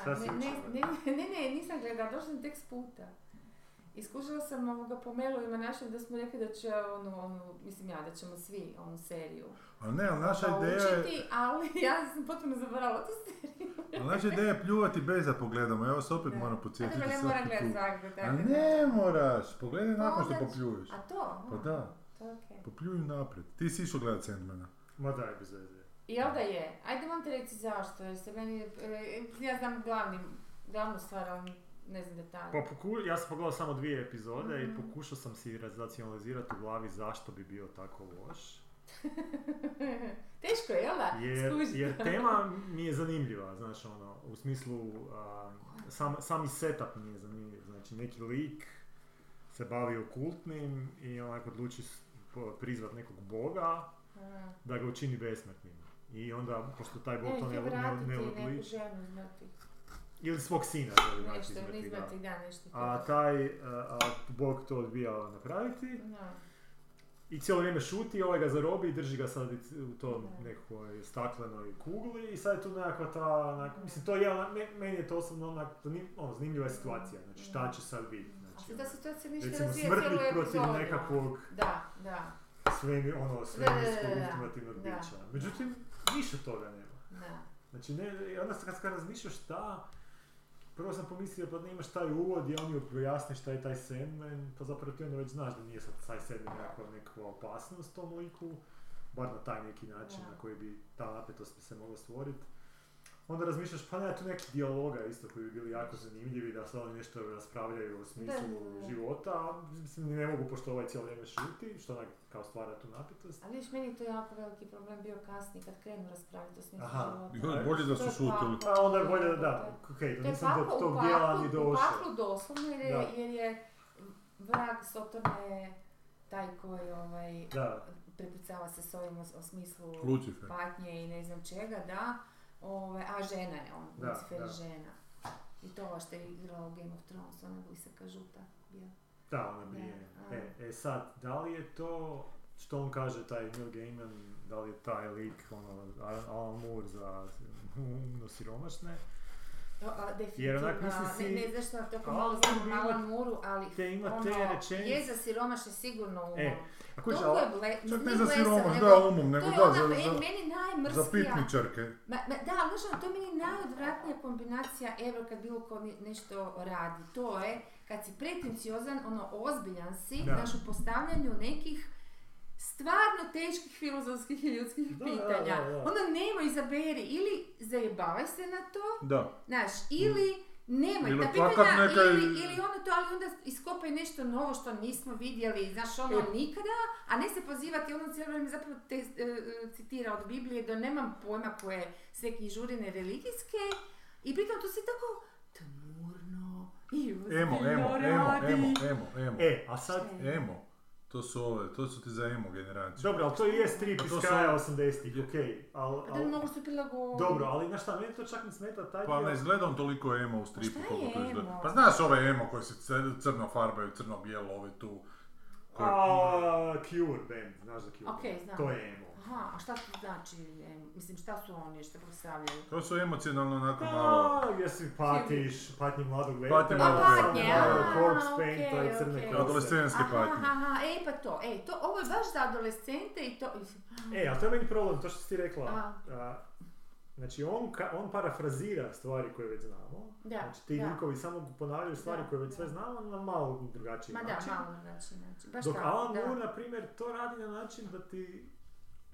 Šta? Si ne, ne, ne, ne, ne, nisam gledala, došla sam tek s puta. Iskušala sam ovoga po mailovima našim da smo rekli da će onu, onu, mislim ja, da ćemo svi onu seriju Ali ne, ali naša ideja je, učiti, ali ja sam potpuno zaboravila tu seriju. ali naša ideja je pljuvati bez da pogledamo. Evo se opet Da. moram A podsjetiti dobro, ne moram gledati A tako da. ne moraš, pogledaj Pa nakon što popljuješ. A to? Pa da, To je popljuj naprijed. Ti si išao gledat Sandmana. Ma daj, bez veze. Jel da je? Ajde vam te reći zašto, jer se meni, e, ja znam glavni, glavnu stvar, ali ne znam detalje. Pa poku... ja sam pogledao samo dvije epizode i Mhm. pokušao sam si racionalizirati u glavi zašto bi bio tako loš. Teško je, jel da? Jer, jer tema mi je zanimljiva, znaš ono, u smislu, a, sam, sami setup mi je zanimljiv, znači neki lik se bavi okultnim i onako odluči prizvat nekog boga da ga učini besmrtnim. I onda, pošto taj bog E, to ne, ne, ne odliči, ili svog sina želi Nešto, iz da. da. A taj, a, a bog to odbija napraviti Da. i cijelo vrijeme šuti, ovaj ga zarobi i drži ga sad u tom Da. nekakvoj staklenoj kugli i sad je tu nekakva ta, onak, mislim to je, meni je to osobno onak, ono, zanimljiva je situacija, znači šta će sad biti, A znači, se ta ono, situacija ništa recimo razvija cijelu protiv nekakvog Da, da, svemi, ono, Da, da, svemirskog da, da. ultimativnog Da. bića. Međutim, ništa toga nema. da. Znači, ne, onda kad, kad razmišljaš šta, prvo sam pomislio pa nemaš taj uvod i oni pojasne šta je taj Sandman, pa zapravo ti onda već znaš da nije sad taj Sandman nekakva, nekakva opasnost tom liku, bar na taj neki način Da. na koji bi ta napetost bi se mogla stvoriti. Onda razmišljaš, pa nema tu nekih dijaloga isto koji bi bili jako zanimljivi, da se oni nešto raspravljaju o smislu Da, da, da. života, a mislim ne mogu pošto ovaj cijelo vrijeme šuti, što onak kao stvara tu napetost. Ali viš, meni je to jako veliki problem bio kasnije kad krenu raspraviti o smislu Aha. života. Još bolje da To su je šutili. paklo. A onda je bolje da da, To okej, je- to To je nisam do tog dijela ni došao. paklu doslovno jer je, Da. jer je vrag Sotorne taj koji ovaj, Da, prepucava se s ovim o, o smislu Lucifer. patnje i ne znam čega, da. Ovaj, a žena je on, Da, Lucifer je da. žena. I to ova što je igrala u Game of Thrones, ona visoka žuta. Bio. da, ona brije. Da, a. E, e sad, da li je to, što on kaže, taj Neil Gaiman, da li je taj lik, ono, Alan Moore za umno siromašne, a, Jer onak definitivno, misli si- ne, ne znaš što tako malo znam bi Alan ima- Moore, ali te ima ono, te rečenice. je za siromašne sigurno umom. E, a Toliko je ble, Čak ne za siromaš, nego- da, umom, nego da, ona, za, za, meni najmrskija. za pitničarke. Ma, ma, da, ali znaš, ono, to je meni najodvratnija kombinacija ever kad bilo ko nešto radi. To je kad si pretenciozan, ono, ozbiljan si, Da. znaš, u postavljanju nekih stvarno teških filozofskih i ljudskih Da, pitanja. da, da. Onda nema izaberi, ili zajebavaj se na to, Da. znaš, ili nemoj Ili ta pitanja, neka ili, ili ono to, ali onda iskopaj nešto novo što nismo vidjeli, znaš, ono, E. nikada, a ne se pozivati, ono cijelo vrijeme zapravo te, e, e, citira od Biblije, da nemam pojma koje sve knjižurine religijske, i pritom to se tako tmurno i Emo, emo, emo, radi. emo, emo, emo. E, a sad? Emo. To su ove, to su ti za emo generaciju. dobro, ali to i je strip iz su- kraja 80-ih, okej, ali, Pa da mogu se prilagoditi. dobro, ali znaš šta, meni to čak ne smeta taj Pa ne izgleda on toliko emo u stripu šta koliko je emo? Pa znaš ove emo koje se cr- crno farbaju, crno-bijelo, ove tu. koje- A, Cure band, znaš za Cure Ok, band? znam. To je emo. Aha, a šta to znači, mislim, šta su oni, što predstavljaju? To su emocionalno onako malo... A, jesi patiš, patnji mladog Patnji vetra, mladog A, vetra, patnje, da, corpse paint, to je crne kose. Adolescenske Aha, patnje. aha, e pa to, e, to, ovo je baš za adolescente i to... E, a to je meni problem, to što si ti rekla. Znači, on, ka- on parafrazira stvari koje već znamo. Da, Znači, ti da. likovi samo ponavljaju stvari Da, koje već sve da. znamo na malo drugačiji Ma da, način. malo znači, znači, baš Dok tako, Alan da. Moore, na primjer, to radi na način da ti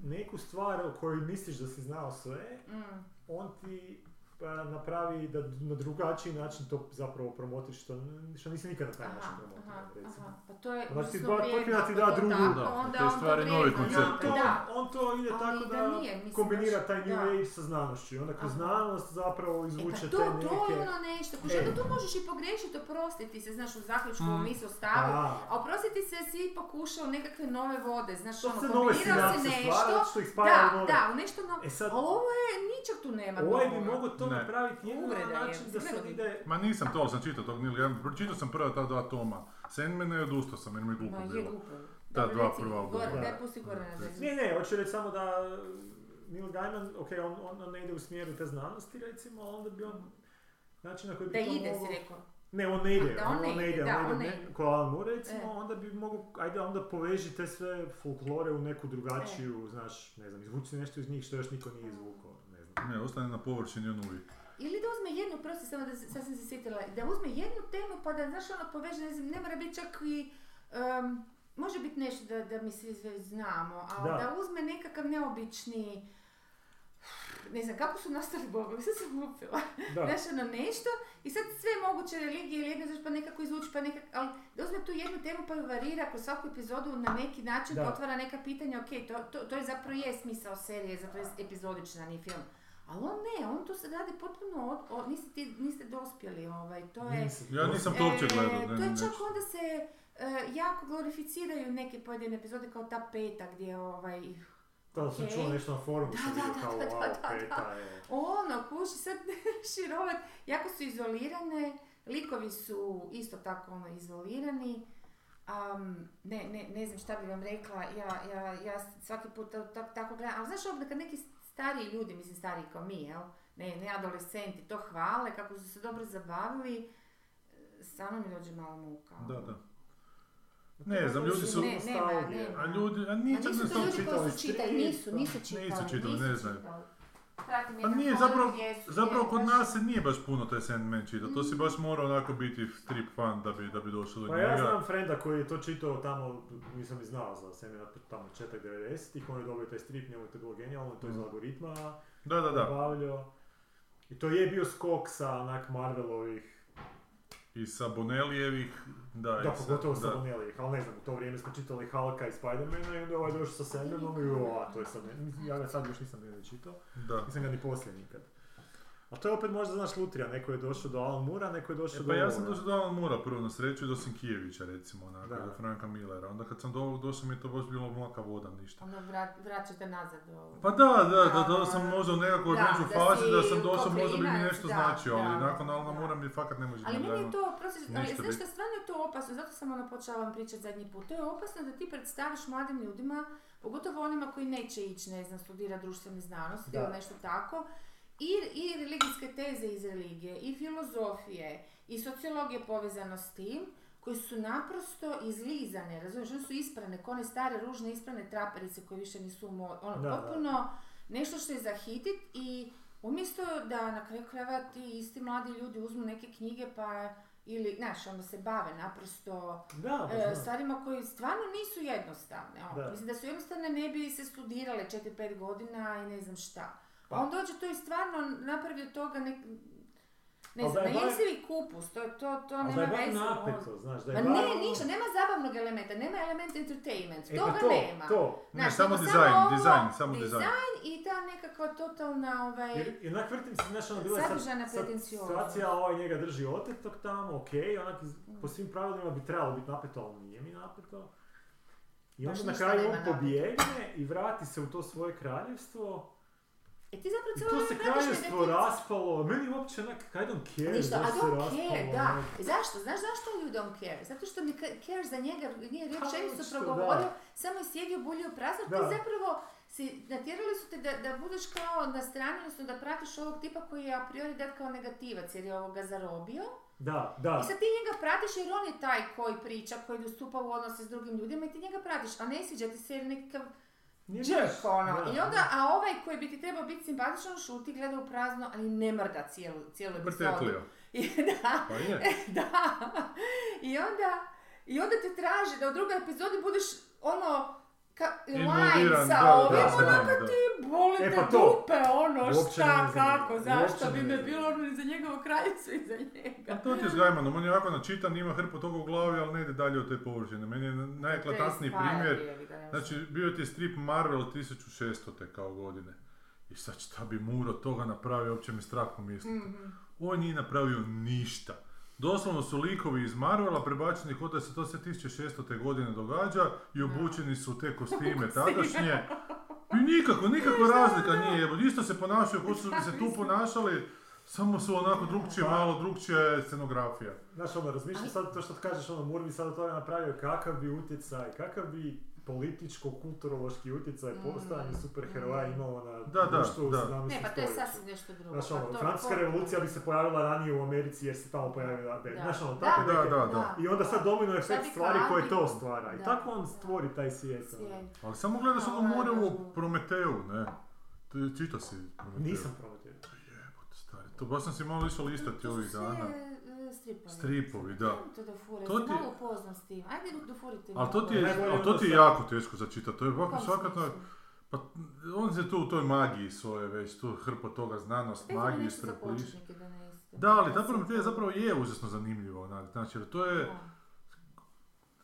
neku stvar o kojoj misliš da si znao sve, Mm. on ti napravi da na drugačiji način to zapravo promotiš, što, što nisi nikad na taj način promotio, aha, recimo. aha, pa to je Znači, užasno ba- vrijedno potpuno ti da je to drugu- tako, Da, onda to je on stvari vrijedno novi koncept. On to, Da, on to ide Ali tako da da, nije, mislim, kombinira baš- taj new da. age sa znanošću i onda kroz znanost zapravo E izvuče pa to, te neke... to je ono nešto, kuži, E. tu možeš i pogrešiti, oprostiti se, znaš, u zaključku Mm. mm. mislu stavu, Da. a oprostiti se si pokušao nekakve nove vode, znaš, To ono, se kombinirao si nešto, da, da, u nešto novo, E sad- a ovo je, ničeg tu nema Ovaj bi mogao to Ne. napraviti Uvreda na je, način da mislim, sad ne ide... Ma nisam to, ali sam čitao tog Neil Gaiman. Pročitao sam prva ta dva toma Sandmana i odustao sam jer mi je glupo Ma je bilo. glupo. Ta dva reci, prva gore, ugovora. Daj pusti gore na rezu. Ne, ne, hoću reći samo da Neil Gaiman, ok, on, on, on ne ide u smjeru te znanosti recimo, ali onda bi on način na koji bi Da to ide, moglo- si rekao. Ne, on ne ide, Da, on, on ne on ne ide, ide, da, on on ne ide, ko Alan Moore recimo, E. onda bi mogu, ajde onda poveži te sve folklore u neku drugačiju, E. znaš, ne znam, izvuci nešto iz njih što još niko nije izvukao, ne ostane na površini on uvijek. Ili da uzme jednu, prosti samo da sam se sjetila, da uzme jednu temu pa da, znaš, ono poveže, ne znam, ne mora biti čak i, em, može biti nešto da, da mi svi već znamo, ali Da. da. uzme nekakav neobični, ne znam, kako su nastali bogovi, sad sam lupila. Da, Znaš, ono nešto, i sad sve moguće religije ili jedno, znaš, pa nekako izvuči, pa nekako, ali da uzme tu jednu temu pa ju varira kroz svaku epizodu na neki način, Da. pa otvara neka pitanja, ok, to, to, to je zapravo je smisao serije, zapravo je epizodična, nije film. Ali on ne, on tu se radi potpuno, od, od- niste, ti, niste dospjeli, ovaj, to je... Nisam- Ja nisam to uopće gledao. E, da to je čak onda se e, jako glorificiraju neke pojedine epizode kao ta peta gdje ovaj, To sam Ok. čuo nešto na forumu, Da, sam da, da, kao, da, da, wow, da, peta je... ono, kuši sad širovat, jako su izolirane, likovi su isto tako ono izolirani. Am, ne, ne, ne znam šta bi vam rekla, ja, ja, ja svaki put to- tak- tako gledam, ali znaš ovdje kad neki stariji ljudi, mislim stariji kao mi, jel? Ne, ne adolescenti, to hvale, kako su se dobro zabavili, stvarno mi dođe malo muka. Da, ono. da. Ne znam, ljudi su... Ne, nostalgije. nema. A ljudi, a A nije čak nisu ne to znam ljudi koji su čitali nisu, nisu čitali. Nisu čitali, ne znaju. Pratim Pa nije, zapravo, gdje su- zapravo kod nas se nije baš puno taj Sandman čitao, to si baš morao onako biti strip fan da bi, da bi došao do Pa njega. ja znam frenda koji je to čitao tamo, nisam ni znao za semena tamo početak 90-ih, on je dobio taj strip, njemu je to bilo genijalno, to je iz Mhm. algoritma Da, da, da. obavljao. I to je bio skok sa onak Marvelovih, I sa Bonelijevih, da, da, pogotovo sa da. Bonelijevih, ali ne znam, u to vrijeme smo čitali Hulka i Spidermana i onda ovaj došao sa Sandmanom i o, a to je sad, ne, ja ga sad još nisam ni čitao, Da. nisam ga ni poslije nikad. A to je opet možda, znaš, lutrija, neko je došao do Alan Moora, neko je došao E, do pa ja sam došao do Alan Moora prvo na sreću i do Sinkijevića recimo, onako, Da. do Franka Millera. Onda kad sam do ovog došao mi je to baš bilo mlaka voda, ništa. Onda vrat, vraćate nazad do... Pa da, da, da, Da, da sam možda u nekakvoj da, među da fazi da sam došao, možda bi mi nešto da, značio, ali da, nakon Alana da. Moora mi fakat ne može Ali ni meni je to, prosjeć, ali znaš šta, stvarno je to opasno, zato sam ono počela vam pričati zadnji put. To je opasno da ti predstaviš mladim ljudima, pogotovo onima koji neće ići, ne znam, studirati društvene znanosti ili nešto tako, i, i religijske teze iz religije, i filozofije, i sociologije povezano s tim, koji su naprosto izlizane, razumiješ, one su isprane, kao one stare ružne isprane traperice koje više nisu ono, Da, da. potpuno nešto što je za hitit i umjesto da na kraju krajeva ti isti mladi ljudi uzmu neke knjige pa ili, znaš, onda se bave naprosto Da, e, stvarima koji stvarno nisu jednostavne. ono. Da. Mislim da su jednostavne ne bi se studirale 4-5 godina i ne znam šta. Pa. On dođe to i stvarno napravi od toga nek... Ne Ali znam, da je najezivi kupus, to, to, to Ali da nema je bar veze. napeto, znaš, da je bar... ne, ono- ništa, nema zabavnog elementa, nema element entertainment, E toga pa to, nema. to. Ne, Znaš, samo nego dizajn, ovo, dizajn, samo dizajn. i ta nekakva totalna, ovaj... Jer, i onak vrtim se, znaš, ono, bila je sad, sad situacija, ovaj njega drži otetog tamo, okej, onak, iz- po svim pravilima bi trebalo biti napeto, ali nije mi napeto. I onda na kraju on pobjegne i vrati se u to svoje kraljevstvo. E ti zapravo cijelo to se negativce. raspalo, meni uopće onak, I don't care, Ništa, I don't care, da. onak. Zašto? Znaš zašto you don't care? Zato što mi care za njega nije Pa, rečenicu očito, progovorio, samo je sjedio bulio prazno, Da. ti zapravo si, natjerali su te da, da budeš kao na strani, odnosno da pratiš ovog tipa koji je a priori dat kao negativac jer je ovoga zarobio. Da, da. I sad ti njega pratiš jer on je taj koji priča, koji stupa u odnose s drugim ljudima i ti njega pratiš, a ne sviđa ti se jer nekakav Nije ono. da, I onda, da. a ovaj koji bi ti trebao biti simpatičan, šuti, gleda u prazno, ali ne mrda cijelu, cijelu epizodu. I, da, Pa je. da. I onda, I onda te traži da u drugoj epizodi budeš ono line sa ovim, onako ti boli E, te pa to. dupe, ono, Uopće šta, kako, zašto Uopće bi me bilo ono ni za njegovu kraljicu i za njega. A to ti je s Gaimanom, on je ovako načitan, ima hrpu toga u glavi, ali ne ide dalje od te površine. Meni je najeklatantniji primjer, znači bio ti je strip Marvel 1600 te kao godine. I sad šta bi Muro toga napravio, uopće mi strah pomisliti. Mhm. On nije napravio ništa. Doslovno su likovi iz Marvela prebačeni kod da se to sve 1600. godine događa i obučeni su te kostime tadašnje. I nikako, nikakva razlika nije. Isto se ponašaju kao su bi se tu ponašali, samo su onako drugčije, malo drugčija scenografija. Znaš, ono, razmišljam sad to što kažeš, ono, Moore bi sad od toga napravio kakav bi utjecaj, kakav bi političko-kulturološki utjecaj Mm, postojanje superheroja mm. imalo na Da, da, društvo u da. 17. Ne, pa to je sasvim nešto drugo. Znaš, pa ono, to- francuska revolucija bi se pojavila ranije u Americi jer se tamo pojavila. Da. Znaš, ono, tako Da, neke- da, da. I onda sad domino efekt stvari koje to stvara. I tako on stvori taj svijet. ono. Svijet. Ali samo gledaš A, ono more u. Prometeu, ne? Ti čitao si Prometeu? Nisam prometio. Jebote, stari. To baš sam si malo išao listati ovih dana. Stripovi. Stripovi, da. To dofurati, To to ti- malo upoznam s tim. Ajde dofurite Ali to ti je, ali to ti je jako teško začitati, to je ovako svakatno, pa on se tu u toj magiji svoje već, tu hrpo toga znanost, mi magiju za isprepliš. da. Da, ali ta Prometej zapravo je užasno zanimljivo, onak, znači, jer to je, Da.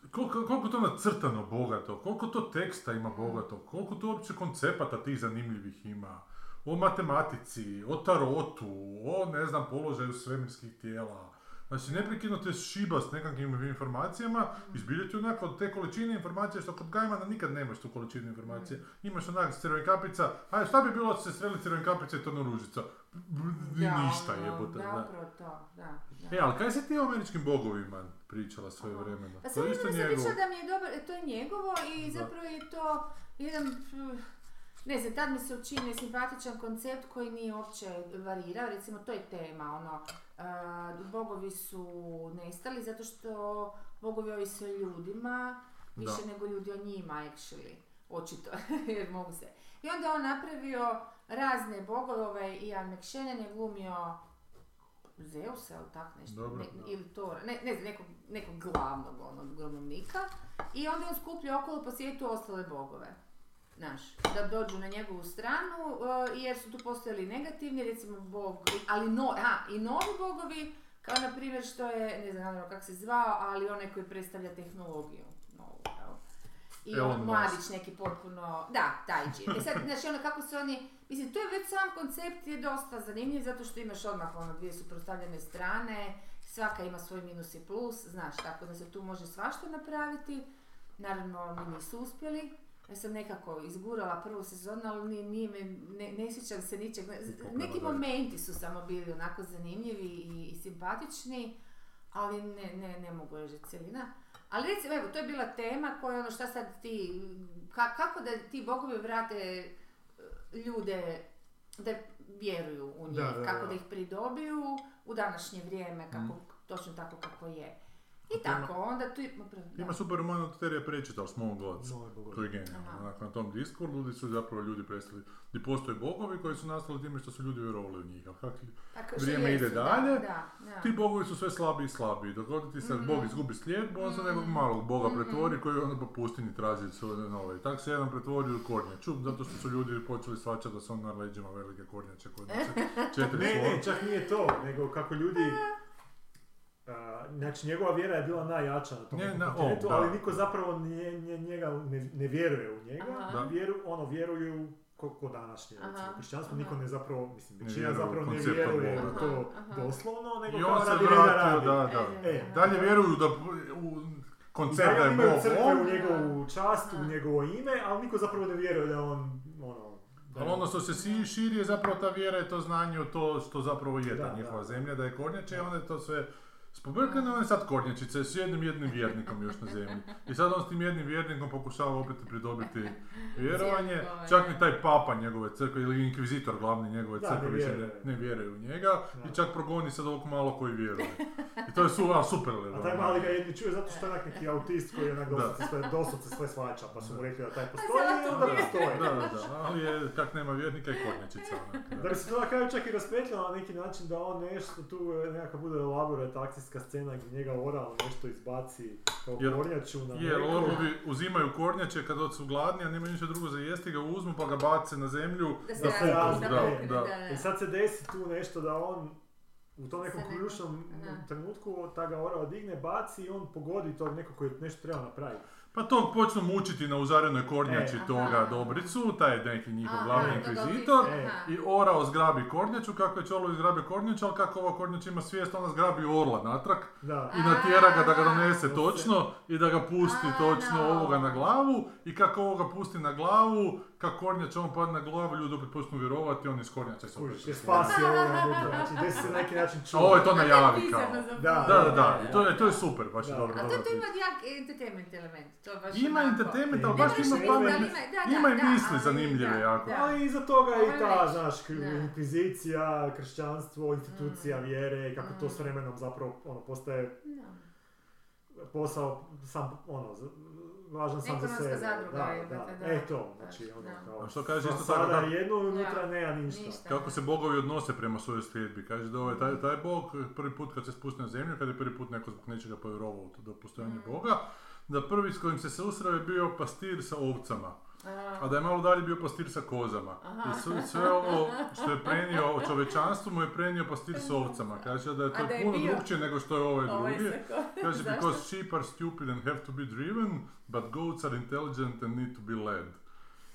koliko, koliko to nacrtano bogato, koliko to teksta ima bogato, koliko to uopće koncepata tih zanimljivih ima, o matematici, o tarotu, o ne znam položaju svemirskih tijela. Znači, neprekidno te šiba s nekakvim informacijama, izbiljati onako od te količine informacija što kod Gajmana nikad nemaš tu količinu informacije. Imaš onak crven kapica, a šta bi bilo da se sreli crven kapica i to ružica? Da, Ništa ono, jebote, Da, da. to, da. E, ali kaj se ti o američkim bogovima pričala svoje vremena? Pa je isto sam pričala da mi je dobro, to je njegovo i zapravo je to jedan, ne znam, tad mi se učinio simpatičan koncept koji nije uopće varirao, recimo to je tema, ono, a, bogovi su nestali zato što bogovi ovise o ljudima, više Da. nego ljudi o njima, actually, očito, jer mogu se. I onda je on napravio razne bogove, ovaj Ian McShannon je glumio Zeusa ili tak nešto, Dobro. ne- ili Tora, ne, ne znam, nekog, nekog glavnog onog. I onda je on skupljao okolo po svijetu ostale bogove. Znaš, da dođu na njegovu stranu, uh, jer su tu postojali negativni, recimo bog, ali no, a, i novi bogovi, kao na primjer što je, ne znam naravno kako se zvao, ali onaj koji predstavlja tehnologiju novu, jel? I on mladić neki potpuno, da, taj džin. E sad, znači ono kako se oni, mislim, to je već sam koncept je dosta zanimljiv zato što imaš odmah ono dvije suprotstavljene strane, svaka ima svoj minus i plus, znaš, tako da se tu može svašta napraviti. Naravno, oni nisu uspjeli. Ja sam nekako izgurala prvu sezonu, ali nije, nije me, ne, ne sjećam se ničeg. Neki momenti su samo bili onako zanimljivi i, i simpatični, ali ne, ne, ne mogu reći cjelina. Ali recimo, evo, to je bila tema koja ono šta sad ti, ka- kako da ti bogovi vrate e, ljude da vjeruju u njih, Da, da, kako da. da ih pridobiju u današnje vrijeme, kako, Mhm. točno tako kako je. I tako, onda tu... da. Ima super roman od Terija Prečita, Small Gods. To je genijalno. Na tom disku ljudi su zapravo ljudi predstavili gdje postoje bogovi koji su nastali time što su ljudi vjerovali u njih. Ali kak Tako, što vrijeme ide da, dalje, Da, da. ti bogovi su sve slabiji i slabiji. Dok god ti se Mhm. bog izgubi slijed, on se nekog Mhm. malog boga Mhm. pretvori koji onda po pustinji traži svoje nove. I tak se jedan pretvorio u kornjaču, zato što su ljudi počeli svačati da su on na leđima velike kornjače koje četiri Ne, ne, čak nije to, nego kako ljudi... a, znači, njegova vjera je bila najjača na tom o, kontinentu, ali niko zapravo nje, nje- njega ne, ne vjeruje u njega. Aha. Da. Vjeru, ono, vjeruju ko, ko današnje, recimo, kršćanstvo, aha. niko ne zapravo, mislim, Ne većina zapravo ne vjeruje u to Aha, doslovno, nego I kao on se radi vratio, radi. da, da. E, aha. Dalje vjeruju da u I koncept da je Bog on, u njegovu čast, u njegovo ime, ali niko zapravo ne vjeruje da je on, ono... da je Ali ono što se si- širi je zapravo ta vjera i to znanje to što zapravo je ta Da, njihova da. zemlja, da je kornjače i onda je to sve spobrkano, je sad kornjačice s jednim jednim vjernikom još na zemlji. I sad on s tim jednim vjernikom pokušava opet pridobiti vjerovanje, čak ni taj papa njegove crkve ili inkvizitor glavni njegove crkve ne više vjeruje. ne, ne vjeruje u njega i čak progoni sad ovog malo koji vjeruje. I to je su, a, super A taj mali ga jedni čuje zato što je onak neki autist koji onak Da. doslovce sve, shvaća, pa su mu rekli da taj postoji i onda postoji. Da, da, da, ali je, kak nema vjernika i kornjačica. onak, da. Da bi se to na kraju čak i raspetljalo na neki način da on nešto tu e, nekako bude elaborat akcijska scena gdje njega oral nešto izbaci kao Jer- kornjaču na Je, neko. orlovi uzimaju kornjače kad su gladni, a nemaju ništa drugo za jesti, ga uzmu pa ga bace na zemlju Da se da fuku, da da. I sad se desi tu nešto da on u tom nekom Se neko- ključnom trenutku ta ga orao digne, baci i on pogodi tog nekog koji nešto treba napraviti. Pa tog počnu mučiti na uzarenoj kornjači E. toga Aha. Dobricu, taj neki njihov glavni inkvizitor. E. I orao zgrabi kornjaču, kako je Čolo izgrabi kornjaču, ali kako ova kornjača ima svijest, ona zgrabi orla natrag Da. i natjera ga da ga donese to točno i da ga pusti točno no. ovoga na glavu i kako ovoga pusti na glavu, kako kornjača on padne na glavu, ljudi opet počnu vjerovati, on iz kornjača se opet je spasio duga, znači desi se na neki način A čuva. ovo je to najavi je kao. Da, Da, da, i to je, to je super, baš je Da. dobro, A to, priča. ima jak entertainment element. To je baš Ima entertainment, ali Ima baš ima ali ima- i misli zanimljive jako. Ali iza toga Ovo i je ta, znaš, inkvizicija, kršćanstvo, institucija Mm. vjere kako to s Mm. vremenom zapravo ono, postaje posao sam, ono, važan sam za Ekonomska sebe. zadruga da, je, da. da, da. E to, znači, Da. ono, Da. kao, A što kaže isto tako sada kako- jedno unutra Da. nema ništa. Ništa. Kako se bogovi odnose prema svojoj sljedbi. Kaže da ovaj, taj, taj bog prvi put kad se spusti na zemlju, kad je prvi put neko zbog nečega povjerovao do postojanje Mm. boga, da prvi s kojim se susreo je bio pastir sa ovcama. A, A da je malo dalje bio pastir sa kozama. Aha. I sve, sve ovo što je prenio o čovečanstvu mu je prenio pastir s ovcama. Kaže da je to A da je puno bio- drugčije nego što je ovaj drugi. Kaže, because sheep are stupid and have to be driven, but goats are intelligent and need to be led.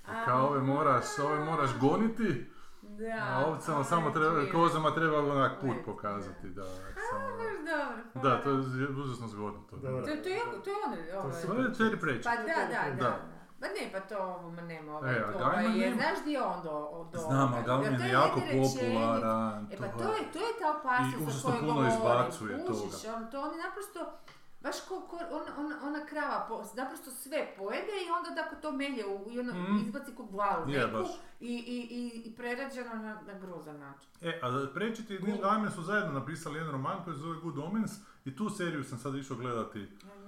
A, Kao ove moraš, ove moraš goniti, Da. a ovcama a, samo treba, kozama treba onak put pokazati. Da, samo, Baš dobro. da, to je užasno zgodno. To. Dobro. To, je- to je to je ono, To su- To je Terry Pratchett. Pa da, da, da. Da. Pa ne, pa to ovo, ma nema, ovaj, E, a to Gaiman ovaj, je, nema. znaš di je on do, do Znam, ali? Gaiman je jako popularan. E pa to je, to je ta opasnost o kojoj govorim. izbacuje Kužiš, toga. on, to on je naprosto, baš ko, ko on, on, ona krava, po, naprosto sve pojede i onda tako to melje u, i ono Mhm. izbaci kog glavu Je, neku i, i, i, i prerađeno na, na grozan način. E, a Pratchett i Neil Gaiman su zajedno napisali jedan roman koji se zove Good Omens i tu seriju sam sad išao gledati. Ja.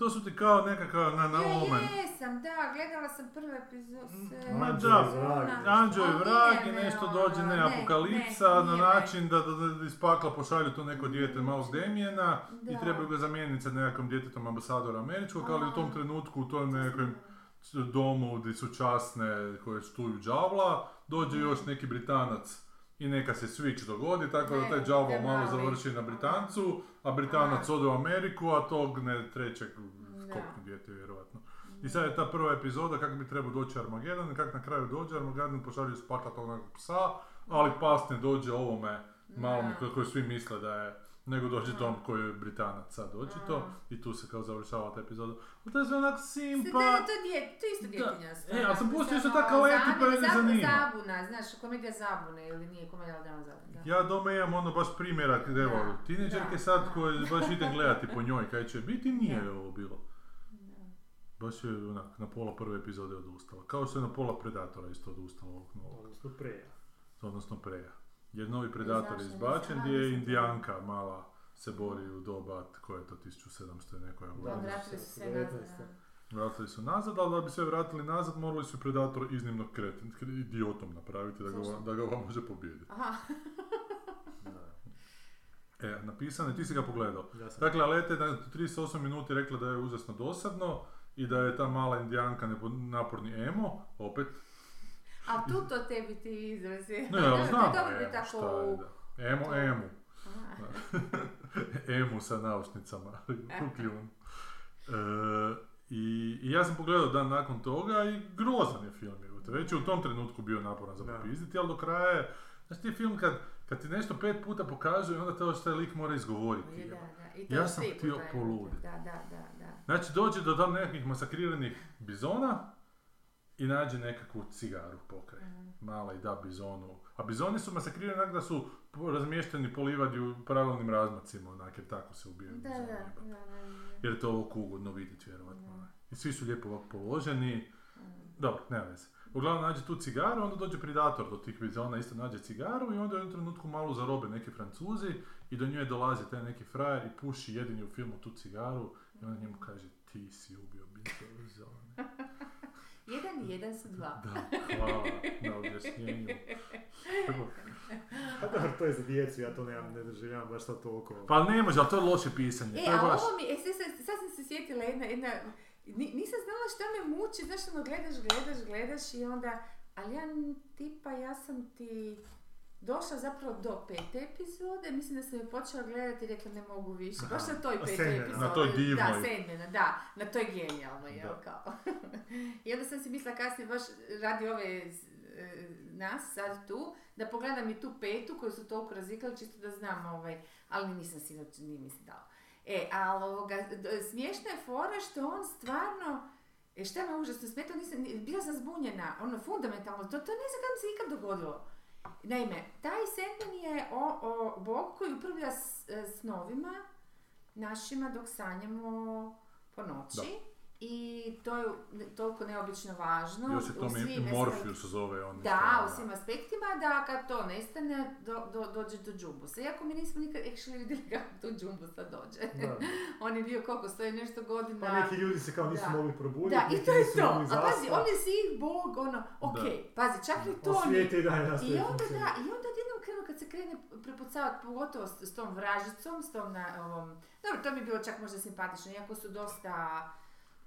To su ti kao nekakav na, na omen. Ja jesam, da, gledala sam prvu epizodu. Ma da, i vrag. Anđeo i vrag i nešto ono, dođe, ne, ne, apokalipsa ne, na način da, da, da iz pakla pošalju to neko dijete malog Demijena i trebaju ga zamijeniti sa nekakvim djetetom ambasadora američkog, ali u tom trenutku u tom nekakvom domu gdje su časne koje štuju đavla, dođe još neki Britanac i neka se switch dogodi, tako da taj ne malo završi na Britancu, a Britanac ode u Ameriku, a tog ne trećeg kopnu dijete vjerojatno. I sad je ta prva epizoda kako bi trebao doći Armageddon i kako na kraju dođe Armageddon pošalju spaklat onog psa, ali pas ne dođe ovome malom koji svi misle da je, nego dođe tom koji je Britanac sad dođe to Da. i tu se kao završava ta epizoda. Ali to je sve onak Pa... simpa. Da, to je dje, to je isto Da. djetinjasto. E, ali sam pustio isto tako leti, pa zamjena, ne zanima. Zabuna, znaš, komedija zabune ili nije komedija ali zabune. Da. Ja doma imam ono baš primjerak, evo, tineđerke sad koje baš idem gledati po njoj kaj će biti, nije Da. ovo bilo. Baš je onak, na pola prve epizode odustala. Kao što je na pola Predatora isto odustala ovog novog. Odnosno preja. Odnosno Preja. Jer novi Predator je izbačen gdje je indijanka mala se bori u doba, koje je to 1700 i neko ja Da, vratili su se 19. nazad. Vratili su nazad, ali da bi se vratili nazad morali su Predator iznimno kreten, idiotom napraviti da ga, da ga ova može pobijediti. Aha, E, napisano je, ti si ga pogledao. Ja sam Dakle, Aleta je na 38 minuti rekla da je užasno dosadno i da je ta mala indijanka naporni emo, opet. A tu to tebi ti izrazi. Ne, ali znam, Dobro bi emo, tako šta je, da. Emo, to- emu. Aha. emu sa naušnicama. u kljunu. E, i, I ja sam pogledao dan nakon toga i grozan je film. Već je u tom trenutku bio naporan za popizditi, ali do kraja je... Znaš ti film kad, kad ti nešto pet puta pokaže i onda te taj lik mora izgovoriti. Je, Da, da. I to Ja je sam htio je poluditi. Da, da, da, da. Znači dođe do tam nekakvih masakriranih bizona i nađe nekakvu cigaru pokraj. Mhm. Mala i da bizonu. A bizoni su masakrirani onak da su razmješteni po livadi u pravilnim razmacima, onak jer tako se ubijaju Da, bizoni. da, da. Jer je to ovako ugodno vidjeti vjerovatno. Onak. I svi su lijepo ovako položeni. Mhm. Dobro, nema veze. Uglavnom nađe tu cigaru, onda dođe predator do tih bizona, isto nađe cigaru i onda u jednom trenutku malo zarobe neki francuzi i do nje dolazi taj neki frajer i puši jedini u filmu tu cigaru i onda njemu kaže ti si ubio bizone. Jedan su dva. Da, hvala na objašnjenju. A dobro, to je za djecu, ja to nemam, ne doživljavam baš sad toliko. Pa ne može, ali to je loše pisanje. E, to je a baš... ovo mi, e, sad, sad, sam se sjetila jedna, jedna, ni- nisam znala šta me muči, znaš ono gledaš, gledaš, gledaš i onda, ali ja tipa, ja sam ti došla zapravo do pete epizode, mislim da sam je počela gledati i rekla ne mogu više, baš na toj sedmena. epizodi. Na toj divnoj. Da, sedmena, da, na toj genijalnoj, jel, kao. I onda sam si mislila kasnije baš radi ove e, nas sad tu, da pogledam i tu petu koju su toliko razvikali, čisto da znam, ovaj, ali nisam sinoć, nije mi se dao. E, ali ovoga, smiješna je fora što on stvarno, e, šta me užasno smetao, nisam, ni- bila sam zbunjena, ono, fundamentalno, to, to ne znam kako mi se ikad dogodilo. Naime, taj Sandman je o, o Bog koji upravlja s, e, snovima našima dok sanjamo po noći i to je toliko neobično važno. Još u to aspektima. Morpheus zove on. Da, u svim aspektima, da kad to nestane, do, do, dođe do džumbusa. Iako mi nismo nikad actually vidjeli kako do džumbusa dođe. Da. on je bio koliko, stoji nešto godina. Pa neki ljudi se kao nisu Da. mogli probuditi, Da, i to je to. A pazi, on je svih bog, ono, ok, pazi, čak i to svijet i onda da, i onda odjednom krenu kad se krene prepucavati, pogotovo s, s tom vražicom, s tom na ovom... Dobro, to mi je bilo čak možda simpatično, iako su dosta,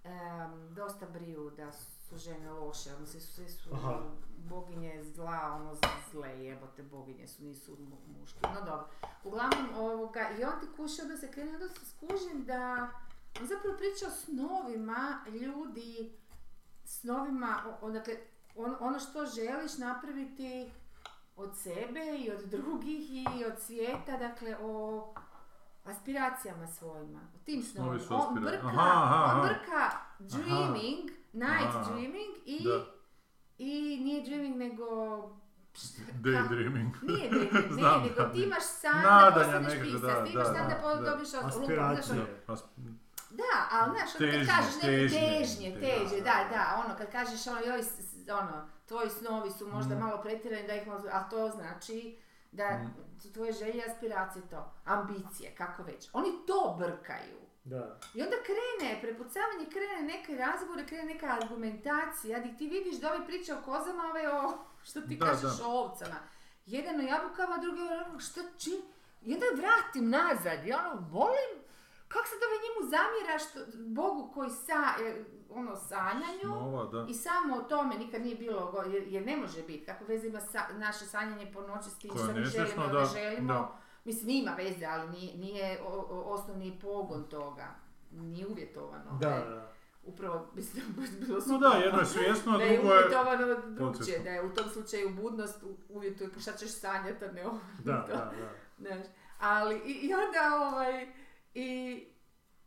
em, dosta briju da su žene loše, ono su, sve su Aha. boginje zla, ono zle jebote boginje su, nisu mu- muški, no dobro. Uglavnom, ovoga, i on ti kuša da se krene, onda skužim da on zapravo priča o snovima ljudi, snovima, o, o, dakle, on, ono što želiš napraviti od sebe i od drugih i od svijeta, dakle o aspiracijama svojima, o tim Snovi snovima. On brka, Aha, aha, on brka dreaming, night Aha. dreaming i, Da. i nije dreaming nego Daydreaming. nije dreaming, ne, Znam, nego ti imaš san da postaneš pisac, ti imaš san da, da, po- da. ali znaš, ono kad kažeš neke težnje, težnje, te- težnje, da, da, ono, kad kažeš ono, joj, ono, tvoji snovi su možda Mm. malo pretjerani da ih možda, a to znači da su tvoje želje i aspiracije to, ambicije, kako već. Oni to brkaju. Da. I onda krene, prepucavanje, krene neke razgovore, krene neka argumentacija, di ti vidiš da ovi priča o kozama, ove o, što ti Da, kažeš da. o ovcama. Jedan o jabukama, drugi o što čim, i onda vratim nazad i ono, volim, kako se ove njemu zamjera što, Bogu koji sa, e, ono, sanjanju, Snova, da. i samo o tome nikad nije bilo, go- jer, jer ne može biti, kako veze ima sa, naše sanjanje po noći s tim što mi želimo da, ne želimo. da. Mislim, ima veze, ali nije, nije o- o- osnovni pogon toga. Nije uvjetovano. Da, da. Upravo, mislim, bi bilo No super. da, jedno je svjesno, a da je drugo je... uvjetovano drugčije, podsvjesno. da je u tom slučaju budnost uvjetuje šta ćeš sanjati, a ne ovo. Da, da, da. Znaš, ali i, i onda ovaj, i,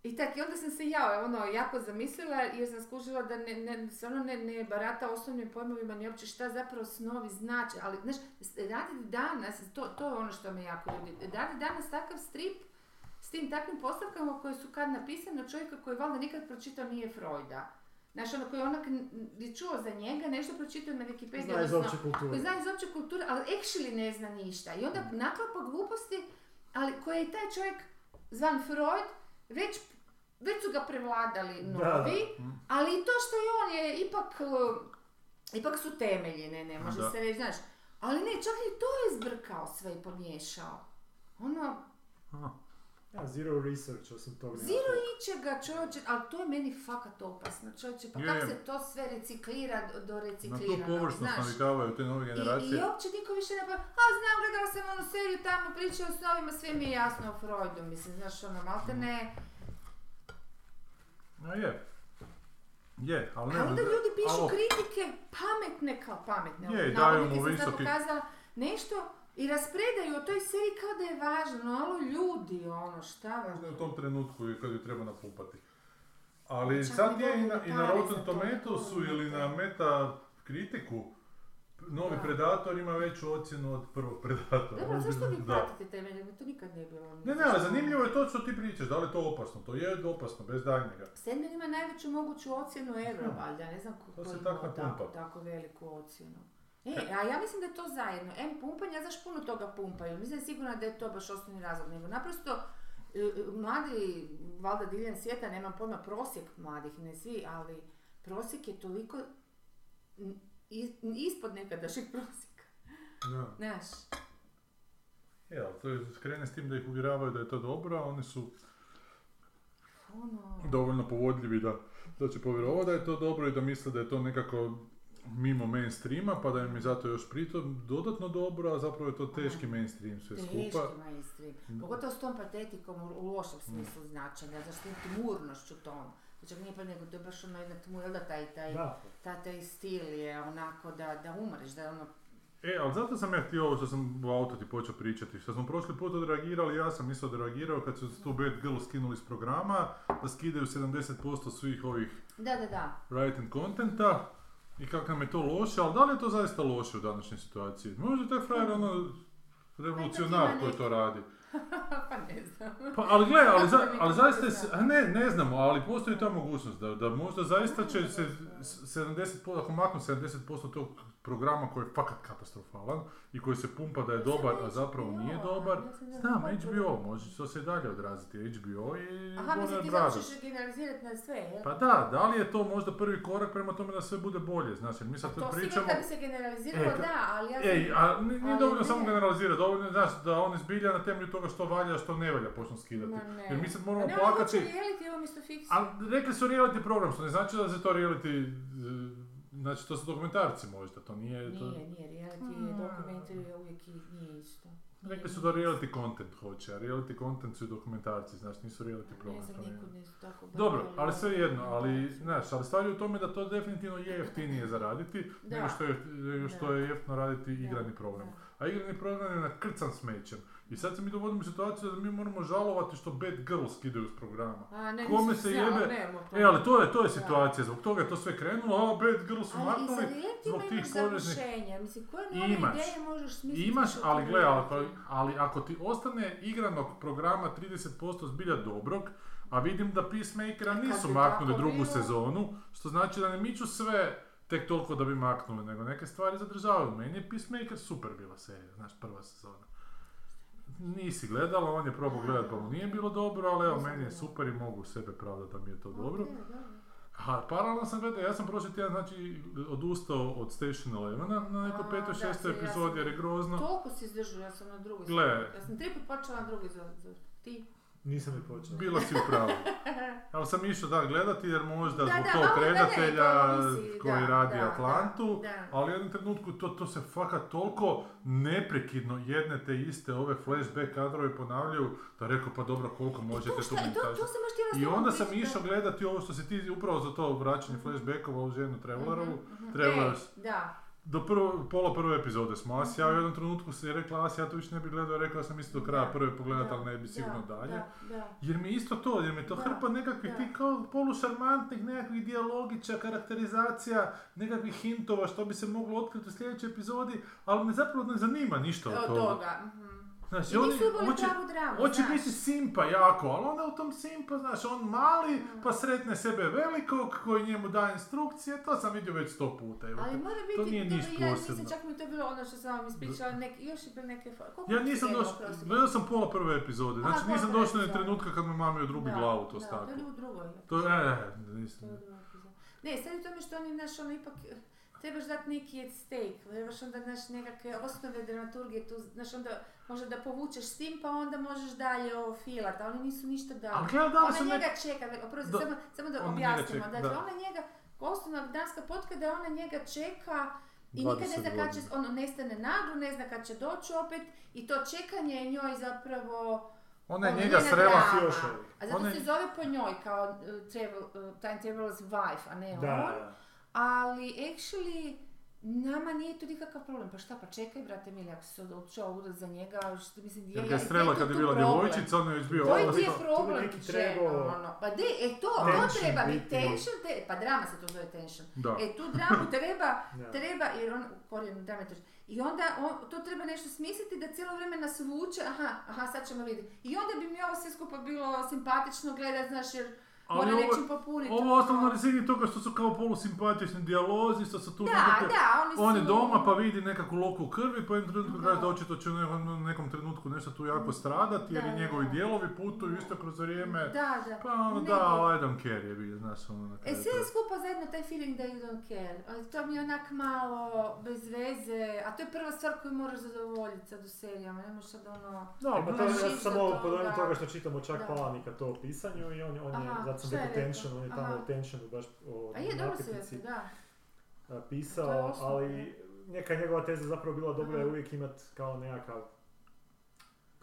i tak, i onda sam se ja ono, jako zamislila jer sam skužila da ne, ne, stvarno ne, ne barata osnovnim pojmovima ni uopće šta zapravo snovi znači, ali znaš, radi danas, to, to je ono što me jako ljudi, radi danas takav strip s tim takvim postavkama koje su kad napisane od čovjeka koji valjda nikad pročitao nije Freuda. Znaš, ono koji onak je čuo za njega, nešto pročitao na Wikipediji, Zna iz opće kulture. koji zna iz opće kulture, ali actually ne zna ništa. I onda naklapa gluposti, ali koje je taj čovjek zvan Freud, već, već su ga prevladali Da. novi, Mm. ali i to što je on je ipak, uh, ipak su temelji, ne, ne, može Da. se reći, znaš. Ali ne, čak i to je zbrkao sve i pomiješao. Ono, Aha. Ja, zero research osim toga. zero ičega čovječe, ali to je meni fakat opasno čovječe, pa kako se to sve reciklira do- do Na tu recikliranog, površnost znaš. navikavaju te nove I, generacije. I uopće niko više ne pa, a znam, gledala sam onu seriju tamo, priča o snovima, sve mi je jasno o Freudu, mislim, znaš, ono, malte ne. A je. Je, ali ne A onda ljudi pišu kritike pametne kao pametne, Je, ono, daju mu visoki- pokazala nešto i raspredaju o toj seriji kao da je važno, no, alo ljudi, ono, šta je? u tom trenutku i kad ju treba napumpati. Ali Čak sad je i na, i na Rotten Tomatoesu to ili na meta kritiku novi Da. Predator ima veću ocjenu od prvog Predatora. Dobro, zašto vi Da. pratite te mene? To nikad nije bilo. Ne, ne, ali zanimljivo je to što ti pričaš, da li je to opasno? To je opasno, bez daljnjega. Sandman ima najveću moguću ocjenu ever, valjda, ne znam ko To se tako, napumpa. tako veliku ocjenu. E, a ja mislim da je to zajedno. M pumpanja, znaš, puno toga pumpaju. Nisam sigurna da je to baš osnovni razlog, nego naprosto e, e, mladi, valjda diljem svijeta, nemam pojma, prosjek mladih, ne svi, ali prosjek je toliko ispod nekadašnjeg prosjeka. Da. Znaš, Je, ali to je, krene s tim da ih uvjeravaju da je to dobro, a oni su ono... dovoljno povodljivi da, da će povjerovati da je to dobro i da misle da je to nekako mimo mainstreama, pa da im je zato još pritom dodatno dobro, a zapravo je to teški mainstream sve skupa. Teški mainstream. Pogotovo s tom patetikom u, lošem smislu značenja, znaš, tim tmurnošću tom. Čak nije pa nego, to je baš ono jedna tmur, jel da taj, taj, Da. ta, taj stil je onako da, da umreš, da je ono... E, ali zato sam ja htio ovo što sam u auto ti počeo pričati, što smo prošli put odreagirali, ja sam isto odreagirao kad su tu Bad Girl skinuli s programa, da skidaju 70% svih ovih Da, da, da. writing contenta i kako nam je to loše, ali da li je to zaista loše u današnjoj situaciji? Možda je taj frajer ono revolucionar ima koji to radi. pa ne znam. Pa, ali gle, ali, za, ali zaista, ne se- ne, ne znamo, ali postoji ta mogućnost da, da možda zaista će se s- 70%, ako maknu 70% tog programa koji je fakat katastrofalan i koji se pumpa da je dobar, a zapravo nije dobar, znam, HBO, može to se i dalje odraziti, HBO i Aha, mislim Warner ti hoćeš generalizirati na sve, jel? Pa da, da li je to možda prvi korak prema tome da sve bude bolje, jer mi sad to pričamo... kad bi se generaliziralo, E, da, ali ja Ej, sam... a ni- nije ali dovoljno ne. samo generalizirati, dovoljno je, znaš, da oni zbilja na temelju toga što valja, a što ne valja počnu skidati. Ma ne. Jer mi sad Pa moramo ne, plakati... hoće reality umjesto fikciju. Ali rekli su reality program, što ne znači da se to reality, e, znači to su dokumentarci možda, to nije... To, Nije, nije, reality je dokumentari je uvijek i nije isto. Nije, rekli su da reality content hoće, a reality content su i dokumentarci, znači nisu reality Ne program. znam, to nije- nikud nisu tako Dobro, ali sve jedno, ali, znaš, ali stvar je u tome da to definitivno je jeftinije zaraditi Da. nego što je, što je jeftino raditi Da, igrani program. A igrani program je nakrcan smećem. I sad se mi dovodimo u situaciju da mi moramo žalovati što Bad Girls skidaju s programa. A, ne, Kome se jebe- ne, to- E, ali to je, to je situacija, zbog toga je to sve krenulo, a Bad Girls su maknuli, zbog tih poreznih... mislim, koje nove Imaš. ideje možeš smisliti? Imaš, ali gle, ali, ali ako ti ostane igranog programa 30% zbilja dobrog, a vidim da Peacemakera kad nisu maknuli drugu bilo? sezonu, što znači da ne miču sve tek toliko da bi maknuli, nego neke stvari zadržavaju. Meni je Peacemaker super bila serija, znaš, prva sezona. Nisi gledala, on je probao gledat pa mu nije bilo dobro, ali evo, meni je super i mogu sebe pravdati da mi je to dobro. A paralelno sam gledao, ja sam prošli tjedan znači odustao od Station Elevena na se- ja epizodi sam- jer je grozno. Toliko si izdržao, ja sam na drugoj Gle. Ja sam tri put počela na drugoj. Ti? Nisam ni počeo. Bila si u pravu. Ali sam išao da gledati jer možda Da, zbog da, tog redatelja koji da, radi da, Atlantu, da, da. ali u jednom trenutku to, to se fakat toliko neprekidno jedne te iste ove flashback kadrove ponavljaju da rekao pa dobro koliko možete to tu montažu. I onda sam išao da. gledati ovo što si ti upravo za to vraćanje flashbackova u ženu Travelerovu, Mhm, mhm. Travelers. E, da. Do prvo, pola prve epizode smo, Asija ja u jednom trenutku se je rekla Asija ja to više ne bih gledao, rekao sam isto do kraja prve pogledat, da, ali ne bi sigurno da, dalje. Da, da. Jer mi isto to, jer mi to Da, hrpa nekakvih ti kao polušarmantnih nekakvih dijalogića, karakterizacija, nekakvih hintova što bi se moglo otkriti u sljedećoj epizodi, ali me zapravo ne zanima ništa od Od toga. toga. mhm. Znači, I oni nisu imali hoće, pravu dramu, hoće znaš. biti simpa jako, ali onda u tom simpa, znaš, on mali, Mm. pa sretne sebe velikog koji njemu daje instrukcije, to sam vidio već sto puta. evo Ali mora to biti, nije dobro, ništa ja posebno. nisam, čak mi to bilo ono što sam vam ispričala, neki, još je bilo neke... Koliko Ja nisam došao, gledao sam pola prve epizode, Aha, znači pola nisam došao do epizode. trenutka kad me mami odrubi Da, glavu to da, staklo. To je u drugoj. To je, e, nisam. To. Ne, sad je tome što oni, znaš, ono, ipak, eh, trebaš dati neki at stake, trebaš onda, znaš, nekakve osnove dramaturgije tu, znaš, onda možda da povučeš s tim, pa onda možeš dalje ovo filat, ali oni nisu ništa dali. Dali Ona su njega nek... čeka, oprosti, Da. samo, samo da objasnimo, čeka, dakle, da. ona njega, osnovna danska potka da ona njega čeka i 20 nikad ne zna kad će, ono nestane naglo, ne zna kad će doći opet i to čekanje je njoj zapravo Ona je ono, njega srela... još. A zato Ona je- se zove po njoj kao uh, travel, uh, time traveler's wife, a ne Da, on. da. Ali actually nama nije to nikakav problem. Pa šta, pa čekaj brate mili, ako si se odlučio udat za njega, što mislim, je, Jer je, ga je strela kad je bila djevojčica, on je već bio... To je ono- ti je to bi problem, trebao- ono. Pa de, e to, to treba biti biti. tension, te, pa drama se to zove tension. Da. E tu dramu treba, treba, jer on, u korijenu drame je tension. I onda on, to treba nešto smisliti da cijelo vrijeme nas vuče, aha, aha, sad ćemo vidjeti. I onda bi mi ovo sve skupa bilo simpatično gledat, znaš, jer Ali mora ovo- nečim popuniti. Ovo ostalo na razini toga što su kao polusimpatični dijalozi, što su tu Da, nekakve... da, oni su... On je doma pa vidi nekakvu loku u krvi, pa jednom trenutku kaže da očito će u nekom, nekom trenutku nešto tu jako stradati, jer Da, i njegovi da. dijelovi putuju isto kroz vrijeme. Da, da. Pa ono da. I don't care je bio, znaš ono na E sve je skupa zajedno taj feeling da you don't care. To mi je onak malo bez veze, a to je prva stvar koju moraš zadovoljiti sad u serijama, ne možeš sad ono... Da, pa to Imaš ja isto sam ovo toga. što čitamo čak. Palanika to o pisanju i on, on je, Zato sam rekao tension, on je tamo Aha. o tensionu baš o A je, dobro se da. pisao, ali neka njegova teza zapravo bila dobra je uvijek imat kao nekakav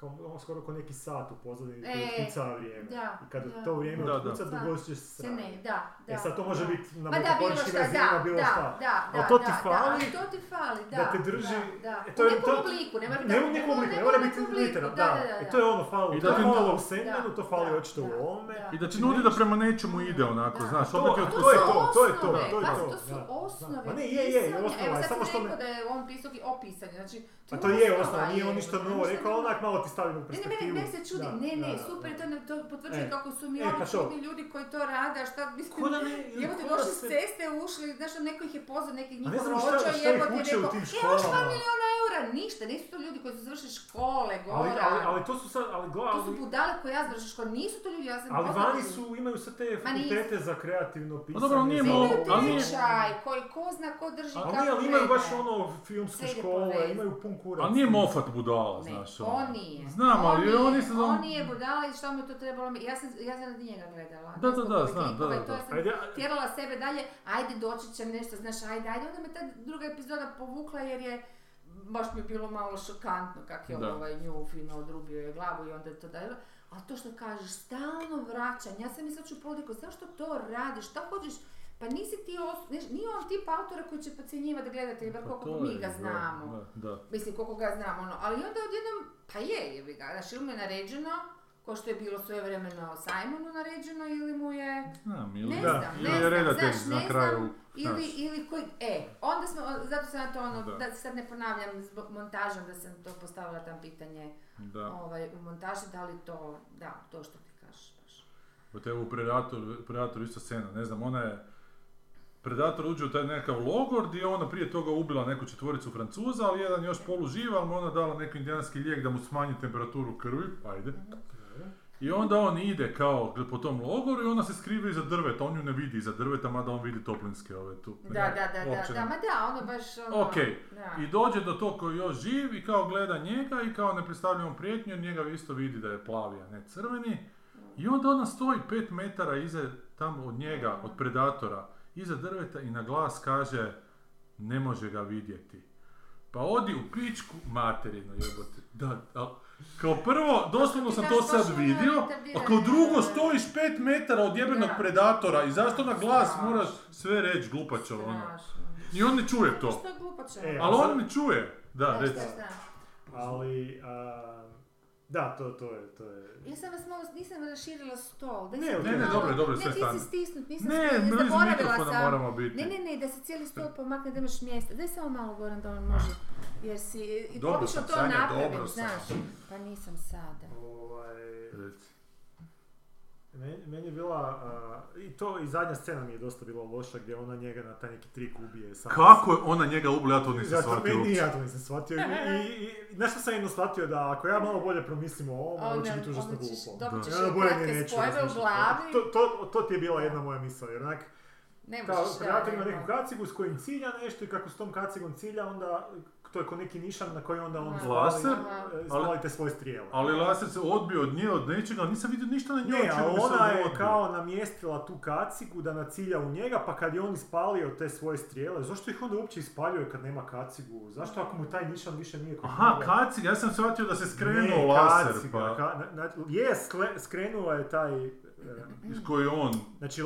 kao ono skoro kao neki sat u pozadini E, koji kuca vrijeme. da, I kada da. to vrijeme Da, da. otkuca, Da. dogodit će se sranje. ne, da, da. E sad to može da. biti na da, metaforičkim šta, razinama, da, bilo da, šta. da, da, Ali to ti da, fali da, to ti fali, da, da te drži- da, da. e, to je- u nekom to- obliku, ne mora Ne u nekom obliku, ne mora biti literal, da, da. da, da. E to je ono falo, I to da je ti- falo u Da, Sandmanu, to fali da, očito u da, ovome. da. I da ti nudi da prema nečemu ide onako, Da. znaš, To- opet je to to je su to, to je to, osnove, to je to, to su da, osnove. da. Ma ne, je, je, osnova Evo je, sad samo si što rekao me- da je on pisao i opisanje, znači... Pa to je osnova, nije on ništa novo rekao, da- onak malo ti stavimo u Ne, ne, perspektivu. mene, mene se čudi, Da, ne, ne, da, da, super, da. to, ne- to potvrđuje E, kako su mi e, pa to. čudni ljudi koji to rade, a šta, mislim, Ko da ne, ko da došli s se- ceste, ušli, znaš, ono, neko ih je pozvao, neki A njihov ne znamo šta, rođo, šta uče u rekao, e, dva školama. milijuna eura, ništa, nisu to ljudi koji su završili škole, Ali, gora, ali, ali to su sad, ali, gla- to su ali, budale koje ja završila školu, nisu to ljudi, ja sam ali vani su, imaju sad te fakultete za kreativno pisanje. dobro, ali nije ali tečaj koji ko zna ko drži Ali kako ali imaju baš ono filmsku školu, imaju pun kurac. Ali nije Moffat budala, Ne, znaš. on ono. nije. Znam, ali on on nije, isto... on nije budala i što mu je to trebalo, ja sam, ja sam radi njega gledala. Da, da, da, znam, likova da, i da, to sam Ajde, a- tjerala sebe dalje, ajde doći će nešto, znaš, ajde, ajde, onda me ta druga epizoda povukla jer je baš mi je bilo malo šokantno kak je Da. ovaj nju fino odrubio je glavu i onda je to dajelo. Ali to što kažeš, stalno vraćanje, ja sam mislila ću podiku, zašto to radiš, šta hoćeš, pa nisi ti, os- neš- nije on tip autora koji će podcjenjivati gledatelje, bar Pa koliko to mi je, ga da, znamo. Da, da. Mislim, koliko ga znam, ono, ali onda odjednom, pa je, jebi ga, znaš, ili mu je naređeno, ko što je bilo svojevremeno Simonu naređeno, ili mu je, Znam, ili, ne Da. znam, ili ne je znam, redatelj znaš, na ne kraju. znam, ili, ili koji, e, onda smo, zato sam ja to ono, Da. da, sad ne ponavljam zbog montažom da sam to postavila tam pitanje Da. ovaj, u montaži, da li to, da, to što ti kažeš baš. Evo u Predatoru, Predatoru isto scena, ne znam, ona je... Predator uđe u taj nekakav logor gdje je ona prije toga ubila neku četvoricu Francuza, ali jedan još poluživa, ali mu ona dala neki indijanski lijek da mu smanji temperaturu krvi, ajde. I onda on ide kao po tom logoru i ona se skriva iza drveta, on ju ne vidi iza drveta, mada on vidi toplinske ove tu. Da, da, da, da, da, ma da, ono baš ono, Ok, da. i dođe do tog koji još živ i kao gleda njega i kao ne predstavlja mu prijetnju njega isto vidi da je plavi, a ne crveni. I onda ona stoji pet metara iza tamo od njega, od predatora, iza drveta i na glas kaže ne može ga vidjeti. Pa odi u pičku materinu jebote. Da, da. Kao prvo, doslovno sam to sad vidio, a kao drugo stojiš pet metara od jebenog Da. predatora i zašto na glas Strašno. moraš sve reći glupačo ono. I on ne čuje to. Što je glupače? E, Ali on ne čuje. Da, reci. šta? Ali, a, da, to, to je, to je... Ja sam vas malo, nisam raširila stol. Daj Ne, ne, ne, dobro je, dobro sve Ne, ti stane. si stisnut, nisam Ne, stisnut, blizu zaboravila sam. moramo biti. Ne, ne, ne, da se cijeli stol pomakne, da imaš mjesta. Daj samo malo Goran da on može. Jer si, i Dobro sam, to Sanja, napravim, dobro sam. znaš. Pa nisam sada. Ovaj, Reci. Meni, meni je bila, a, i to i zadnja scena mi je dosta bila loša gdje ona njega na taj neki trik ubije. Sam. Kako je ona njega ubila, ja to nisam Zato shvatio meni ja to nisam shvatio. I, i, i nešto sam jedno shvatio da ako ja malo bolje promislim o ovom, ovo će biti užasno glupo. dobit ćeš kratke neću spojeve u glavi. To, to, to ti je bila jedna moja misao, jer onak, Ne kao možeš, predator da, ima ne, neku kacigu s kojim cilja nešto i kako s tom kacigom cilja, onda to je ko neki nišan na koji onda on Laser? e, spalite svoje strijele. Ali laser se odbio od nje, od nečega, ali nisam vidio ništa na njoj. Ne, čime a bi se ona je odbio. kao namjestila tu kacigu da nacilja u njega, pa kad je on ispalio te svoje strijele, zašto ih onda uopće ispaljuje kad nema kacigu? Zašto ako mu taj nišan više nije kod Aha, njega? kacig, ja sam shvatio da se skrenuo Ne, laser, kaciga, pa... ka- na- na- je, skle- skrenula je taj... e, Iz koji on... Znači,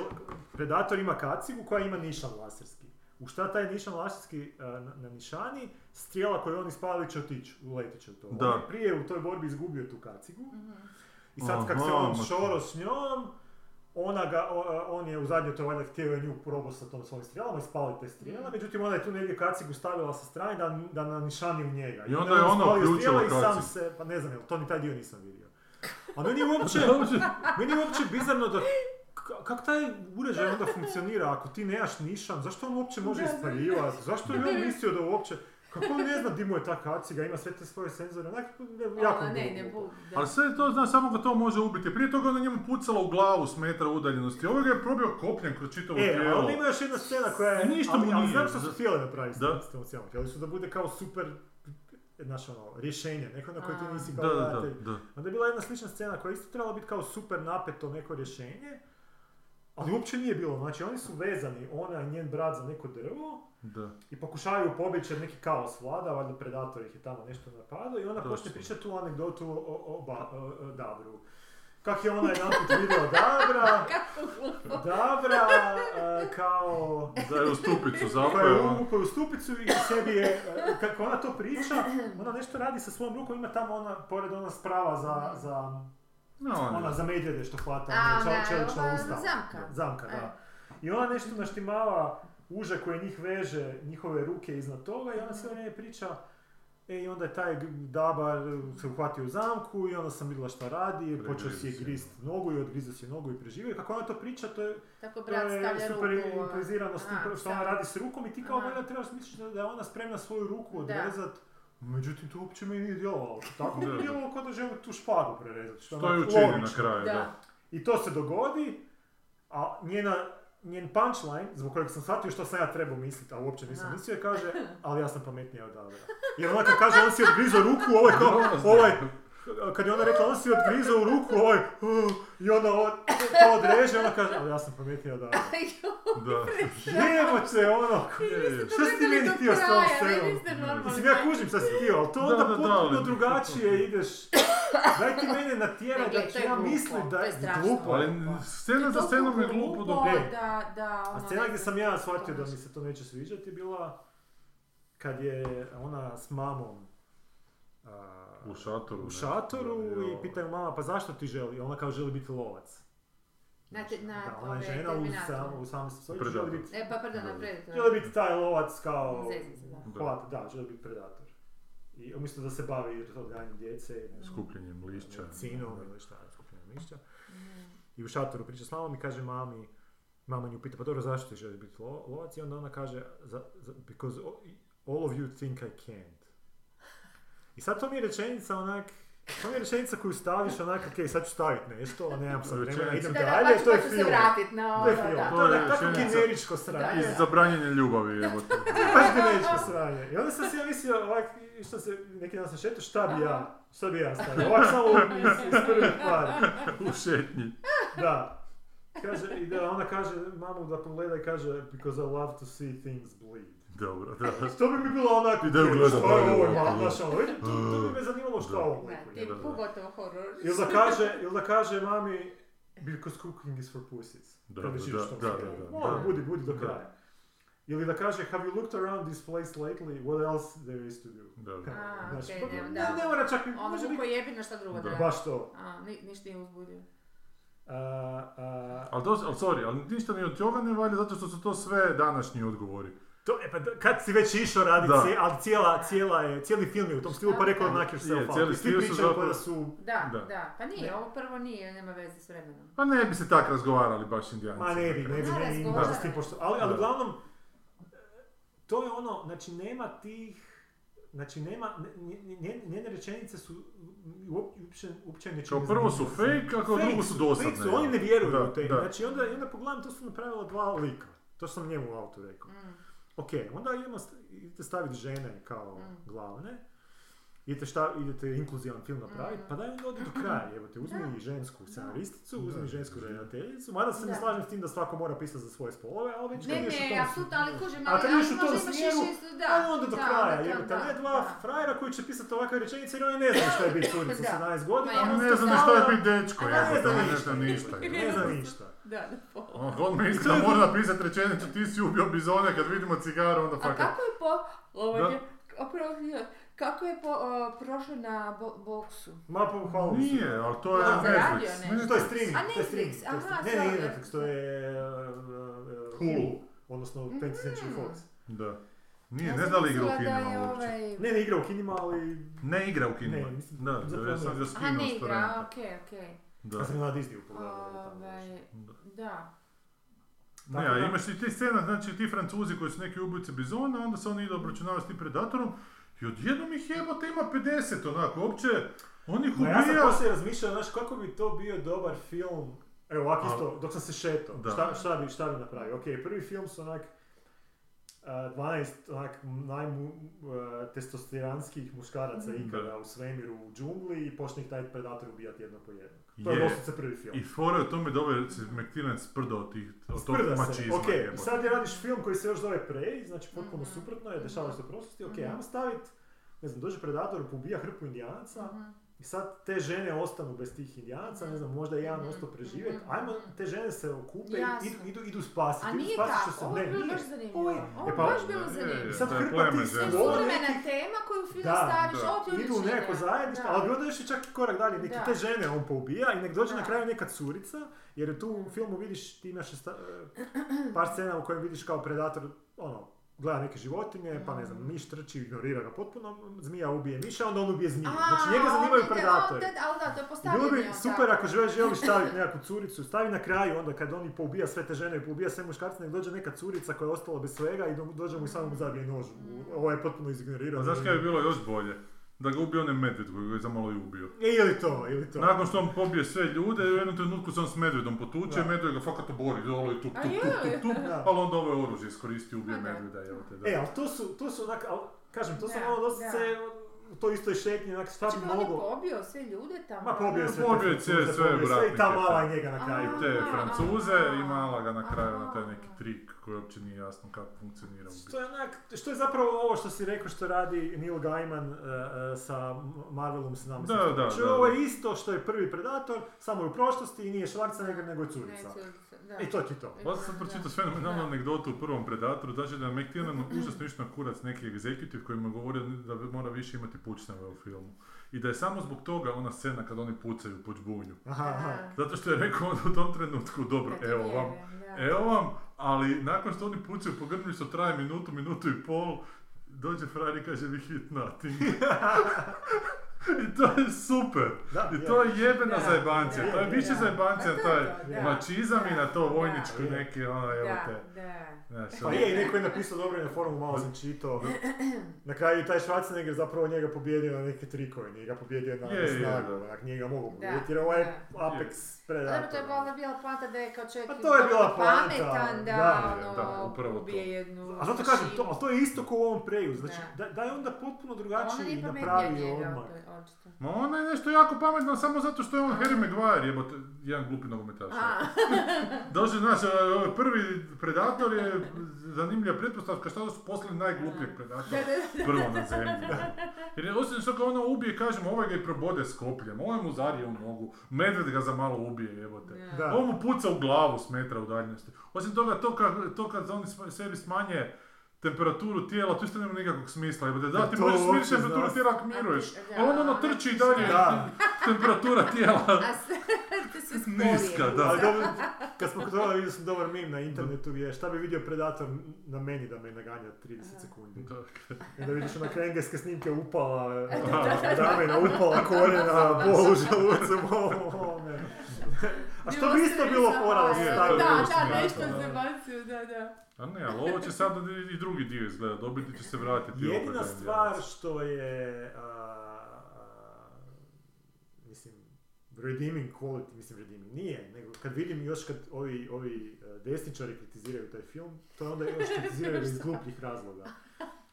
Predator ima kacigu koja ima nišan laserski. U šta taj nišan laserski e, na, na nišani, strijela koju on ispali će otići, uletit će u to. Da. On je prije u toj borbi izgubio tu kacigu. Mhm. I sad kak se on šoro s njom, ona ga, on je u zadnjoj to valjda htio je nju probao sa tom svojim strijelama, ispali te strijele, međutim ona je tu negdje kacigu stavila sa strane da, da na nišani u njega. I onda je ona uključila i sam se, pa ne znam, to ni taj dio nisam vidio. A meni je uopće, meni je uopće bizarno da ka- kako taj uređaj onda funkcionira ako ti nemaš nišan, zašto on uopće može ispaljivati, zašto je on mislio da uopće, kako on ne zna di mu je ta kaciga, ima sve te svoje senzore, onak, jako ne, ne, bu, da. Ali sve to, znaš, samo ga to može ubiti. Prije toga ona njemu pucala u glavu s metra udaljenosti. Ovo ga je probio kopljem kroz čitavo E, tijelo. onda ima još jedna scena koja je, I ništa ali, mu ali nije. znam što su htjeli napraviti Da. s tom cijelom. Htjeli su da bude kao super, znaš ono, rješenje, neko na koje ti nisi Da, kao da, da, gledatelj. da. Onda je bila jedna slična scena koja je isto trebala biti kao super napeto neko rješenje, ali uopće nije bilo. Znači oni su vezani, ona i njen brat za neko drvo Da. i pokušavaju pobjeći jer neki kaos vlada, valjda predator ih je tamo nešto napadao i ona Točno. počne pričati tu anegdotu o, o, o, ba- o- o Dabru. Kak je ona jedan put vidio Dabra, Dabra e, kao Da je u stupicu koja zapeo. je uvukao u stupicu i sebi je, e, kako ona to priča, ona nešto radi sa svojom rukom, ima tamo ona, pored ona sprava za, za, No, on ona je. za medvjede što hvata, A, ono, čel- ona, čelična ova usta. zamka. Zamka, E. da. I ona nešto naštimava uže koje njih veže, njihove ruke iznad toga i ona cijelo vrijeme priča E, i onda je taj dabar se uhvatio u zamku i onda sam vidjela šta radi, počeo si je grist nogu i odgrizao si je nogu i preživio. Kako ona to priča, to je, Tako to brat je stavlja super ruku. improvizirano s tim što ona radi s rukom i ti kao valjda trebaš misliti da je ona spremna svoju ruku Da. odrezat. Međutim, to uopće meni nije djelovalo. Tako mi Da, je djelovalo kao da želi tu špagu prerezati. Što, Što je je onak učini na kraju, da. Da. I to se dogodi, a njena, njen punchline, zbog kojeg sam shvatio što sam ja trebao misliti, a uopće nisam mislio, je kaže, ali ja sam pametnija od Davora. Jer ona kad kaže, on si odgrizao ruku, ovaj kao, ovaj, kad je ona rekla, on si odgrizao ruku, ovaj, uh, i onda on to odreže, ona kaže, ali ja sam pametnija Davora. Da. Jemoće, ono, šta si ti meni htio s tom scenom? Mislim, ja kužim šta si htio, ali to Da, onda da, da, potpuno drugačije ideš. Daj ti mene natjeraj Ne, gle, da ću ja mislim da je glupo. Ali scena za scenom je glupo dok... E. Da, da, A ono, scena gdje sam ja shvatio da mi se to neće sviđati je bila kad je ona s mamom U šatoru. u ne? šatoru Da, i pitaju mama pa zašto ti želi? Ona kao želi biti lovac. Na, te, na da, ona je ove žena u, sam, u samom želi biti, E, pa pardon, na Predator. želi biti taj lovac kao Zezim da. Da. hvat, da, želi biti predator. I umjesto da se bavi odgajanjem djece ne Skupljenjem lišća. medicinom ili šta, skupljanjem lišća. Mhm. I u šatoru priča s mamom i kaže mami, mama nju pita, pa dobro, zašto ti želiš biti lo- lovac? I onda ona kaže, za, za, because all of you think I can't. I sad to mi je rečenica onak, to mi je rečenica koju staviš onak, ok, sad ću staviti nešto, a nemam sad vremena, idem Da, da, dalje, pa to je pa se film. na To je ono, film, da. to To je tako generičko sranje. Iz zabranjene ljubavi, evo te. Baš generičko sranje. I onda sam si ja mislio, ovak, što se, neki dan sam šetao, šta bi ja, šta bi ja stavio, ovak samo iz, iz prvih pari. U šetnji. Da. Kaže, i da ona kaže mamu da pogleda i kaže because I love to see things bleed. Dobro, da. To bi mi bilo onako, I da ju "Ok, gleda, što je ovo, ma, znaš, ono, vidim, to, to bi me zanimalo što ovo Da, ti pogotovo horor. Ili da kaže, ili da kaže mami, because cooking is for pussies. Da, da, da, da, da, da. Ono, budi, budi do kraja. Ili da kaže, have you looked around this place lately, what else there is to do? Da, da. A, okej, pa, ne, da. ne mora čak, Ono može buko biti jebina, šta drugo Da. da. baš to. A, ni, ništa nije uzbudio. A, a, Ali, to, ali sorry, ali ništa mi od toga ne valja zato što su to sve današnji odgovori. To, e pa, kad si već išao raditi, ali cijela, cijela je, cijeli film je u tom stilu, pa rekao Da. knock yourself Je, out. cijeli I svi stil su pričaju zapravo- da su... Da, Da. da, Pa nije, Ne. ovo prvo nije, nema veze s vremenom. Pa ne bi se tak razgovarali baš indijanci. Ma ne bi, ne bi, ne bi možda s tim pošto... Ali, ali uglavnom, to je ono, znači nema tih... Znači nema, nje- nje- njene rečenice su uopće, uopće ne Kao prvo su fake, a kao drugo su dosadne. fake su, oni ne vjeruju u te. Znači onda, onda pogledam, to su napravila dva lika. To sam njemu u autu rekao. Mm. Ok, onda idemo, idete staviti žene kao Mm. glavne, idete, šta, idete inkluzivan film napraviti, Mm. pa daj onda odi do kraja, evo te, uzmi i žensku scenaristicu, uzmi Da. žensku redateljicu, mada se ne Da. slažem s tim da svako mora pisati za svoje spolove, ali već kad Ne, u ne, tom apsolutno, ali kužim, A ali, kad ali u tom možda imaš smjeru, više isto- da. Onda do da, kraja, jebote, da, ne dva da. frajera koji će pisati ovakve rečenice jer oni ne znaju šta je biti curica Da. 17 godina, Ne znam ni što je biti dečko, ne zna ne ništa. znam ništa. ne zna ništa. Da, da, po. On, on mi iskreno mora napisati rečenicu, ti si ubio bizone, kad vidimo cigaru, onda A fakat... kako je po... Ovo Da. je, oprosti, kako je po, o, prošlo na bo, boksu? Ma se. Nije, ali to je Da, zaradio Netflix. nešto. To je streaming. A to je streaming, Netflix, aha. Ne, ne. Netflix, to je uh, uh, Hulu. Odnosno 20th Century Mhm. Fox. Da. Nije, Ja ne zna li igra u da kinima uopće. ovaj... Ne, ne igra u kinima, ali... Ne igra u kinima. Ne, mislim, Da, ja sam ne. ga Aha, skinuo ne igra, torrenta. okej, okej. Da. Ja sam na Disneyu pogledao. da je tamo Ovaj, da. Ne, a imaš i ti scena, znači ti francuzi koji su neki ubojice bizona, onda se oni idu obračunavati s tim predatorom i odjednom ih jebote ima 50, onako, uopće, on ih Ma ja sam ubija. poslije razmišljao, znaš, kako bi to bio dobar film, evo ovako isto, dok sam se šetao, šta, šta, bi, šta bi napravio? Ok, prvi film su onak, a, 12 onak najtestosteranskih muškaraca Mhm. ikada u svemiru u džungli i počne ih taj predator ubijati jedno po jednog. To je Je. doslovce prvi film. I fora je u tome da ovaj se McTiernan sprdo od tih, od tog Sprda se, mačizma. ok, i sad je radiš film koji se još zove Prey, znači potpuno Mhm. suprotno je, dešava se u prošlosti, ok, Mhm. ajmo staviti, ne znam, dođe predator, pobija hrpu indijanaca, Mhm. I sad te žene ostanu bez tih indijanaca, ne znam, možda je jedan Mhm. ostao preživjeti, Mhm. ajmo te žene se okupe i Jasno. idu, idu, idu spasiti, A nije spasiti što tako, se, ovo je bilo baš zanimljivo. Ovo je- Ovo e je pa- baš bilo Je, zanimljivo. I sad hrpa svoje- Suvremena tema koju film Da, staviš, da. ovo ti Idu u neko zajedništvo, ali onda još i čak i korak dalje, neki Da. te žene on poubija i nek dođe Da. na kraju neka curica, jer tu u filmu vidiš, ti imaš par scena u kojem vidiš kao predator, ono, gleda neke životinje, pa ne znam, Mm. miš trči, ignorira ga potpuno, zmija ubije miša, onda on ubije zmiju. Znači njega zanimaju predatori. ali da, to je I postavljanje. Bilo bi super ako želiš, želiš staviti nekakvu curicu, stavi na kraju onda kad oni poubija sve te žene i poubija sve muškarce, nek dođe neka curica koja je ostala bez svega i do- dođe mu i samo mu zabije nož. u- Ovo je potpuno izignorirao. A znaš kaj bi bilo još bolje? Da ga ubije onaj medved koji ga je za malo i ubio. E, ili to, ili to. Nakon što on pobije sve ljude, u jednom trenutku se on s medvedom potuče, Da. medved ga fakat obori, dole i tup, tup, je tup, tup, tup, Da. ali onda ovo oružje iskoristi, ubije Ma da. medveda, evo te, da. E, ali to su, to su onak, ali, kažem, to su ono dosta u toj istoj šetnji, onak, šta Čekaj, bi on je moglo... pobio sve ljude tamo. Ma pobio je sve Pobio je sve- sve pobio je sve i ta mala i njega na kraju. Te Francuze i mala ga na kraju na taj neki trik koji uopće nije jasno kako funkcionira. u biti. Što je onak, što je zapravo ovo što si rekao što radi Neil Gaiman uh, uh, sa Marvelom s nama. Da, da, Znači, da, ovo je isto što je prvi Predator, samo je u prošlosti i nije Schwarzenegger nego je curica. Da. I to ti to. Pa sam pročitao sve fenomenalnu anegdotu u prvom Predatoru, znači da je McTiernan užasno išao na kurac neki egzekutiv koji mu govorio da mora više imati pučnjave u filmu. I da je samo zbog toga ona scena kad oni pucaju po žbunju. Aha, aha. Zato što je rekao on u tom trenutku, dobro, evo vam, evo vam, ali nakon što oni pucaju po grmlju što traje minutu, minutu i pol, dođe frajer i kaže we hit nothing. I to je super. Da, I to je jebena da, to je više zajebancija Pa taj je mačizam i na to Da. neki, ono, evo te. Znaš, Pa ono- je, i neko je napisao dobro na forumu, malo sam čitao. Na kraju je taj Schwarzenegger zapravo njega pobjedio na neke trikove, nije ga pobjedio na, Je, na je, snagu, da. onak nije ga mogao Da, pobijediti jer je da. Apex Dobro, Predator. to je valjda bila poanta da je kao čovjek Pa to je bila pametan da, da, ono, da, upravo to. ubije jednu A zato kažem, to, ali to je isto kao u ovom preju, znači Da. da, je onda potpuno Ona drugačiji napravio njega, je očito. Ma ona je nešto jako pametna samo zato što je on Harry Maguire, jebote, jedan glupi nogometaš. Došli, znaš, prvi predator je zanimljiva pretpostavka što su poslali najglupljeg predatora prvo na zemlji. Jer je osim što ga ono ubije, kažemo, ovaj ga i probode s kopljem, ovaj mu zarije u nogu, medved ga za malo ubije, jebote. Ovo mu puca u glavu s metra udaljenosti. Osim toga, to kad, to kad oni sebi smanje temperaturu tijela, to isto nema nikakvog smisla. Da, Pa ti možeš smiriti zna- tijela ako miruješ. Da, A on ono da, trči i da. dalje Da. temperatura tijela. A sve, sporije. Niska, da. Ali dobro, kad smo kod toga vidio sam dobar meme na internetu gdje je šta bi vidio Predator na meni da me naganja 30 sekundi. Da. I da vidiš onak engleske snimke upala, ramena, upala koljena, bolu želucem, ovome. A što bi isto bilo fora da se Da, da, nešto da. se bacio, da, da. A ne, ali ovo će sad i- i drugi dio izgleda, dobiti će se vratiti opet. Jedina stvar djelac. što je, a, a, mislim, redeeming quality, mislim redeeming, nije, nego kad vidim još kad ovi, ovi e, desničari kritiziraju taj film, to onda još kritiziraju iz glupljih razloga.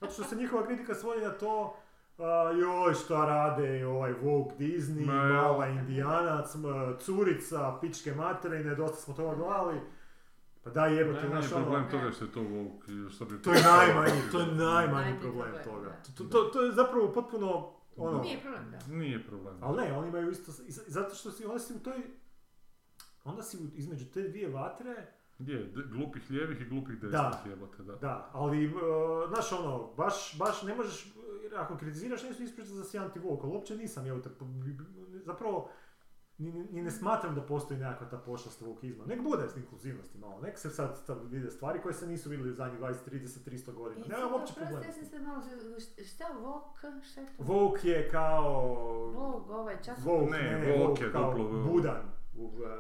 Zato što se njihova kritika svodi na to, a, joj šta rade ovaj woke Disney, Ma, mala indijanac, curica, pičke materine, dosta smo toga gledali. Pa daj jebote, Najmanji znaš ono, problem toga što je to woke i što bi... to je najmanji, to je najmanji problem toga. da. To, to, to je zapravo potpuno ono... Nije problem, da. Nije problem. Ali ne, oni imaju isto, zato što si, onda si u toj, onda si u- između te dvije vatre, Je, d- glupih lijevih i glupih Da. desnih jebote, da. da, ali, uh, znaš ono, baš, baš ne možeš, jer ako kritiziraš nešto ispričati za si anti-woke, ali uopće nisam, evo te, po- zapravo, ni, ni- ne smatram da postoji nekakva ta pošast vokizma. Nek bude s inkluzivnosti malo, nek se sad stav- vide stvari koje se nisu vidjeli u zadnjih 20, 30, 300 godina. I Nemam sad, uopće problema. Ja sam se malo, šta Vogue, šta je to? Woke je kao... Vogue, ovaj čas. Woke, Ne, woke je kao duplo budan.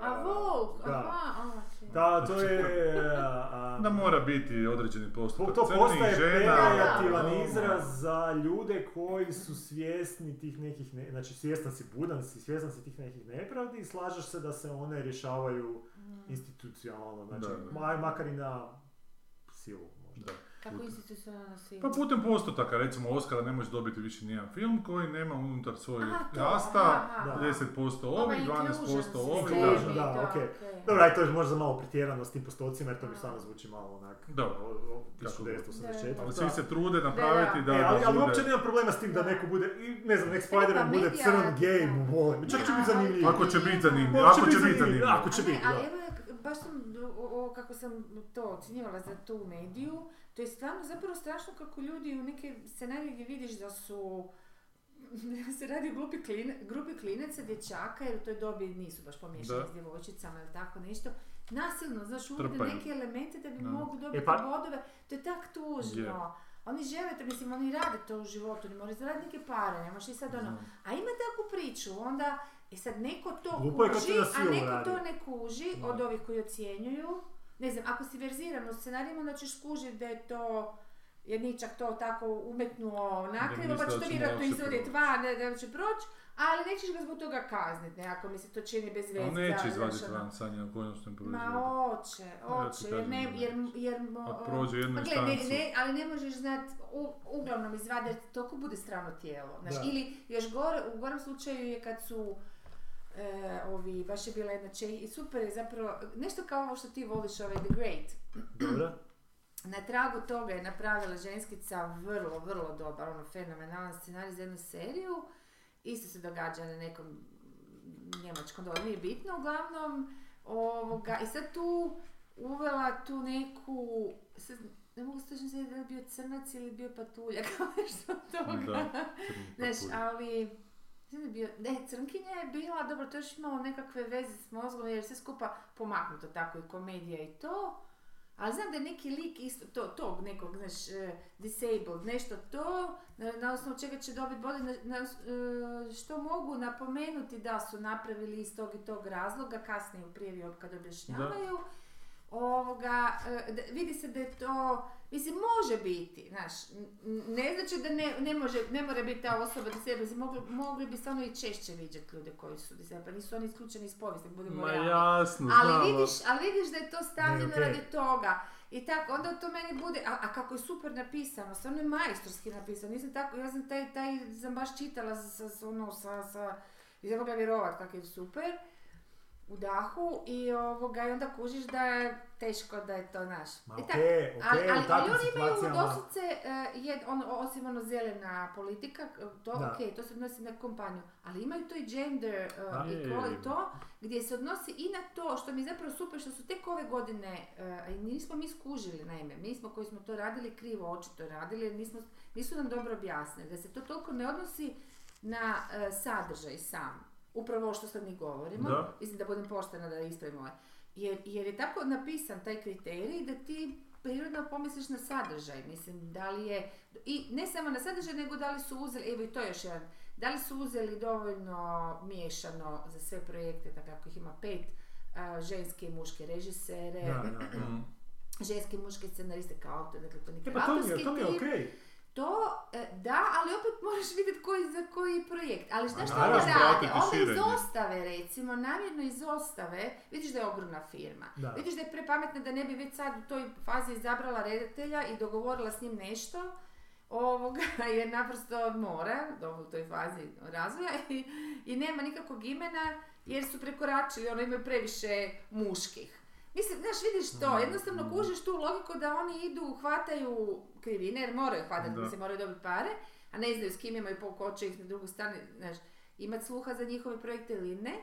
A Vogue, da. aha, okej. Da, to je... a, Da mora biti određeni postupak to postaje žena. pejorativan izraz za ljude koji su svjesni tih nekih, ne, znači svjestan si budan, si svjestan si tih nekih nepravdi i slažeš se da se one rješavaju Mm. institucionalno, znači Da, da. ma- makar i na silu možda. Da. Kako institucionalno silu? Pa putem postotaka, recimo Oscara ne može dobiti više nijedan film koji nema unutar to, rasta aha, aha. 10% Ovaj ovih, inclusion 12% ovih, sistemi, da. Inclusion, da, to, okej. okej. Dobro, aj to je možda malo pretjerano s tim postocima jer to mi stvarno zvuči malo onak, god. 1984. Ali Da. svi se trude napraviti da, E, da ali, ali bude- uopće nemam problema s tim da Da. neko bude, i ne znam, nek Spider-Man bude crn, gay, da. mu volim. Čak će Da, biti ali- zanimljivo. Ako će biti zanimljivo, ako će biti zanimljivo, ako će biti, ali da. evo, je, baš sam, o, o, kako sam to ocjenjivala za tu mediju, to je stvarno zapravo strašno kako ljudi u neke scenarije gdje vidiš da su se radi o grupi, kline, grupi klinaca, dječaka, jer u toj dobi nisu baš pomiješani s djevojčicama ili tako nešto. Nasilno, znaš, uvode neke elemente da bi Da. mogli dobiti E pa- bodove. To je tak tužno. Je. Oni žele to, mislim, oni rade to u životu, ne moraju zaraditi neke pare, ne možeš i sad ono. Znam. A ima takvu priču, onda, e sad neko to kad kuži, a neko radi. to ne kuži Da. od ovih koji ocjenjuju. Ne znam, ako si verziran u scenarijima, onda ćeš skužiti da je to jer Ničak to tako umetnuo nakrivo, pa će to vjerojatno izvoditi van, ne, da će proći, ali nećeš ga zbog toga kazniti, ne, ako mi se to čini bez veze. On neće izvaditi ono. van Sanja u konačnom Ma proizvodu. oće, ti oće, jer, ne, jer, jer, Ako prođe jednu pa gle, ne, ali ne možeš znat, u, uglavnom izvade, jer toliko bude strano tijelo. Znaš, ili još gore, u gorem slučaju je kad su e, ovi, baš je bila jedna če, i super je zapravo, nešto kao ovo što ti voliš, ovaj The Great. Dobro? Na tragu toga je napravila ženskica vrlo, vrlo dobar, ono, fenomenalan scenarij za jednu seriju. Isto se događa na nekom njemačkom dolu, nije bitno, uglavnom. Ovoga, I sad tu uvela tu neku, sad, ne mogu se sjetiti da je bio crnac ili bio patuljak, nešto od toga. Da, Znaš, ali... da je bio, ne, crnkinja je bila, dobro, to je još imalo nekakve veze s mozgom, jer je sve skupa pomaknuto, tako i komedija i to. Ali znam da je neki lik isto to, tog nekog, znaš, eh, disabled, nešto to, na, na osnovu čega će dobiti bode, na, na, eh, što mogu napomenuti da su napravili iz tog i tog razloga, kasnije u prijevi kad objašnjavaju. Ovoga, eh, da- vidi se da je to, mislim, može biti, znaš, ne znači da ne, ne, može, ne mora biti ta osoba mislim, mogli, mogli bi stvarno i češće viđati ljude koji su disabled, pa nisu oni isključeni iz povijesti, budemo Ma realni. jasno, Ali vidiš, ali vidiš da je to stavljeno okej. radi toga. I tako, onda to meni bude, a, a kako je super napisano, stvarno je majstorski napisano, nisam tako, ja sam taj, taj sam baš čitala sa, sa, ono, sa, sa, i ne vjerovat kako je super, u dahu i ovoga, i onda kužiš da je teško da je to naš. Ma tak- okej, ali, okej, ali, ali oni imaju situacijama... doslovce, eh, jed, on, osim ono zelena politika, to Da. ok, to se odnosi na kompaniju, ali imaju to i gender eh, i Je, to to, gdje se odnosi i na to, što mi je zapravo super, što su tek ove godine, eh, i nismo mi skužili, naime, mi smo koji smo to radili krivo, očito radili, jer nismo, nisu nam dobro objasnili, da se to toliko ne odnosi na eh, sadržaj sam, upravo ovo što sad mi govorimo, Da. mislim da budem poštena da ispravim ovaj. Jer, jer je tako napisan taj kriterij da ti prirodno pomisliš na sadržaj, mislim, da li je, i ne samo na sadržaj, nego da li su uzeli, evo i to je još jedan, da li su uzeli dovoljno miješano za sve projekte, tako ako ih ima pet, a, ženske i muške režisere, Da, da, da. Ženske i muške scenariste kao autor, dakle to E neki pa to mi je, to mi je okej. To, e, da, ali opet moraš vidjeti koji, za koji projekt. Ali znaš šta naravno, onda rade? širenje. izostave, recimo, namjerno izostave, vidiš da je ogromna firma. Da. Vidiš da je prepametna da ne bi već sad u toj fazi izabrala redatelja i dogovorila s njim nešto, ovoga, jer naprosto mora, u toj fazi razvoja, i, i nema nikakvog imena, jer su prekoračili, ono imaju previše muških. Mislim, znaš, vidiš to, jednostavno kužiš tu logiku da oni idu, hvataju krivine, jer moraju hvatati, Da. mislim, moraju dobiti pare, a ne znaju s kim imaju pol ko će ih na drugu stranu, znaš, imati sluha za njihove projekte ili ne.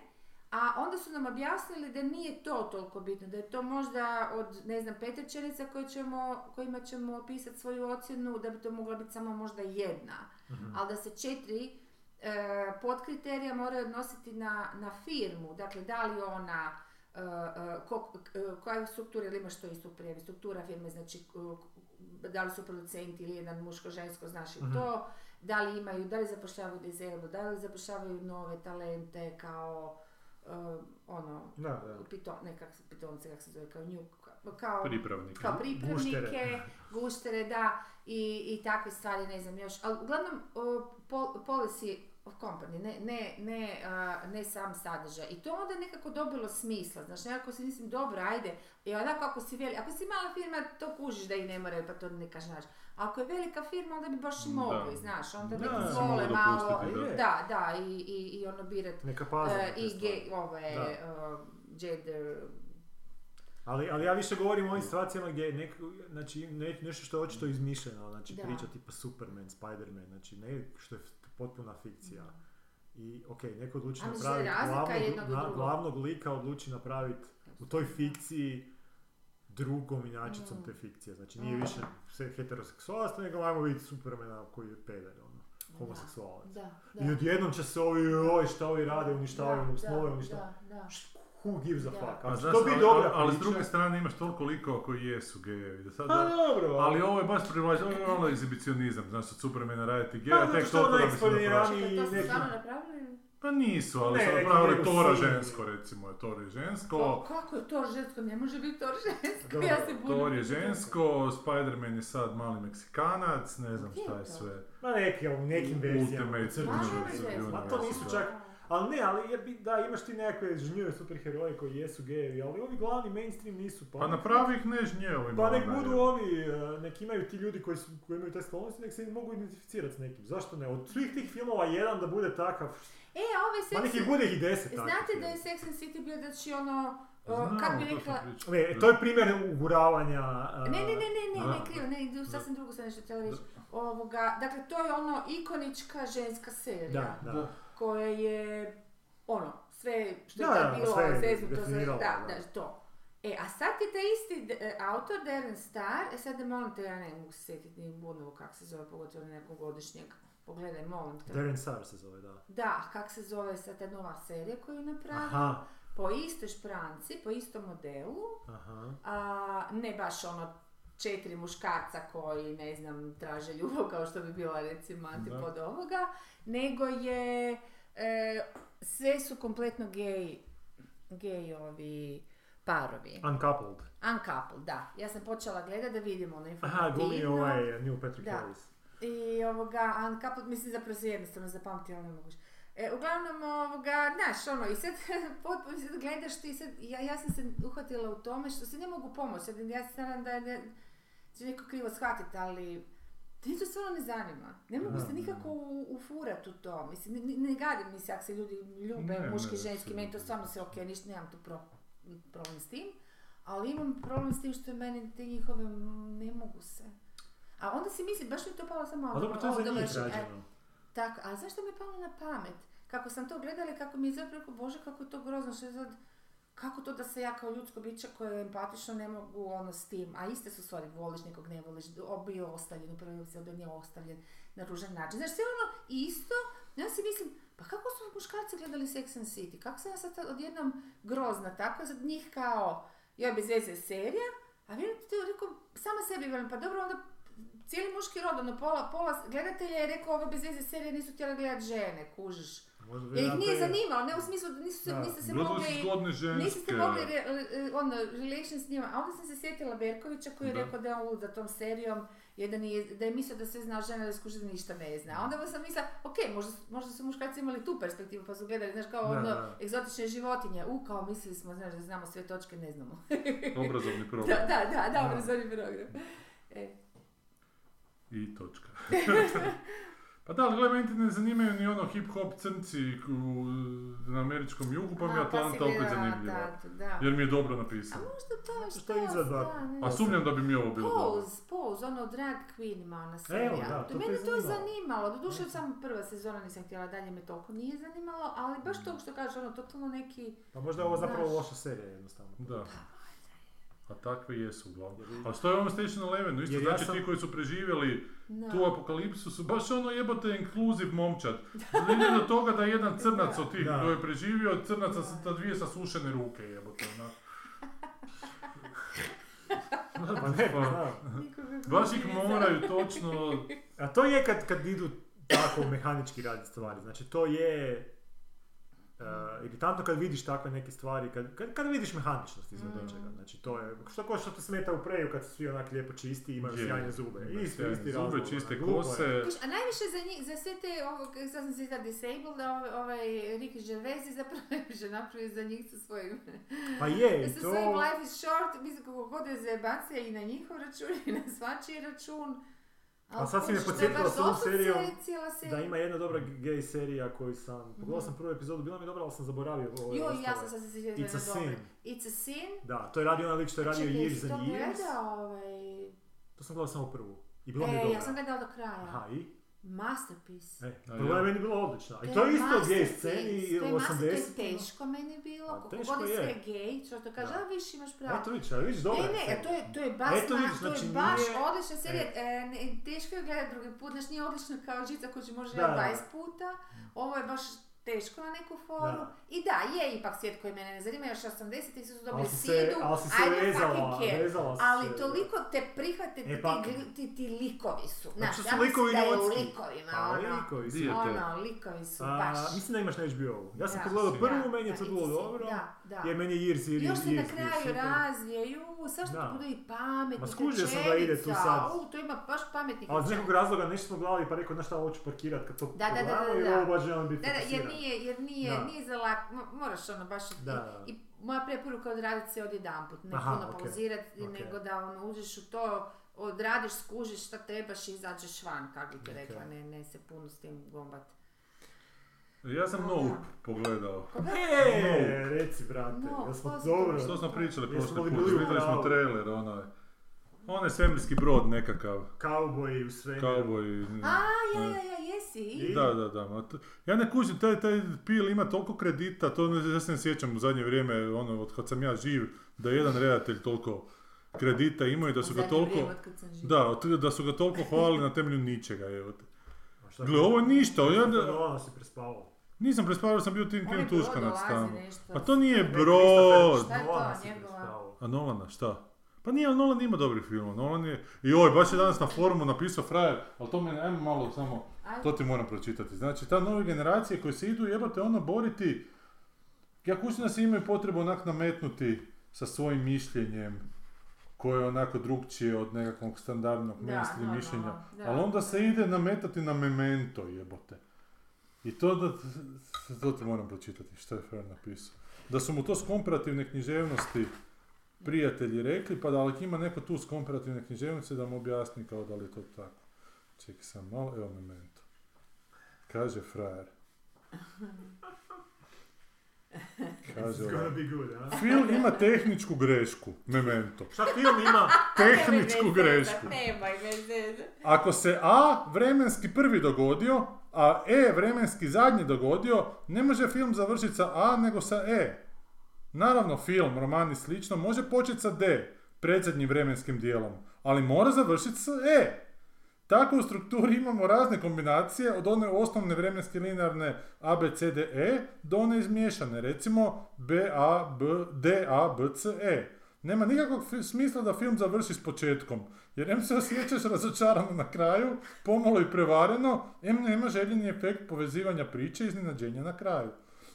A onda su nam objasnili da nije to toliko bitno, da je to možda od, ne znam, pet rečenica koje ćemo, kojima ćemo opisati svoju ocjenu, da bi to mogla biti samo možda jedna. Ali da se četiri e, podkriterija moraju odnositi na, na firmu, dakle da li ona e, e, ko- e, koja struktura ili ima što isto u prijevi, struktura firme, znači da li su producenti ili jedan muško-žensko, znaš i to, da li imaju, da li zapošljavaju dizelu, da li zapošljavaju nove talente kao e, ono, Da, da. piton, ne kak se pitonce, kak se zove, kao nju, kao, Pripravnik. kao pripravnike, Guštere. guštere, da, i, i takve stvari, ne znam još, ali uglavnom o, pol, policy company, ne, ne, ne, a, ne sam sadržaj. I to onda nekako dobilo smisla, znaš, nekako si mislim, dobro, ajde, i onako ako si veli, ako si mala firma, to kužiš da i ne moraju, pa to ne kažnaš. Ako je velika firma, onda bi baš i Da. mogli, znaš, onda Da, neki zvole malo, da. da, da, i, i, i ono birat Neka te i ge, ove, e, gender, Ali, ali ja više govorim o ovim situacijama gdje je nek, znači, ne, nešto što je očito izmišljeno, znači Da. priča tipa Superman, Spider-Man, znači ne što je potpuna fikcija. I ok, neko odluči napraviti glavnog, na- glavnog lika odluči napraviti u toj fikciji drugom inačicom Mm. te fikcije. Znači nije Mm. više sve heteroseksualnost, nego ajmo vidjeti Supermana koji je peder. Ono. homoseksualac. Da, da. I odjednom će se ovi, oj, šta ovi rade, uništavaju mu snove, uništavaju. da, da. Who gives a fuck? A će znaš, to ali, dobra ali s priča- druge strane imaš toliko likova koji jesu gejevi. Da sad, Pa dobro, ali ovo je baš privlačno, ovo je ono egzibicionizam, znaš, od Supermana raditi geja, Pa, tek toliko da bi se to su stvarno napravili? Pa nisu, ali Ne, su napravili Tora žensko, recimo, je Thor je žensko. Ko- Kako je to žensko? Ne može biti to žensko. Ja se budim. Thor je žensko, Spider-Man je sad mali Meksikanac, ne znam Gdje šta je to? sve. Ma neki, u nekim verzijama. Ultimate. Ma to nisu čak... Ali ne, ali je, bi- da, imaš ti nekakve žnjeve superheroje koji jesu gejevi, ali ovi glavni mainstream nisu. Pa napravi ih ne žnjevima. Pa nek onda, budu ovi, e, nek imaju ti ljudi koji, su, koji imaju te sklonosti, nek se mogu identificirati s nekim. Zašto ne? Od svih tih filmova jedan da bude takav, E, a ovaj ma Sex... nek ih bude ih deset takvih. Znate da je. Sex and City bio da će ono... Znam, o, kak bi to sam rekla... Ne, to je primjer uguravanja... e, Ne, ne, ne, ne, ne, ne, krivo, ne, idu sasvim drugo sam nešto htjela reći. Ovoga, dakle, to je ono ikonička ženska serija. Da, da. Koja je ono, sve što je Da, bilo, sve je za- definiralo, da, da. to. E, a sad je taj isti d- e, autor, Darren Star, e sad da molim te, ja ne mogu se sjetiti ni kako se zove, pogotovo nekog godišnjeg. Pogledaj, molim te. Darren Star se zove, da. Da, kak se zove sad ta nova serija koju je napravio. Aha, Po istoj špranci, po istom modelu, aha. a ne baš ono četiri muškarca koji, ne znam, traže ljubav kao što bi bila recimo antipod ovoga, nego je, e, sve su kompletno gej, gej ovi parovi. Uncoupled. Uncoupled, da. Ja sam počela gledati da vidimo ono Aha, glumi informativno. ovaj Neil Patrick Da. Harris. I ovoga, uncoupled, mislim zapravo se jednostavno zapamtila, ali ne moguće. E, uglavnom, ovoga, znaš, ono, i sad, potpuno sad gledaš ti, sad, ja, ja sam se uhvatila u tome što se ne mogu pomoći, sad, ja se nadam da ne, će neko krivo shvatiti, ali Mene to stvarno ne zanima. Ne mogu se nikako da. u- ufurat u to. Mislim, ne, ne gadim mi se ako se ljudi ljube, Ne, muški, ne, ženski, meni to stvarno se ok, ništa, nemam tu pro- problem s tim. Ali imam problem s tim što je meni te njihove, ne mogu se. A onda si mislim, baš mi to palo samo A dobro, to je za njih e, rađeno. tako, a zašto mi je palo na pamet? Kako sam to gledala i kako mi je zapravo bože kako je to grozno, što je sad, kako to da se ja kao ljudsko biće koje je empatično ne mogu ono s tim, a iste su stvari, voliš nekog, ne voliš, bio ostavljen, u prvoj epizodi on je ostavljen na ružan način. Znaš, sve ono isto, ja si mislim, pa kako su muškarci gledali Sex and City, kako sam ja sad odjednom grozna, tako sad njih kao, joj bez veze serija, a vjerujte ti, rekao, sama sebi velim, pa dobro, onda cijeli muški rod, ono pola, pola gledatelja je rekao ove bez veze serije nisu htjeli gledati žene, kužiš. Možda Jer ih nije je- zanimalo, ne u smislu da nisu se, Da. niste se Gledali mogli... zgodne Niste ženske. se mogli re, ono, relation s njima, a onda sam se sjetila Berkovića koji je Da. rekao da je on lud za tom serijom, jer da, nije, da je mislio da sve zna žena, da skuži da ništa ne zna. A onda sam mislila, ok, možda, možda su muškarci imali tu perspektivu pa su gledali, znaš, kao Da, ono, da. egzotične životinje. U, kao mislili smo, znaš, da znamo sve točke, ne znamo. Obrazovni da, program. da, da, da, Da. obrazovni program. E, I točka. pa da, ali gledaj, meni te ne zanimaju ni ono hip-hop crnci u, na američkom jugu, pa mi je a, Atlanta opet zanimljiva. Jer mi je dobro A napisano. možda to je Što što, je da, A sumnjam da bi mi ovo bilo dobro. Pose, Pose, ono drag queen ima ona serija. Evo, da, to te mene to je zanimalo. Doduše samo prva sezona nisam htjela, dalje me toliko nije zanimalo, ali baš to što kažeš, ono, totalno neki... Pa možda je ovo zapravo loša serija jednostavno. Da. A takve jesu uglavnom. A što je ovom Station Elevenu? Isto Jer ja znači sam- ti koji su preživjeli Da. tu apokalipsu su baš ono jebote inkluziv momčad. Ide do toga da je jedan crnac od tih koji je preživio, od crnaca sa dvije sasušene ruke jebote. onak. Pa ne, pa Baš ih moraju točno... A to je kad, kad idu tako mehanički raditi stvari. Znači to je uh, iritantno kad vidiš takve neke stvari, kad, kad, kad vidiš mehaničnost iznad Mm. nečega. Znači to je, što ko što te smeta u preju kad su svi onak lijepo čisti i imaju Je. sjajne zube. Isti, isti zube, razlog, čiste je. kose. Viš, a najviše za, njih, za sve te, ovo, kako sad sam se izgleda disabled, da ovaj, ovaj Ricky Gervais je zapravo najviše napravio za njih sa svojim, Pa je, sa to... svojim life is short, mislim kako god je zajebancija i na njihov račun i na svačiji račun. A sad si me to podsjetila s ovom serijom Da ima jedna dobra gay serija koju sam, Mhm. sam prvu epizodu, bila mi dobra, ali sam zaboravio ove Joj, ja sam sad se sjetila It's a da je dobro. sin. It's a sin? Da, to je radio onaj lik što je radio Čekaj, Years to and Years. gledao, ovaj... To sam gledao samo prvu. I bila mi je E, dobra. ja sam gledala do kraja. Aha, i? Masterpiece. E, A prva je meni bila odlična. I to je isto gej sceni To je u master- To je 80 teško meni bilo, A, koliko teško god je sve gej, što to kaže, a viš imaš pravo. Eto vidiš, ali vidiš, dobro Ne, je ne, scena. to je, to je baš, Eto vidiš, to je znači baš nije- odlična serija, e, ne, teško je gledati drugi put, znači nije odlična kao žica koju će može Da, da. 20 puta, ovo je baš teško na neku foru. Da. I da, je ipak svijet koji mene ne zanima, još 80-ih su dobili Ali si se, sidu, vezala, fucking vezala Ali se. toliko te prihvate E ti, pa- ti, ti likovi su. Znači Znaš, su ja mislim likovi da ljudski. likovima, Pa, ono, likovi su. Ono, likovi su A, baš. mislim da imaš na HBO-u. Ja sam Da. pogledao prvu, meni je to bilo ti dobro. Da, da. Jer meni je Years, Years, Još se na kraju razvije, ju, svašta Da. bude i pametni, Ma skužio sam da ide tu sad. u, to ima baš pametnih Ali iz nekog razloga nešto smo gledali pa rekao, znaš šta, ovo ću parkirat kad to Da, da, da, da, da. ovo baš želim biti Da, da, jer nije, jer nije, Da. nije za lak, mo- moraš ono baš, i- Da, da. i moja preporuka odraditi se odjedanput, ne Aha, puno ok, pauzirati, ok. nego da ono, uđeš u to, odradiš, skužiš šta trebaš i izađeš van, kako bi ti Ok. rekla, ne, ne se puno s tim gombat. Ja sam. Nope pogledao. E, reci, brate, No, jel smo dobro? Što smo pričali prošli li put, vidjeli smo trailer, onaj. Onaj svemirski brod nekakav, Kauboji u svemiru. cowboy. A, ja, ja, ja, jesi? Da, da, da. Ja ne kužim, taj, taj pil ima toliko kredita, to ne, ja se ne sjećam u zadnje vrijeme, ono, od kad sam ja živ, da je jedan redatelj toliko kredita imao i da su ga toliko... Da, od- da su ga toliko hvalili na temelju ničega, evo te. Gle, ovo je ništa, ja Ja da- Ono si prespavao. Nisam prespavao, sam bio tim brod Tuškanac tamo. Pa to nije brod! Šta je to, njegova? A Nolana, šta? Pa nije, ali Nolan ima dobrih filmova. Nolan je... I oj, baš je danas na forumu napisao frajer, ali to mene, ajmo malo samo, to ti moram pročitati. Znači, ta nove generacije koje se idu jebate ono boriti, ja kućim da se imaju potrebu onak nametnuti sa svojim mišljenjem, koje je onako drugčije od nekakvog standardnog Da, mainstream mišljenja. da. Ali onda se ide nametati na memento jebote. I to da, to ti moram pročitati, što je Fer napisao. Da su mu to s komparativne književnosti prijatelji rekli, pa da li ima neko tu s komparativne književnosti da mu objasni kao da li je to tako. Čekaj sam malo, evo memento. Kaže frajer. Kaže good? Film ima tehničku grešku, memento. Šta film ima? Tehničku grešku. Ako se A vremenski prvi dogodio, a E vremenski zadnji dogodio, ne može film završiti sa A nego sa E. Naravno, film, roman i slično može početi sa D, predzadnjim vremenskim dijelom, ali mora završiti sa E. Tako u strukturi imamo razne kombinacije od one osnovne vremenske linearne A, B, C, D, E do one izmiješane, recimo B, A, B, D, A, B, C, E. Nema nikakvog smisla da film završi s početkom, jer em se osjećaš razočarano na kraju, pomalo i prevareno, em nema željeni efekt povezivanja priče i iznenađenja na kraju.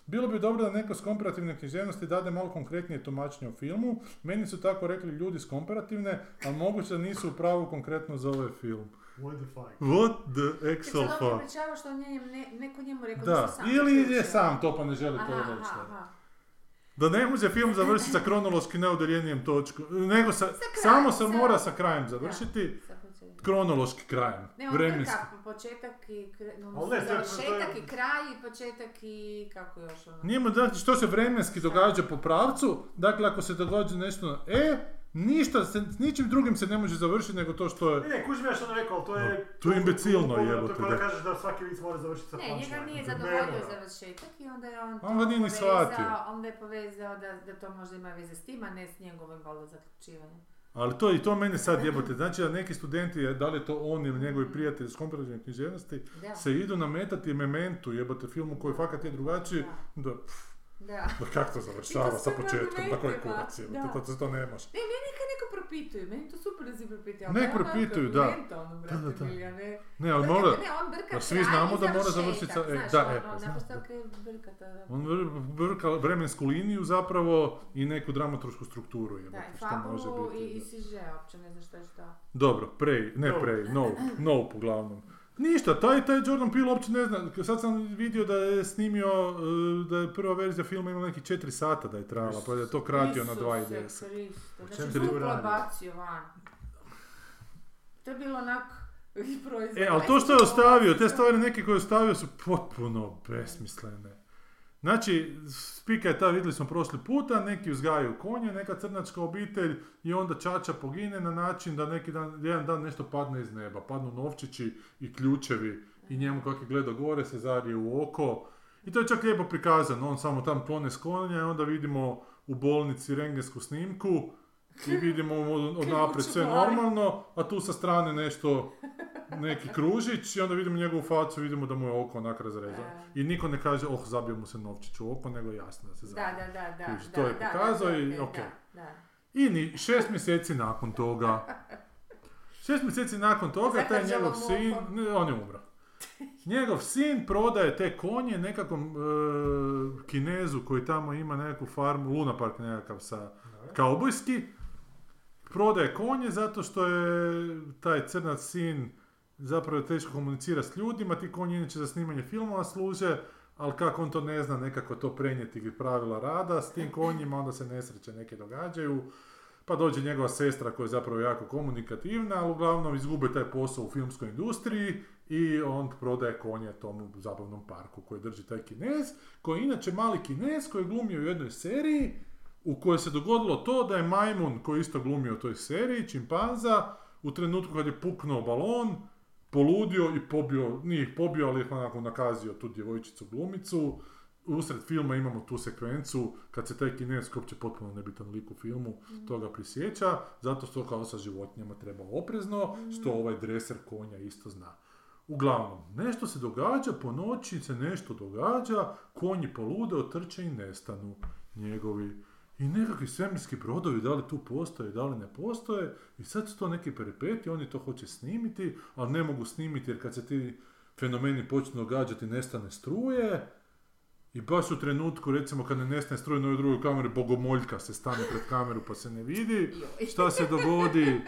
Bilo bi dobro da neko s komparativne književnosti dade malo konkretnije tumačenje o filmu. Meni su tako rekli ljudi s komparativne, ali moguće da nisu u pravu konkretno za ovaj film. What the fuck? What the actual fuck? što on njem, ne, neko njemu rekao da, Da, su sam ili je sam to pa ne želi to Aha, reći. Da. Da ne može film završiti sa kronološki neudaljenijem točkom, nego sa, krajem, samo se sa- mora sa krajem završiti, Sa početka. kronološki krajem, Ne, vremenski. brka početak i kre- no, ne, završetak i kraj i početak i kako još ono. Njemu znači što se vremenski događa po pravcu, dakle ako se događa nešto na E, ništa, se, s ničim drugim se ne može završiti nego to što Ne, je... ne, kužim ja što rekao, ali to je... No, to je imbecilno, jebote, To je kao da da. kažeš da svaki vic mora završiti sa Ne, njega nije Ne zadovoljio mora. završetak i onda je on to On ga nije ni shvatio. onda je povezao da, da to možda ima veze s tim, a ne s njegovim valjda zaključivanjem. Ali to i to mene sad jebote, znači da neki studenti, da li je to on ili njegovi prijatelji s komparativne književnosti, se idu nametati mementu jebote filmu koji fakat je drugačiji, da, Da. Da kak to završava I sa početkom, na koji kurac da. to, to, to ne može. Ne, meni kad neko propituje, meni to super da si propituje. Ne propituju, da. Da, da, da. ne... Ne, ali mora, Ne, on brka da svi znamo i da mora završiti sa- e, znaš, da, ono, e, da. kaj brka da. on brka vremensku liniju zapravo i neku dramaturšku strukturu Da, i što može biti. i, i da. siže, uopće ne znaš šta je šta. Dobro, prej, ne prej, no, no uglavnom. Ništa, taj, taj Jordan Peele uopće ne zna, sad sam vidio da je snimio, e, da je prva verzija filma imala nekih 4 sata da je trajala, pa da je to kratio na 2,10. Isuse Kriste, O čem Znači, se tu duplo bacio van. To je bilo onak proizvod. E, ali to što je ostavio, te stvari neke koje je ostavio su potpuno besmislene. Znači, spika je ta, vidjeli smo prošli puta, neki uzgajaju konje, neka crnačka obitelj i onda čača pogine na način da neki dan, jedan dan nešto padne iz neba. Padnu novčići i ključevi i njemu kako je gledao gore se zarije u oko. I to je čak lijepo prikazano, on samo tam klone s konja i onda vidimo u bolnici rengensku snimku i vidimo od, od naprijed sve normalno, a tu sa strane nešto, neki kružić i onda vidimo njegovu facu, vidimo da mu je oko onak razrezano. I niko ne kaže, oh, zabio mu se novčić u oko, nego jasno da se Da, zabio. da, da, da. Kužiš, da, to je da, da, pokazao da, i da, okej. Da, da. I ni šest mjeseci nakon toga, šest mjeseci nakon toga, taj njegov sin, ne, on je umro. Njegov sin prodaje te konje nekakvom e, kinezu koji tamo ima nekakvu farmu, Luna Park nekakav sa kaubojski. Prodaje konje zato što je taj crnac sin zapravo teško komunicira s ljudima, ti konji inače za snimanje filmova služe, ali kako on to ne zna nekako to prenijeti pravila rada s tim konjima, onda se nesreće neke događaju. Pa dođe njegova sestra koja je zapravo jako komunikativna, ali uglavnom izgube taj posao u filmskoj industriji i on prodaje konje tomu zabavnom parku koji drži taj kinez, koji je inače mali kinez koji je glumio u jednoj seriji u kojoj se dogodilo to da je majmun koji je isto glumio u toj seriji, čimpanza, u trenutku kad je puknuo balon, poludio i pobio, nije ih pobio, ali ih onako nakazio tu djevojčicu glumicu. Usred filma imamo tu sekvencu kad se taj kinez, koji je uopće potpuno nebitan lik u filmu, toga prisjeća, zato što kao sa životinjama treba oprezno, što ovaj dreser konja isto zna. Uglavnom, nešto se događa, po noći se nešto događa, konji polude, otrče i nestanu njegovi. I nekakvi svemirski brodovi, da li tu postoje, da li ne postoje, i sad su to neki peripeti, oni to hoće snimiti, ali ne mogu snimiti jer kad se ti fenomeni počnu događati, nestane struje, i baš u trenutku, recimo, kad ne nestane struje na ovoj drugoj kameri, bogomoljka se stane pred kameru pa se ne vidi, šta se dogodi.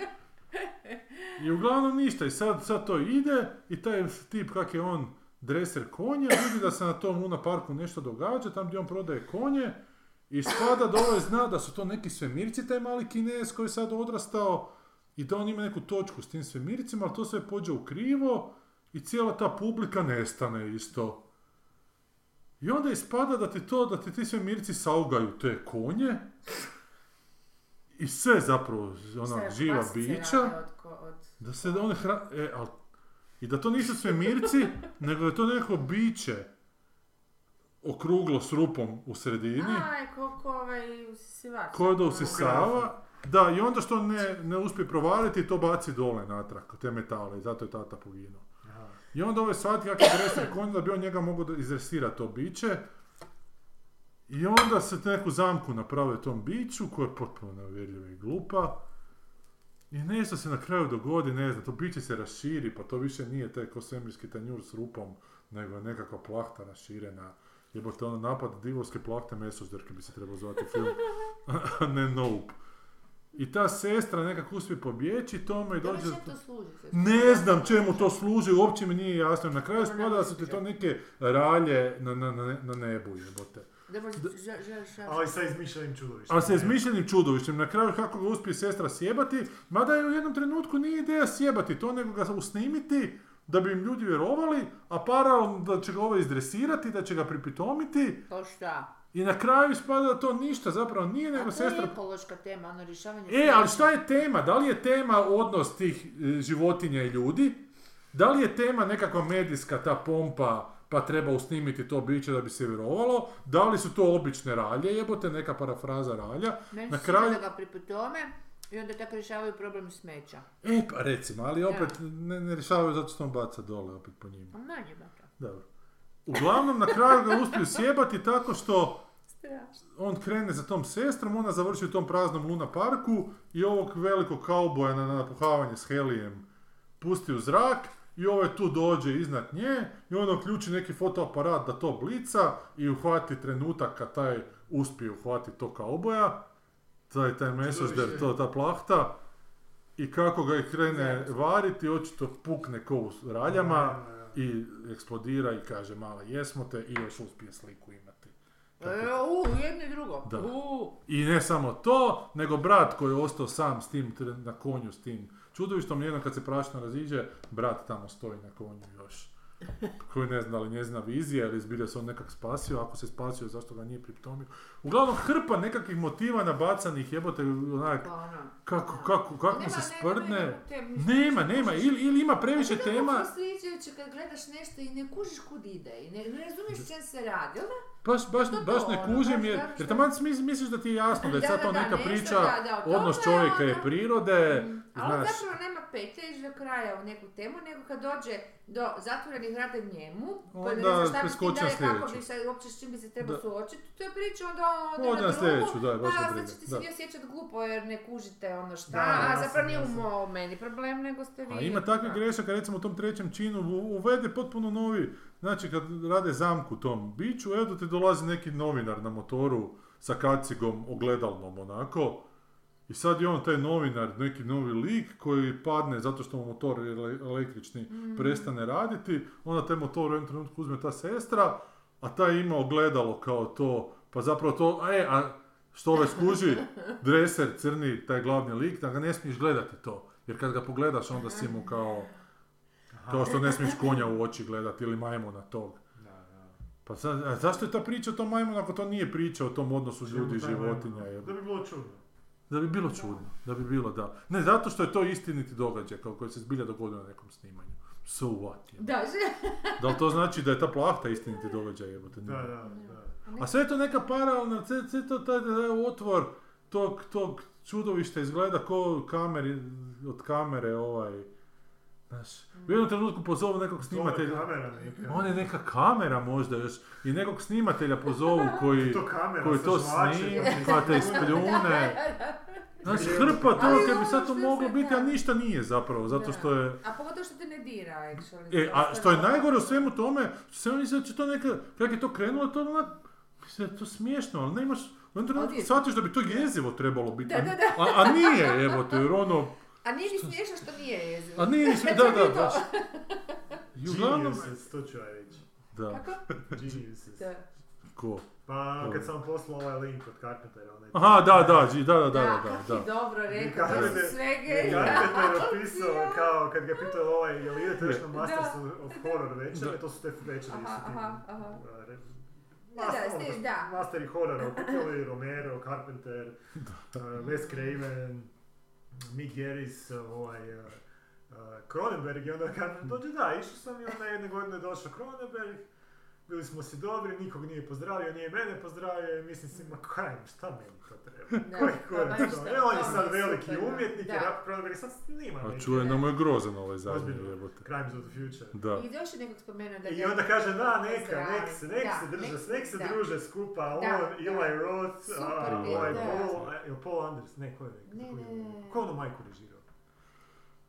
I uglavnom ništa, i sad, sad to ide, i taj tip kak je on dreser konja, vidi da se na tom Luna Parku nešto događa, tam gdje on prodaje konje, i spada da ovaj zna da su to neki svemirci, taj mali kinez koji je sad odrastao, i da on ima neku točku s tim svemircima, ali to sve pođe u krivo, i cijela ta publika nestane isto. I onda ispada da ti to, da ti ti svemirci saugaju te konje, i sve zapravo, ona živa bića, da se da one hra... E, al... I da to nisu svemirci, nego je to neko biće okruglo s rupom u sredini, Aj, koliko ovaj usisivač. koje da usisava, da, i onda što ne, ne uspije provaliti, to baci dole natrag, te metale, i zato je tata poginuo. I onda ovaj shvati kako je dresner konj, da bi on njega mogao da izresirati to biće, i onda se neku zamku naprave tom biću, koja je potpuno neuvjerljiva i glupa, i nešto se na kraju dogodi, ne znam, to biće se raširi, pa to više nije taj ko svemirski tanjur s rupom, nego je nekakva plahta raširena. Jebote, ono napad divovske plahte mesožderke bi se trebao zvati film, a ne Nope. I ta sestra nekako uspije pobjeći tome i dođe... to služi? Ne znam čemu to služi, uopće mi nije jasno. Na kraju spada da su ti to neke ralje na, na, na, na nebu, jebote. Ali sa izmišljenim čudovištem. Ali sa izmišljenim čudovištem, na kraju kako ga uspije sestra sjebati, mada je u jednom trenutku nije ideja sjebati to, nego ga usnimiti, da bi im ljudi vjerovali, a paralelno da će ga ovaj izdresirati, da će ga pripitomiti, To šta? i na kraju ispada da to ništa zapravo nije, A nego to sestra je ekološka tema, ono rješavanje... E, ali šta je tema? Da li je tema odnos tih e, životinja i ljudi? Da li je tema nekakva medijska ta pompa pa treba usnimiti to biće da bi se vjerovalo? Da li su to obične ralje, jebote, neka parafraza ralja? Meni na kraju- da ga priputome i onda tako rješavaju problem smeća. E, pa recimo, ali opet ne, ne rješavaju zato što on baca dole opet po njima. A manje baka. Dobro. Uglavnom, na kraju ga uspiju sjebati tako što on krene za tom sestrom, ona završi u tom praznom Luna parku i ovog velikog kauboja na napuhavanje s helijem pusti u zrak i ovaj tu dođe iznad nje i onda uključi neki fotoaparat da to blica i uhvati trenutak kad taj uspije uhvatiti to kauboja, taj, taj mesožder, to, ta plahta i kako ga je krene variti, očito pukne ko u raljama i eksplodira i kaže mala jesmo te i još uspije sliku imati. E, u, jedno i drugo. Da. U, I ne samo to, nego brat koji je ostao sam s tim, na konju s tim čudovištom, jednom kad se prašno raziđe, brat tamo stoji na konju još. Koji ne zna da li njezina vizija ili zbilja se on nekak spasio, ako se spasio zašto ga nije pritomio. Uglavnom hrpa nekakvih motiva nabacanih jebote, onak, pa ono. kako, kako, kako mu Nema- se nema- sprdne. nema Nema, nema, ili, ili ima previše tema, frustrirajuće kad gledaš nešto i ne kužiš kud ide i ne, ne razumiješ čem se radi? Baš, baš, to baš ne ono, kužim baš jer, da, jer taman smis- misliš da ti je jasno da je Da, sad da, to da, neka nešto, priča, da, da, odnos čovjeka i prirode, Ali on znaš. zapravo nema petlje do kraja u neku temu, nego kad dođe do zatvorenih vrata njemu, ne Onda zna šta bi s tim preskoči na dalje, kako bi se uopće s čim bi se trebao Da. suočiti, to je priča onda on Ode na da, baš pa je briga, sad ćete da. se vi osjećati glupo jer ne kužite ono šta, Da, a zapravo nije umo meni problem, nego ste vi. A ima takvih Da. grešaka, recimo u tom trećem činu u- uvede potpuno novi, znači kad rade zamku tom biću, evo ti dolazi neki novinar na motoru sa kacigom ogledalnom onako, i sad je on taj novinar, neki novi lik koji padne zato što mu motor ele- električni Mm. prestane raditi, onda taj motor u jednom trenutku uzme ta sestra, a taj ima ogledalo kao to, pa zapravo to, e, a što ovaj skuži, dreser crni, taj glavni lik, da ga ne smiješ gledati to, jer kad ga pogledaš onda si mu kao, kao što ne smiješ konja u oči gledati ili majmuna tog. Da, da. Pa sad, a zašto je ta priča o tom majmunu ako to nije priča o tom odnosu ljudi i životinja? Da bi bilo čudno. Da bi bilo čudno, da bi bilo da. Ne, zato što je to istiniti događaj kao koji se zbilja dogodio na nekom snimanju. So what? je? Da, že? Da li to znači da je ta plahta istiniti događaj? Jebote, Da, da, da. A sve je to neka paralelna, sve, sve to taj, taj otvor tog, tog čudovišta izgleda ko kameri, od kamere ovaj, znaš, u jednom trenutku pozovu nekog To je snimatelja, kamera neka. on je neka kamera možda još, i nekog snimatelja pozovu koji, To kamera koji to snima, znači, pa te ispljune, znaš, hrpa toga kad bi sad ono to što moglo biti, a ništa nije zapravo, zato što je, A pogotovo što te ne dira, actually. E, a što je najgore u svemu tome, što se on misli da će to neka, kako je to krenulo, to je onak, mislim da je to smiješno, ali nemaš, u jednom trenutku Ovdje- shvatiš da bi to jezivo trebalo biti, Da, da, da. A, a nije, evo te, jer ono, A nije ni smiješno što nije jezivo. a nije ni Već da, da, baš. I uglavnom, Geniuses, to ću ja reći. da, Kako? Geniuses. Da. ko? Pa kad sam poslao ovaj link od Carpentera, onaj... Aha, da, da, da, da, da, da, kak da, dobro rekao, to su Carpenter- sve Carpenter je opisao kao, kad ga je pitao ovaj, jel idete još na Da. Masters of Horror večere, Da. to su te večeri Aha, su ti... uh, Master, da, da. Masteri Romero, Carpenter, uh, Wes Craven, Mick Garris, ovaj, uh, uh, Cronenberg i onda Carpenter dođe, da, išao sam i onda jedne godine došao Cronenberg, bili smo si dobri, nikog nije pozdravio, nije mene pozdravio i mislim si, ma kaj, šta meni to treba? Da, Koji kurac to? to, E, on je sad veliki umjetnik, jer Cronenberg sad snima A da mu je grozan ovaj zadnji, jebote. Crimes of the Future. Da. I još je nekog spomenuo da I onda kaže, da, neka, nek se, nek se drže, nek- nek se druže skupa, on. Eli Roth, ovaj. Paul, jel Paul Anders, ne, ko je? Ne, ko je- ne, ne. Ko ono majku režirao?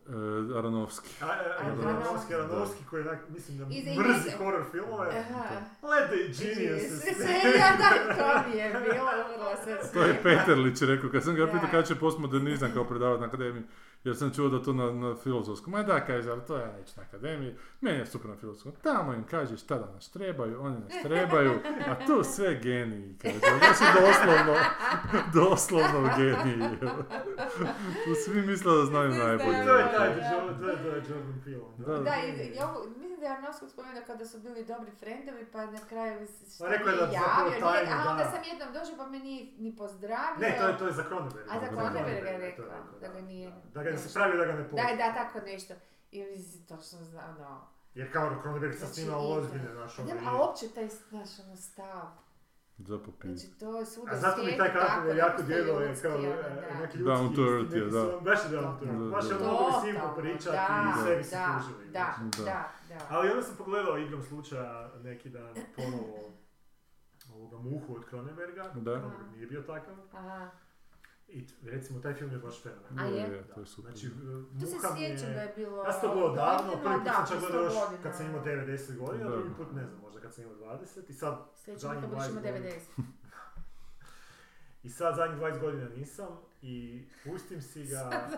E, Aronovski. A, a, Aronofsky. Aronofsky, Aronofsky koji onak, mislim da I za- i mrzi horror filmove. Aha. Let the geniuses. ja da, to mi je bilo vrlo se To je Peterlić rekao, kad sam ga pitao kada će postmodernizam kao predavati na akademiji, jer sam čuo da to na, na filozofskom, ma da, kaže, ali to ja neću na akademiji, meni je super na filozofskom, tamo im kažeš šta da nas trebaju, oni nas trebaju, a tu sve geniji, kaže, znači doslovno, doslovno geniji. tu svi misle da znaju najbolje. To je taj, Jo- to je to je Jordan Peele. Da. Da, i, i ovo, mislim da je Arnovskog spomenuo kada su bili dobri frendovi, pa na kraju Pa rekao je da javio, nije, a onda da. sam jednom došao pa me nije ni pozdravio. Ne, to je, to je za Cronenberg. A za Da, Cronenberga je rekao, da ga nije... Da ga se pravi da ga ne Da, pozna. da, tako nešto. I točno zna, ono... Jer kao Cronenberg sam Znači, snimao ide. ozbiljne, znaš, ono Da, je- a uopće taj, znaš, ono, stav. Za popis. Znači, to je svuda A zato mi taj Carpenter jako naprosto djeluje ljudski, kao ono, e, da. neki Down ljudski to isti, earth je, da. Baš je down to Da, earth. Baš je da. ono mogli s njim popričati da, i sve bi se da, kužili. Da, Da. da, da. Ali onda sam pogledao igrom slučaja neki dan ponovo ovoga Muhu od Cronenberga. Da. Cronenberg nije bio takav. Aha. I recimo taj film je baš fenomenalan. A je? je, to je super. Znači, To se sjećam da je bilo... Ja sam to gledao davno, prvi put da, sam čak gledao još kad sam imao 90 godina, Da. drugi put ne znam, možda kad sam imao 20 i sad Sljedeći zadnjih put budeš imao 20 godina. 90. I sad zadnjih 20 godina nisam i pustim si ga...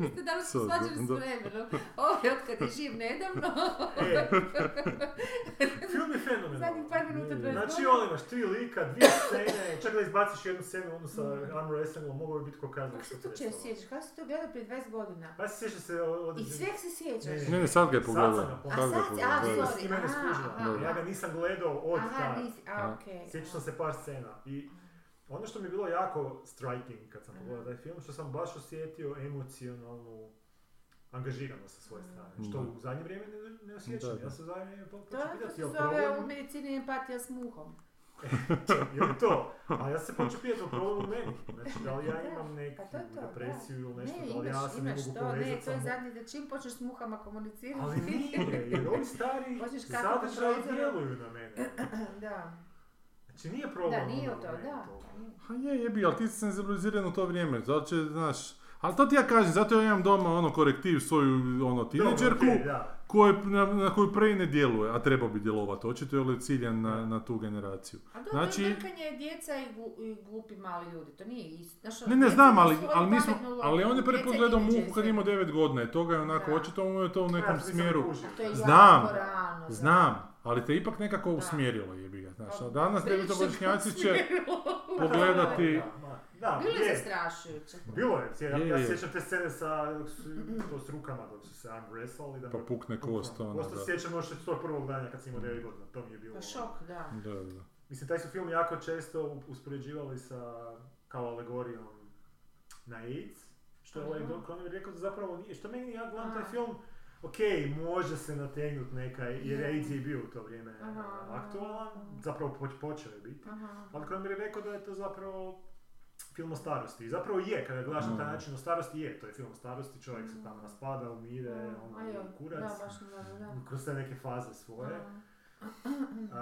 Vi ste danas Sad, svađali s da. vremenom. Ovo je otkad je živ nedavno. E, film je fenomenalan. Zadnjih par minuta pred Znači on imaš tri lika, dvije scene, čak da izbaciš jednu scenu onu sa arm wrestlingom, moglo bi biti ko Kako se to češ sjećaš? Kako si to gledao prije 20 godina? Pa se sjeća se I određenih... sveg se sjećaš? Ne, Ne, sad ga je Sad pogledao. A Sad ga je sad si- a, sorry. I aha, aha. Ja ga nisam gledao od Aha, tad. nisi, a okej. Sjećam sam se par scena i ono što mi je bilo jako striking kad sam Mhm. pogledao taj film, što sam baš osjetio emocionalnu angažiranost sa svoje strane, što Da. u zadnje vrijeme ne, ne osjećam. Da, da. Ja se u zadnje vrijeme po- To počeo je to pitati, se jel zove u problem, medicini empatija s muhom. jel to? A ja se počeo pitati o problem u meni. Znači, da li ja Da, imam neku pa to je to, depresiju ili nešto, ne, da li ja imaš, se ne mogu to, ne, povezati to je sa zadnji, da čim počneš s muhama komunicirati. Ali nije, jer ovi stari sadržaji proizvod- djeluju na mene. da, Znači nije problem da, nije ono to, da. Ha je, jebi, ali ti si senzibiliziran u to vrijeme, zato će, znaš... Ali to ti ja kažem, zato ja imam doma ono korektiv svoju ono tineđerku da. Koje, na, na koju prej ne djeluje, a trebao bi djelovati očito je ciljan na, na tu generaciju. A dobro, Znači- znači... brkanje djeca i, glu, i glupi mlupi ljudi, to nije isto. Ono, Ne, ne znam, ali, ali, mi smo, ali on je prvi put gledao teenageri kad je imao sve. 9 godina i toga je onako, Da. očito mu je to u nekom Ja smjeru. to je Znam, rano. Znam, ali te ipak nekako Da. usmjerilo jebi ga. Znaš, Pa, a danas previše devetogodišnjaci će usmjerilo. pogledati... Da, da, Bilo je je. zastrašujuće. Bilo je, ja, Je, ja sjećam te scene sa, dok su, to s rukama dok su se unwrestlali. Da Pa me- pukne kost, ono, Kost da. se sjećam još od svog prvog dana kad sam imao 9 godina, to mi je bilo... Pa šok, da. Da, da. Mislim, taj su film jako često uspoređivali sa, kao alegorijom na AIDS, što je ovaj. Don Connery rekao da zapravo nije, što meni ja gledam taj film, ok, može se nategnuti neka, jer. AIDS je bio u to vrijeme aktualan, zapravo poč- počeo je biti, Aha. ali Connery je rekao da je to zapravo film o starosti. I zapravo je, kada gledaš na taj Mm. način o starosti, je, to je film o starosti, čovjek se tamo raspada, umire, ono, joj, kurac, Da, baš dobro, da. kroz te neke faze svoje. A,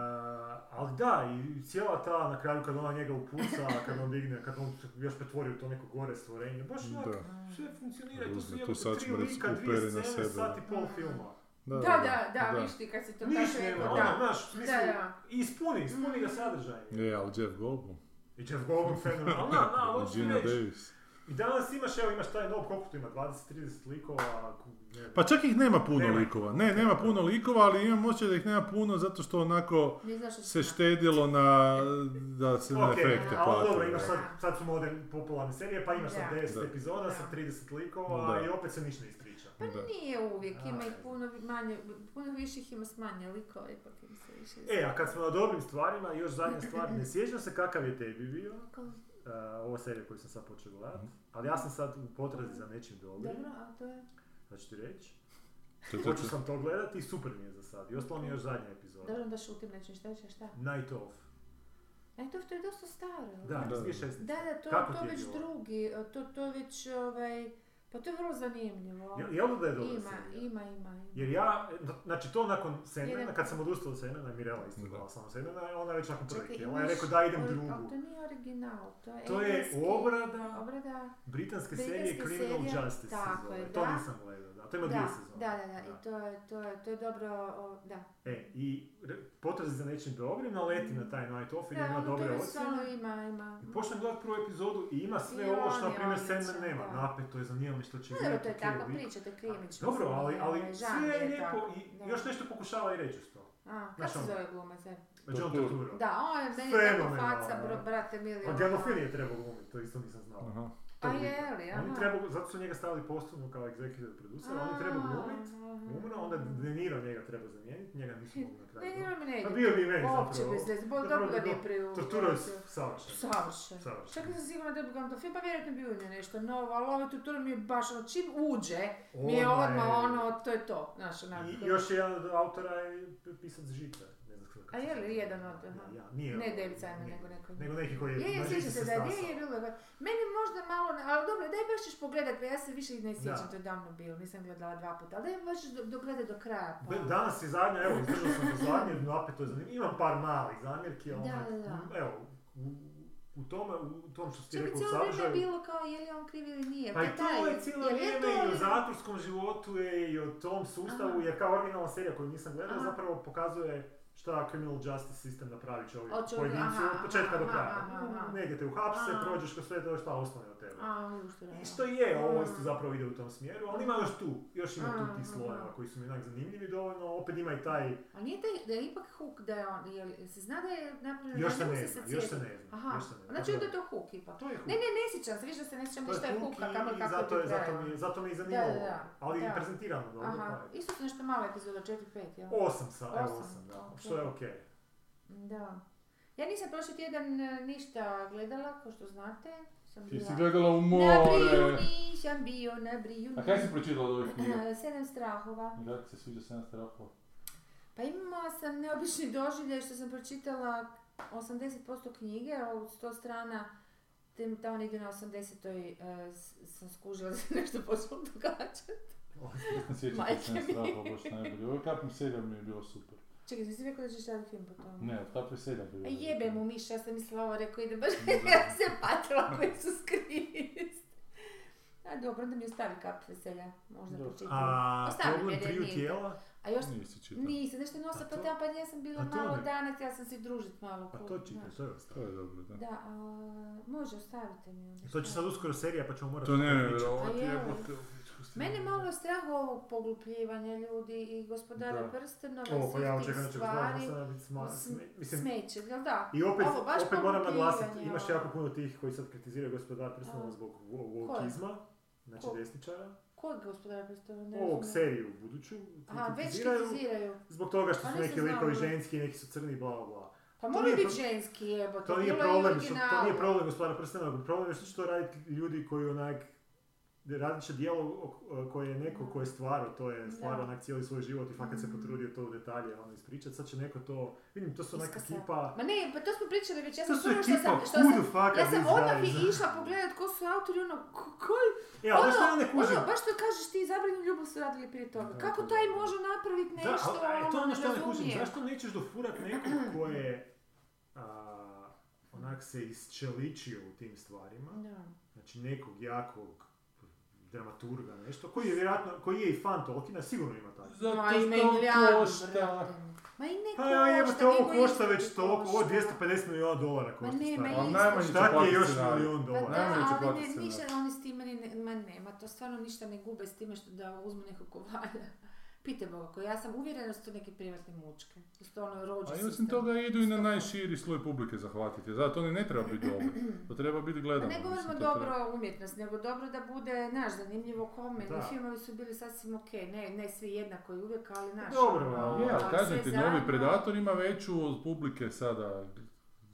ali da, i cijela ta, na kraju kad ona njega upuca, kad on digne, kad on još pretvori u to neko gore stvorenje, baš onak, Da. sve funkcionira i tu su jebote tri lika, dvije scene, sebe. sat i pol filma. Da, Da, da, da, viš ti kad si to Niš tako nema, rekao, ono, da. znaš, u smislu, Da, da. i ispuni, ispuni ga sadržaj. Je, ali Jeff Goldblum. I Jeff Goldblum fenomenal, da, da, hoću reći. I danas imaš, evo imaš taj nov, koliko tu ima, 20-30 likova, ne znam. Pa čak ih nema puno Nema likova. Ne, nema puno likova, ali imam osjećaj da ih nema puno zato što onako se štedilo na da se na Ok, efekte ali dobro, plati. imaš sad, sad su modern, popularne serije, pa imaš sad Da. 10 Da. epizoda sa Da. 30 likova Da. i opet se ništa ne ispriča. Pa Da. nije uvijek, ima ih A, puno manje, puno više ih ima s manje likova, ipak im se više... E, a kad smo na dobrim stvarima, još zadnja stvar, ne sjećam se kakav je tebi bio, uh, ova serija koju sam sad počeo gledat, Mhm. ali ja sam sad u potrazi za nečim dobrim, Dobro, a to je... da ću ti reći. To- to- Hoću sam to gledati i super mi je za sad. I ostalo mi je još zadnja epizoda. Dobro da šutim nečem, šta će, šta? Night Off. E, to, to je dosta staro. Da, Da. 2016. Da, da, to, Kako to je već bilo? drugi, to, to već, ovaj, pa to je vrlo zanimljivo. Jel, jel da je dobra Ima, serija? ima, ima, ima. Jer ja, znači to nakon Sandmana, Jedan- kad sam odustao od Sandmana, Mirela isto Da. gledala samo Sandmana, ona je već nakon Čekaj, htjela. Ona je rekao da idem ori- drugu. ali to nije original, to je To je obrada Obrada, britanske Britanske serije Criminal serije, Justice tako je, To da. nisam gledao, da. To ima da, dvije sezone. da, da, da, i to je, to je, to je dobro, o, da. E, i potrazi za nečim dobrim, naleti na taj Night Off i Da, ima ono, to dobre ocjene. ima, ima. I počnem gledat prvu epizodu i ima sve I ovo što, na je primjer, Sandman nema. da. Napeto je, zanima me što će vidjeti, to je takva priča, to je krimić. Dobro, ali, ali sve je je lijepo i da. još nešto pokušava i reći uz to. A, kako se ono- zove glumac? e? John. Turturro. Da, on je meni tako faca, brate mili. A. Gandolfini je trebao glumiti, to isto nisam znao. Aha. A Tog lika. je li, aha. Oni trebaju, zato su njega stavili posebno kao executive producer, on je trebao glumit, umro, onda De Niro njega treba zamijeniti, njega nisu mogli na kraju Ne, glumiti. njima mi ne Pa ide. bio bi i meni zapravo. bez veze, bo Zapravo dobro ga nije pri... Tortura je savršen. Savršen. Savršen. Čak nisam sigurna da bi ga to film, pa vjerojatno bi unio nešto novo, ali ovaj Tortura mi je baš ono, čim uđe, mi je Odmah ono, to je to, znaš, onako. I još jedan od autora je pisac Žice. A je li jedan od, aha. Ne, ja, nije Ne David Simon, nego neko. Nego neki koji je, Je, sjećam se da je, je, bilo. Meni možda malo, ali dobro, daj baš ćeš pogledat, pa ja se više ne sjećam, to je davno bilo, nisam gledala dva puta, ali daj baš do, dogledat do kraja. Pa. Danas je zadnja, evo, izdržao sam do zadnje, napeto je zanimljivo. Imam par malih zamjerki, ali Da, onak, da, da. evo, u, u tome, u tom što bi rekao u cijelo vrijeme sadržaju, bilo kao je li on kriv ili nije. Pa i to taj- je cijelo jel je vrijeme to i o zatvorskom životu je i o tom sustavu, Aha. jer kao originalna serija koju nisam gledao Aha. zapravo pokazuje šta criminal justice sistem napravi čovjek, pojedincu aha, od početka do kraja. Negdje te uhapse, prođeš kroz sve to šta ostane tebe. A, ušto I što je, ovo isto zapravo ide u tom smjeru, ali ima još tu, još ima tu tih slojeva koji su mi onak zanimljivi dovoljno, opet ima i taj, A nije taj, da je ipak hook da je on, je se zna da je napravljeno, još se ne zna, još se ne zna, Aha, još se ne zna. znači onda je da- to hook ipak. To je hook. Ne, ne, ne sjećam se, više da se ne sjećam je ništa je hook hooka, kamo i kako zato, je je, zato, mi, zato me i zanimalo, da, da. ali Da. prezentirano dobro. Aha, pa je. isto su nešto malo epizoda, 4-5, jel? Osam sa, evo Osam, osam, da, ok. što je okej. Da. Ja nisam prošli tjedan e, ništa gledala, kao što znate. Sam Ti bila... si gledala u Na Briju more. nisam bio, na Briju A kaj si pročitala od ovih knjiga? nisam. Sedam strahova. I da ti se sviđa 7 strahova? Pa imala sam neobični doživljaj što sam pročitala 80% knjige, a od 100 strana tem- tamo negdje na 80. e, s- sam skužila da se nešto počelo događati. Ne sjećam Majke se 7 mi. strahova baš najbolje. Ovo mi je bilo super. Čekaj, nisi rekao da ćeš raditi film po? Ne, od kapim serija bi jebe mu miša, ja sam mislila ovo rekao ide baš Da. ja se patila koji su skrist. A dobro, onda mi ostavi kap veselja, možda pročitam. A Ostavi problem triju tijela? A još Nisi čitao. nisam, nešto nosa pa tamo, pa ja sam bila malo ne- dana, htjela sam si družit malo. Pa to čitaj, znaš. to je To ostalo. je dobro, da. Da, a, može, ostavite mi onda. To će sad uskoro serija pa ćemo morati... To ne, ne, pričati. vjerovati A je, jebote. Mene malo strah ovog poglupljivanja ljudi i gospodara Da. prstenova O, pa ja svih tih da će stvari. sma... Mislim, Smeće, jel da? I opet, Ovo, baš opet moram naglasiti, imaš ovo. jako puno tih koji sad kritiziraju gospodar prstenova zbog wo- wokizma, znači Ko? desničara. Kojeg gospodara prstenova? Ne Ovog seriju buduću Aha, već kritiziraju zbog toga što Pa su neki likovi ženski, neki su crni, bla bla. Pa mora biti ženski jebote. To nije je i problem, što, to nije problem gospodara prstenova, problem je što će to raditi ljudi koji onak radit će djelo o- koje je neko ko je stvarao, to je stvarao onak cijeli svoj život i fakat se Mhm. potrudio to u detalje ono ispričat, sad će neko to, vidim to su onak ekipa, Ma ne, pa to smo pričali već, ja sam prvo što sam, što sam, ja sam odmah i išla pogledat ko su autori, ono, ko- koji, E, što ja ne kužim? ono, baš što kažeš ti, zabranjenu ljubav su radili prije toga. Kako taj može napraviti Da, nešto, ali, a, to ono što ne kužim, zašto nećeš dofurat nekog ko je a, onak se isčeličio u tim stvarima, znači nekog jakog dramaturga, nešto, koji je vjerojatno, koji je i fan Tolkiena, sigurno ima tako. Zato Ma ima i što košta. Ma i ne Pa košta, evo te ovo nego košta već toliko, ovo košta. 250 milijuna dolara košta ne, ma. Ali isto. najmanje Šta ti je još milijun Pa dolara? da, Najmanje će ali ne, ništa oni s time, ne, ma nema, to stvarno ništa ne gube s time što da uzmu nekog ko valja. Pite Boga, ko ja sam uvjerena da su to neke privatne mučke. Da su to ono rođe A i osim toga idu i na najširi sloj publike zahvatiti. Zato oni ne treba biti dobro. To treba biti Pa gledano. ne govorimo mislim, dobro treba- umjetnost, nego dobro da bude, naš, zanimljivo kome. Da. I filmovi su bili sasvim ok, ne, ne svi jednako i uvijek, ali naš. Dobro, ono, ali Je, ali kažem ti, novi zajedno. Predator ima veću od publike sada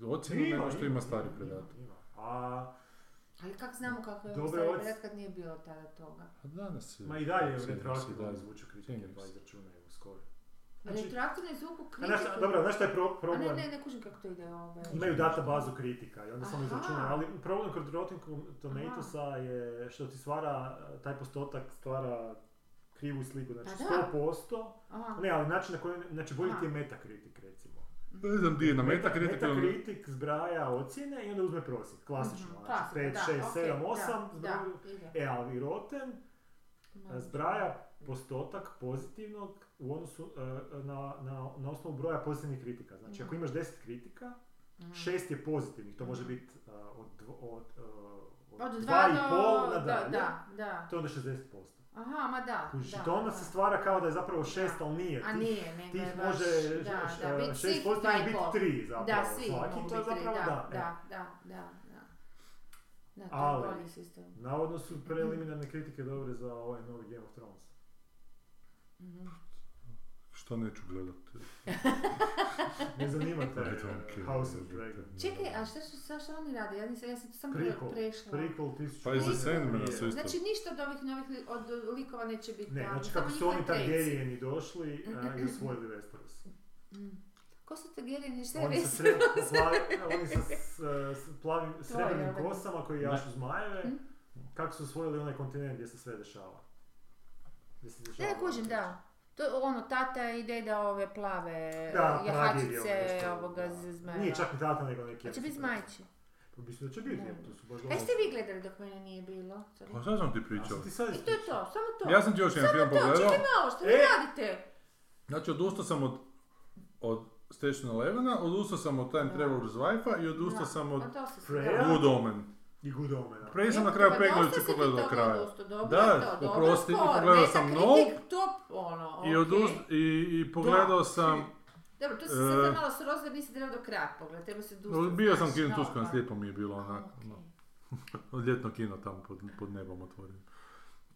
ocjenu nego što ima stari ima, Predator. ima. A, Ali kako znamo kako je Dobre predat kad nije bilo tada toga? A danas se... ma i dalje se retroaktivno dalje. zvuču kritike pa izračunaju skoro. Znači, Retroaktivno zvuku kritiku. znaš, dobro, znaš šta je pro- A problem? ne, ne, ne kužim kako to ide ovaj. Imaju databazu kritika i onda samo izračunaju, ali problem kod Rotten Tomatoesa je što ti stvara, taj postotak stvara krivu sliku, znači Pa da. 100%, Aha. ne, ali način na koji, znači bolji ti je Metacritic recimo. Ne znam di je na Metacritic. Metacritic zbraja ocjene i onda uzme prosjek, klasično, Mhm, znači klasika, 5, da, 6, okej, 7, da, 8, da, zbraju, ide. e, ali Rotten Ma, zbraja postotak pozitivnog u odnosu e, na, na, na osnovu broja pozitivnih kritika. Znači, ako Mhm. imaš 10 kritika, Mhm. šest je pozitivnih, to može Mhm. biti uh, od, dvo- od, uh, Od od dva dva i do... pol Da, nadalje, da, da. to je onda 60%. Aha, ma da. Kužiš, da, to onda da. se stvara kao da je zapravo šest, ali nije. A nije, nego Tih baš, može da, š- da, uh, biti šest svih pozitivnih dva i biti tri zapravo. Da, svi svaki, mogu to biti tri, zapravo da, da. e. da, da, da, da. Da, to Ali- je bolji sistem. Navodno su preliminarne kritike dobre za ovaj novi Game of Thrones. Mhm. Što neću gledat? Ne zanima te uh. House of Dragon. Čekaj, a šta su, šta, šta oni rade? Ja nisam, ja sam to sam Prequel. prešla. Prequel tisuću... Pa i za Sandmana su isto. Znači ništa od ovih novih li- od likova neće biti Ne, tamo, znači kako su oni. Targaryeni došli a, i osvojili Westeros. Mm. Ko su Targaryeni, šta je Oni sa, veze? sre, plavi- oni sa s, s plavim, srebrnim ovaj. kosama koji jašu zmajeve, Mm. kako su osvojili onaj kontinent gdje se sve dešava. Gdje se dešava Ne, kužim, da. To je ono, tata i deda ove plave Da, jahačice nešto, ovoga da. z- zmajeva. Nije čak ni tata, nego neki... A će biti zmajči. Pa mislim da će biti, jer to su baš dobro. ste vi gledali dok mene nije bilo? Sorry. Pa šta sam ti Ja pričao? sam ti sad I to je to, samo to. Ja sam ti još jedan film to, pogledao. čekaj malo, što vi E! radite? Znači, odustao sam od, od Station Elevena, odustao sam od Time. Traveler's Wife-a i odustao sam od pa to? Good Omen. I Good Omena. Prije sam na kraju peglajući pogledao do kraja. dobro Da, je to, dobro oprosti, i pogledao sam kritik, top, ono, I, odust, i, i pogledao sam, Dobro, tu si sad malo sroz jer nisi trebao do kraja pogledati, treba se dusti. bio sam kino Tuskan, slijepo mi je bilo onako, okej. no. ljetno kino tamo pod, pod nebom otvorenim.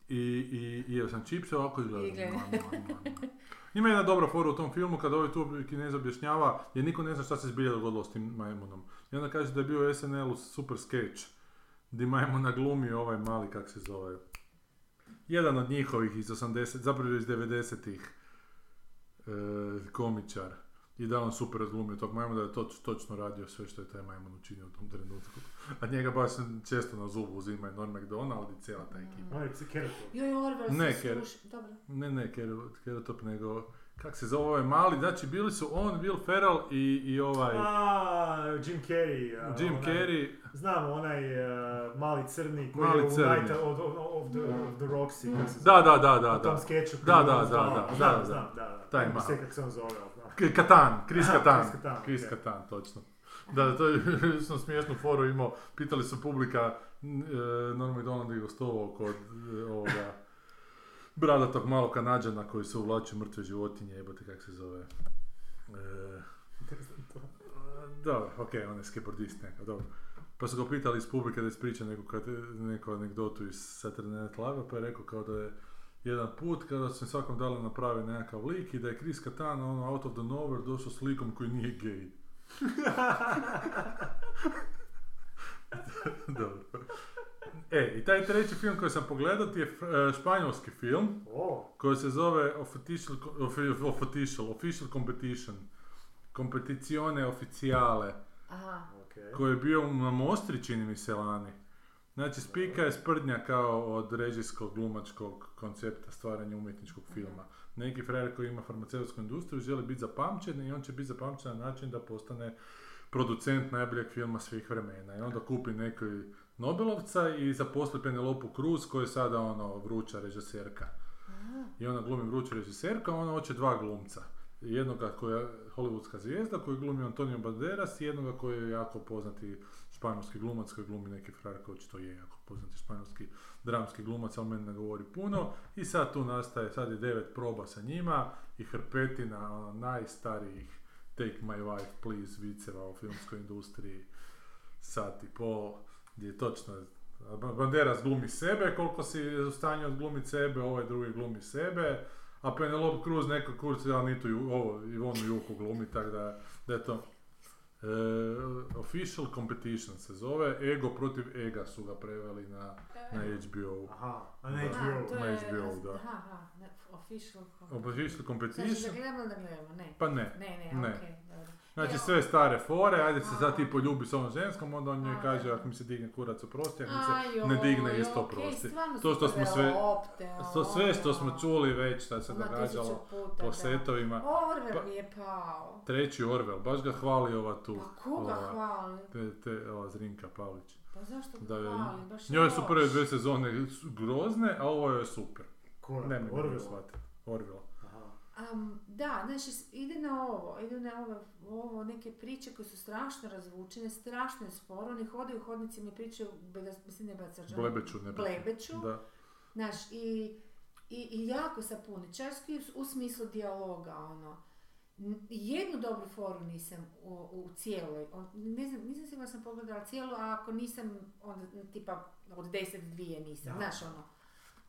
i, i, i jeo sam čipse ovako i I gledam. gledam. Mua, mua, mua, mua. Ima jedna dobra fora u tom filmu kada ovaj tu kinez objašnjava jer niko ne zna šta se zbilja dogodilo s tim majmunom. I onda kaže da je bio u SNL-u super sketch gdje majmuna glumi ovaj mali, kak se zove, jedan od njihovih iz 80, zapravo iz 90-ih e, komičar. I da je on super razglumio tog majmuna, da je toč, točno radio sve što je taj majmun učinio u tom trenutku. A njega baš često na zubu uzima i Norm MacDonald i cijela ta ekipa. On je Keratop. Ne, se Ker- sluša. Dobro. Ne, ne, Ker- Kerotop, nego, kak se zove ovaj mali, znači bili su on, Will Ferrell i, i ovaj A, Jim Carrey. a, Jim onaj- Carrey, Znam, onaj a, mali crni koji Mali je u crni. Night of, of, of, the, of the Roxy. se da, da, da, da, U tom da. skeču. Da, da, da, da, Znam, da, znam, da, da. Taj mali. kako se on zove. K- Katan, Chris Katan. Chris Kattan, Chris ok. Katan, točno. Da, da, to je sam smiješnu foru imao, pitali su publika, e, Norm MacDonald je gostovao kod e, ovoga bradatog malog kanadžana koji se uvlači mrtve životinje, jebote kak se zove. E, dobro, ok, on je skateboardist neka, dobro. Pa su ga pitali iz publike da ispriča neku, neku anegdotu iz Saturday Night Live, pa je rekao kao da je jedan put kada su svakom dali napravi nekakav lik i da je Chris Kattan ono out of the nowhere došao s likom koji nije gay. Dobro. E, i taj treći film koji sam pogledao ti je e, španjolski film koji se zove Official, Offi- Official, Official Competition. Competizione Oficiale Aha. okej. koji je bio na Mostri, čini mi se, lani. Znači, Spika je sprdnja kao od režijskog, glumačkog koncepta stvaranja umjetničkog filma. Neki frajer koji ima farmaceutsku industriju želi biti zapamćen i on će biti zapamćen na način da postane producent najboljeg filma svih vremena. I onda kupi neki Nobelovca i zaposli Penelopu Cruz koja je sada ono vruća režiserka. I ona glumi vruću režiserku, a ona hoće dva glumca. Jednoga koja je hollywoodska zvijezda koju glumi Antonio Banderas i jednoga koji je jako poznati španjolski glumac koji glumi neki frajer koji očito je jako poznati španjolski dramski glumac, ali meni ne govori puno. I sad tu nastaje, sad je devet proba sa njima i hrpetina ono, najstarijih Take my wife please viceva u filmskoj industriji sat i pol gdje je točno Banderas glumi sebe, koliko si u stanju odglumiti sebe, ovaj drugi glumi sebe, a Penelope Cruz neko kurci, ali nitu ju, ovo, Ivonu Juku glumi, tako da, da je to. E, official Competition se zove, Ego protiv Ega su ga preveli na, na HBO. Aha, na Da. HBO. na HBO, da. Aha, aha, ne, official. Official Znači da Competition, gledamo da gledamo, ne. pa ne. Ne, ne, Ne. okej, dobro. Znači sve stare fore, ajde se sad ti poljubi s ovom ženskom, onda on njoj kaže da. ako mi se digne kurac oprosti, ako mi se ne digne joj, isto oprosti. stvarno To što smo sve- lopte, To sve što ono. smo čuli već šta se događalo po da. setovima. Orwell Pa- mi je pao. Treći Orwell, baš ga hvali ova tu. Pa koga ova, hvali? Te, te, ova Zrinka Pavlić. Pa zašto Da, ga je- hvali? Baš Njoj su prve dvije sezone grozne, a ovo je super. Je? Ne Orwell? shvatiti. Orwell. Aha. Am, da, znači ide na ovo, ide na ovo, ovo neke priče koje su strašno razvučene, strašno je sporo, oni hodaju hodnicima i pričaju, beda- mislim ne bacača, Blebeću, ne blebeću, Da. znaš, i, i, i jako sapuničarski u, u smislu dijaloga, ono. Jednu dobru foru nisam u, u cijeloj, on- ne znam, nisam sigurno sam pogledala cijelu, a ako nisam, onda tipa od deset dvije nisam, Da. znaš ono.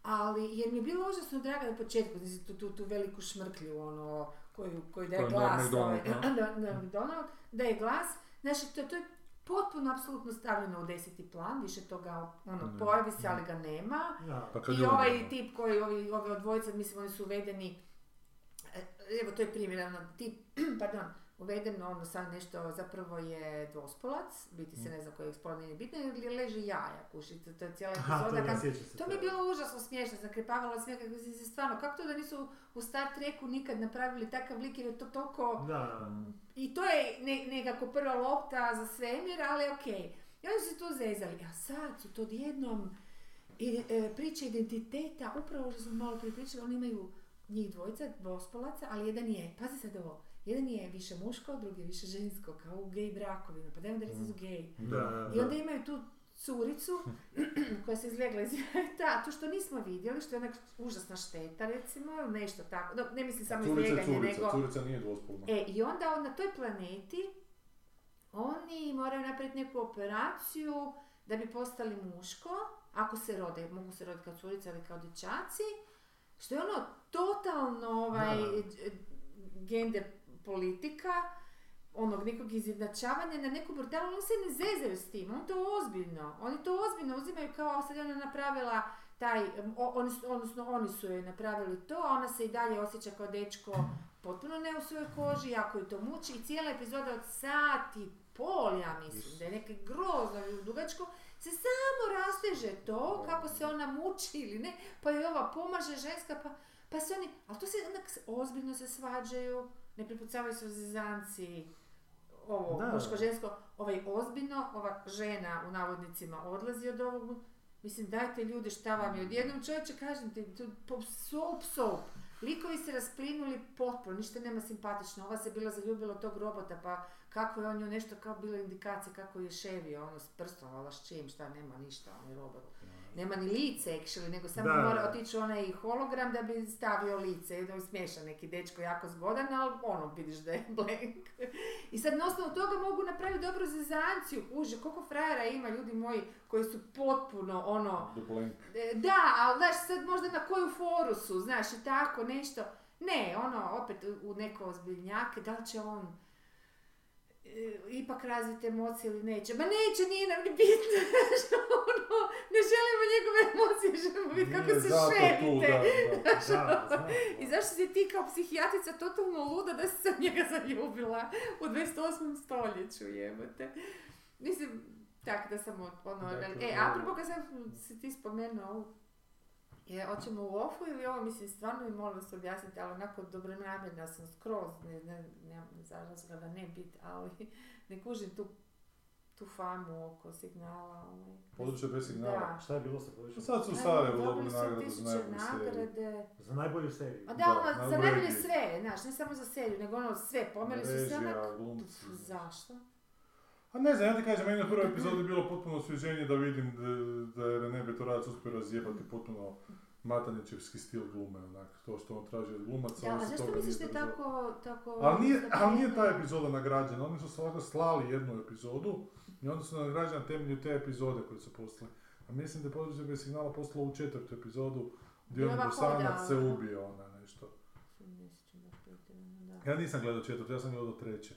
Ali, jer mi je bilo užasno drago na početku, znači tu, tu, tu veliku šmrklju, ono, koju, koju daje glas, McDonald, ovaj, da. da, da, McDonald, daje glas, znači to, to je potpuno apsolutno stavljeno u deseti plan, više toga, ono, Ne. pojavi se, ali ga nema. Da. Pa I je ovaj umrlo. tip koji, ovi, ovi od dvojice, mislim, oni su uvedeni, e, evo to je primjer, ono, tip, pardon, uveden, ono sad nešto, zapravo je dvospolac, biti Mm. se ne znam koji spol nije bitno, ili leži jaja, kušice, to je cijela Aha, epizoda. to kad- to mi je bilo užasno smiješno, zakrepavala smijeh, kako se stvarno, kako to da nisu u Star Treku nikad napravili takav lik, jer je to toliko, Da, da. Mm. i to je ne, nekako prva lopta za svemir, ali okej. I oni su tu zezali, a sad su to odjednom i, e, priče identiteta, upravo što smo malo prije pričali, oni imaju njih dvojica, dvospolaca, ali jedan je, pazi sad ovo, jedan je više muško, drugi je više žensko, kao u gej brakovima, pa dajmo da reći da su gej. Da, da, I da. onda imaju tu curicu koja se izlegla iz da, to što nismo vidjeli, što je onak užasna šteta recimo, ili nešto tako, no, ne mislim samo Curica je izleganje, curica, nego... curica nije dvospolna. E, i onda on na toj planeti oni moraju napraviti neku operaciju da bi postali muško, ako se rode, mogu se roditi kao curice ili kao dječaci, što je ono totalno ovaj, Da. gender politika, onog nekog izjednačavanja na neku brutalu, oni se ne zezaju s tim, on to ozbiljno, oni to ozbiljno uzimaju kao sad je ona napravila taj, o- oni su, odnosno oni su joj napravili to, a ona se i dalje osjeća kao dečko potpuno ne u svojoj koži, jako ju to muči i cijela epizoda od sat i pol, ja mislim, da je neke grozno dugačko, se samo rasteže to, kako se ona muči ili ne, pa joj ova pomaže ženska, pa, pa se oni, ali to se onak ozbiljno se svađaju, ne prepucavaju se u zezanci, ovo, Da. muško-žensko, ovaj ozbiljno, ova žena u navodnicima odlazi od ovog, mislim dajte ljudi šta vam je, odjednom čovječe kažem ti, soap soap, likovi se rasplinuli potpuno, ništa nema simpatično, ova se bila zaljubila tog robota, pa kako je on nju nešto kao bilo indikacije kako je ševio, ono s prstom, s čim, šta, nema ništa, on je robot. Nema ni lice actually, nego samo Da, mora otići onaj hologram da bi stavio lice, i da je smiješan neki dečko, jako zgodan, ali ono, vidiš da je blank. I sad na osnovu toga mogu napraviti dobru zezanciju, uže, koliko frajera ima, ljudi moji, koji su potpuno, ono. E, Da, ali znaš sad možda na koju foru su, znaš i tako nešto. Ne, ono, opet u- neko ozbiljnjake, da li će on ipak razviti emocije ili neće. Ma neće, nije nam ni bitno, ono, ne želimo njegove emocije, želimo vidjeti kako se šerite. I zašto si ti kao psihijatrica totalno luda da si se njega zaljubila u 28. stoljeću, jebote. Mislim, tak da sam ono, Dakle, e, apropo kad sam si ti spomenuo ovu, je, hoćemo u ofu ili ovo, mislim, stvarno mi molim vas objasniti, ali onako dobronamjerna sam skroz, ne, ne, nemam za razloga ne bit, ali ne kužim tu, tu famu oko signala. Ovaj. Područje bez signala. Da. Šta je bilo sa Pa područjem? Sad su u Evo, Sarajevu dobili nagradu za tisuće najbolju seriju. nagrade. Za najbolju seriju. A da, Da, ono, za najbolje sve, znaš, ne samo za seriju, nego ono sve, pomeli su se Režija, onak... glumci. Zašto? A ne znam, ja ti kažem, meni na prvoj epizodi bilo potpuno osvježenje da vidim da, da je René Betorac uspio razjebati potpuno matanićevski stil glume, onak, to što on traži od glumaca, Da, a zašto misliš da je tako... tako Ali nije, ali nije ta epizoda nagrađena, oni su stvarno slali jednu epizodu i onda su nagrađeni na temelju te epizode koje su poslali. A mislim da je područje bez signala poslalo u četvrtu epizodu gdje on bosanac se ubio, ona nešto. Ja nisam gledao četvrtu, ja sam gledao treće.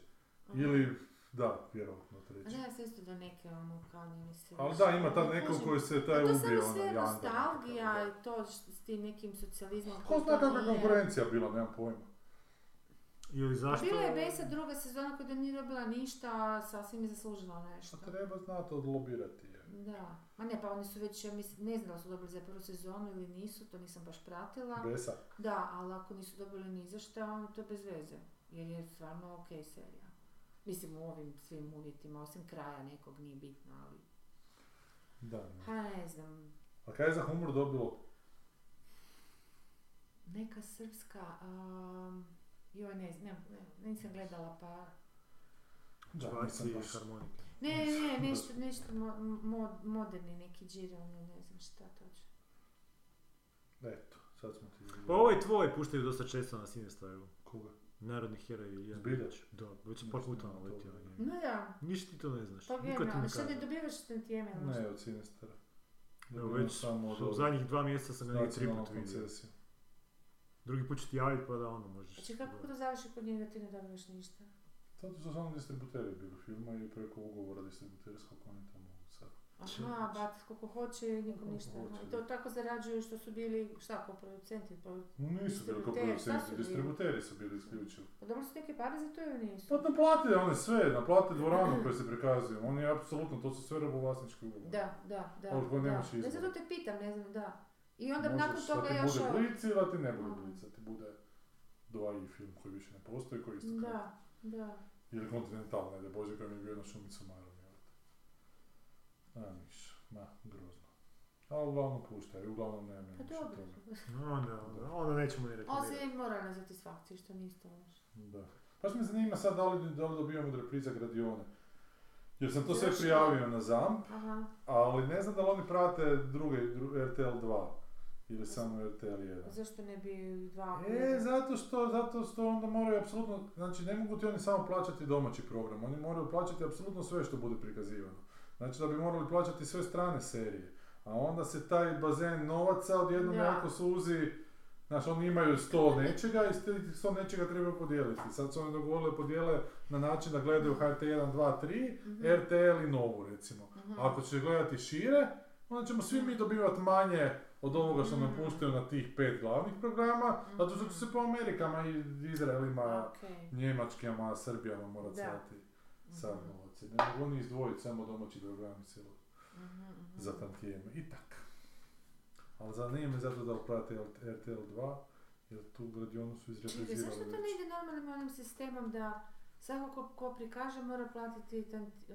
Ili, da, vjerovatno A treće. da, ja sam isto do neke ono kao nije mi se Ali da, ima ta ne neko kužim. koji se taj to ubio, samo ono, sve nostalgija i to s tim nekim socijalizmom. Ko zna to kakva konkurencija bila, nemam pojma. Ili zašto... bila je Besa druga sezona koja nije dobila ništa, a sasvim je zaslužila nešto. A treba znati odlobirati je. Da. Ma ne, pa oni su već, ja mislim, ne znam da su dobili za prvu sezonu ili nisu, to nisam baš pratila. Besa. Da, ali ako nisu dobili ni za šta, onda to je bez veze. Jer je stvarno ok serija. Mislim u ovim svim uvjetima, osim kraja nekog nije bitno, ali... Da, ne. Ha, ne znam. A kaj je za humor dobilo? Neka srpska, um, joj ne znam, ne, nisam gledala pa... Da, Čvarci nisam i baš. harmonike. Ne, ne, nešto, nešto mo, mo- moderni neki džirani, ne znam šta točno. Eto, sad smo ti... Pa ovaj tvoj puštaju dosta često na Cinestaru. Koga? Narodni heroj. jedan. Zbiljač? Da, već sam par puta naletio na njega. No da, Ništa ti to ne znaš. pa vjerujem, ti ne ali ne kaže. dobivaš tantijeme možda? Ne, od Sinestara. Evo već samo od u zadnjih dva mjeseca sam ga negdje tri put vidio. Drugi put ću ti javiti pa da ono možeš. Znači kako to završi kod njega ti ne dobivaš ništa? Zato su samo distributeri bili filma i preko ugovora distributerskog oni sad. Aha, bat koliko hoće nikom ništa. hoće, I to tako zarađuju što su bili, šta, ko producenti? Pa, Nisu bili kao su producenti, distributeri su bili isključivo. pa dobro su neke pare za to ili nisu? Pa naplate one sve, naplate dvoranu koju se prikazuju. Oni apsolutno, to su sve robovlasnički ugovori. Da, da, da. Koje nemaš Ne, izbora. zato te pitam, ne znam, da. I onda Možeš nakon toga da ti još bude ovo... blic ili da ti ne bude blic, ti bude dva i film koji više ne postoji, koji isto kao Da, da. Ili Continental, ne da Bože koji mi je bio na šumicu A, niš, ma, grozno. Ali uglavnom puštaju, uglavnom nema Pa ništa dobro. toga. Onda, onda, onda nećemo ni Osim reklamirati. i moralne satisfakcije, što niste loš. Da. Baš me zanima sad da li, da li dobijamo od repriza Gradione. Jer sam to sve prijavio na ZAMP, Aha. ali ne znam da li oni prate druge, dru, RTL 2 ili samo RTL 1. A zašto ne bi dva... E, zato što, zato što onda moraju apsolutno, znači ne mogu ti oni samo plaćati domaći program, oni moraju plaćati apsolutno sve što bude prikazivano. Znači da bi morali plaćati sve strane serije. A onda se taj bazen novaca odjednom Da. jako suzi, Znaš, oni imaju sto nečega i sto nečega trebaju podijeliti. Sad su oni dogovorili podijele na način da gledaju HRT 1, 2, 3, Mhm. RTL i Novu recimo. A ako će gledati šire, onda ćemo svi mi dobivati manje od ovoga što nam Mhm. puštaju na tih pet glavnih programa, zato što će se po Amerikama i Izraelima, Okej. Njemačkama, Srbijama morat Da. slati sav Mhm. novac. Ne mogu oni izdvojiti samo domaći programi cijelo Mhm, mhm. za tantijeme i tak. Ali zanima me zato da prate RTL 2, jer tu gradionu su Čekaj, izreprizirali zašto to ne ide normalnim onim sistemom da svako ko, ko prikaže mora platiti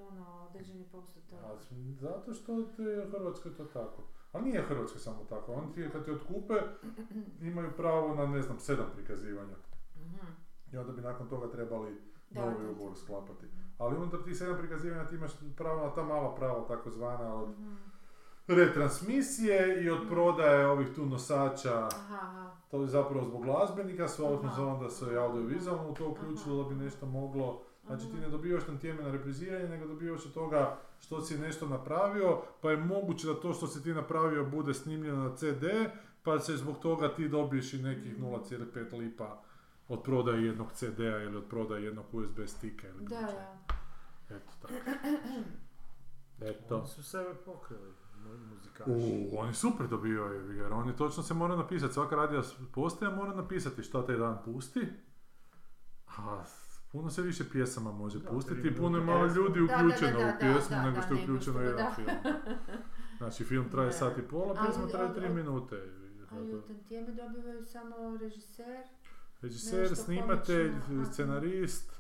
ono, određeni postotak? A, zato što je u Hrvatskoj to tako. Ali nije u Hrvatskoj samo tako. Oni ti kad ti otkupe imaju pravo na ne znam sedam prikazivanja. Mhm. I onda bi nakon toga trebali Da, novi ugovor sklapati. Ali unutar tih sedam prikazivanja ti imaš pravo na ta mala prava takozvana od Mhm. retransmisije i od prodaje ovih tu nosača. Aha. To je zapravo zbog glazbenika, ovo smo Aha. se onda se i audiovizualno u to uključilo da bi nešto moglo Znači ti ne dobivaš tantijeme na repriziranje, nego dobivaš od toga što si nešto napravio, pa je moguće da to što si ti napravio bude snimljeno na CD, pa se zbog toga ti dobiješ i nekih 0,5 lipa od prodaje jednog CD-a ili od prodaje jednog USB stika ili Da, da. Eto tako. Eto. Oni su sebe pokrili, mu- muzikaši. U, oni super dobivaju, jer oni točno se mora napisati, svaka radija postaja mora napisati šta taj dan pusti, a puno se više pjesama može Da, pustiti i puno je malo ljudi Da, da, da, uključeno da, u pjesmu da, nego što je uključeno u jedan da. film. Znači film traje Da. sat i pola, pjesma traje tri minute. Ali u tantijeme dobivaju samo režiser, Režiser, nešto snimatelj, komično, scenarist,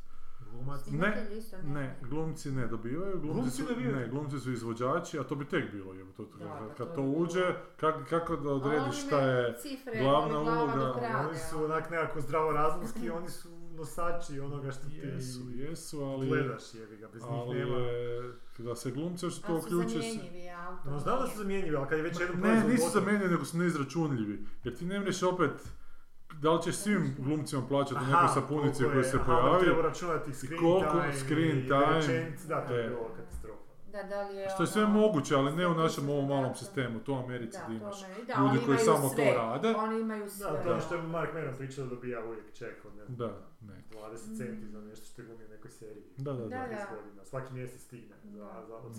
Glumac. ne. ne, glumci ne dobivaju, glumci, Glumci su, ne dobivaju? ne, glumci su izvođači, a to bi tek bilo, to, Da, kad, pa kad to to uđe, kak, kako da odrediš oni šta je cifre, glavna uloga, Oni su onak nekako zdravorazumski, oni su nosači onoga što ti Jesu, jesu, ali... gledaš jebi ga, bez njih nema. da se glumci još to Ali su uključe... se- zamjenjivi. No znam da su zamjenjivi, ali kad je već jedan Ne, nisu zamijenjeni, nego su neizračunljivi. Jer ti ne mreš opet, da li ćeš svim glumcima plaćati Aha, nekoj sapunici koliko koji je- se aha, pojavi. treba računati screen koliko time, screen i time, da, to je e. bilo katastrofa. Da, da li je Što je sve ono- moguće, ali ne u našem ovom malom sistemu. To u Americi Da, imaš da, ljudi oni koji samo sve. to rade. Oni imaju sve. Da, to je ono što je Mark Meron pričao da dobija uvijek ček od ne znam, Da, ne. 20 centi za nešto što je glumio u nekoj seriji. Da, da, da. Da, 10 godina, svaki mjesec stigne za, za, od.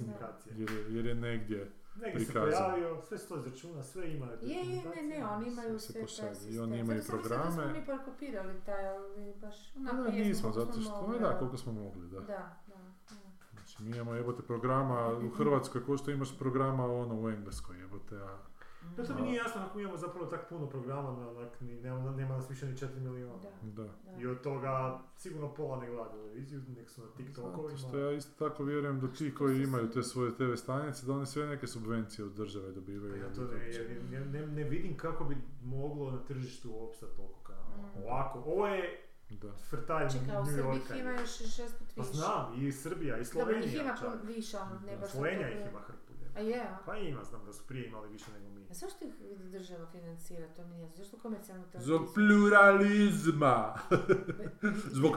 Jer, je- jer je negdje. Negdje se pojavio, sve se to izračuna, sve ima Je, je, ne, ne, oni imaju sve taj I sistem. oni imaju Zato sam mislila programe. Da smo mi prekopirali taj, ali baš onako Da, jesmo nismo, zato što, mogli, da, da. koliko smo mogli, da. Da, da, da. Znači, mi imamo jebote programa u Hrvatskoj, ko što imaš programa ono u Engleskoj, jebote, a Da, to mi nije jasno ako imamo zapravo tako puno programa, na, ni, nema, nema nas više ni 4 milijuna. Da. da. I od toga sigurno pola ne gleda televiziju, nek su na Zato TikTokovima. što ja isto tako vjerujem da ti koji imaju te svoje TV stanice, da oni sve neke subvencije od države dobivaju. Ja da to ne, ne, ne, ne vidim kako bi moglo na tržištu opstati toliko kanala. Mm. Ovako, ovo je Da. frtalj Čekaj, u New Srbiji Yorka. ih ima još šest put Pa više. znam, i Srbija, i Dobro, Slovenija ih ima čak. više, ono, ne baš Slovenija ih ima. A je, a? Pa ima, znam da su prije imali više nego mi. A zašto ih država financira, to mi nije. Zašto komercijalnu televiziju? Zbog pluralizma. Zbog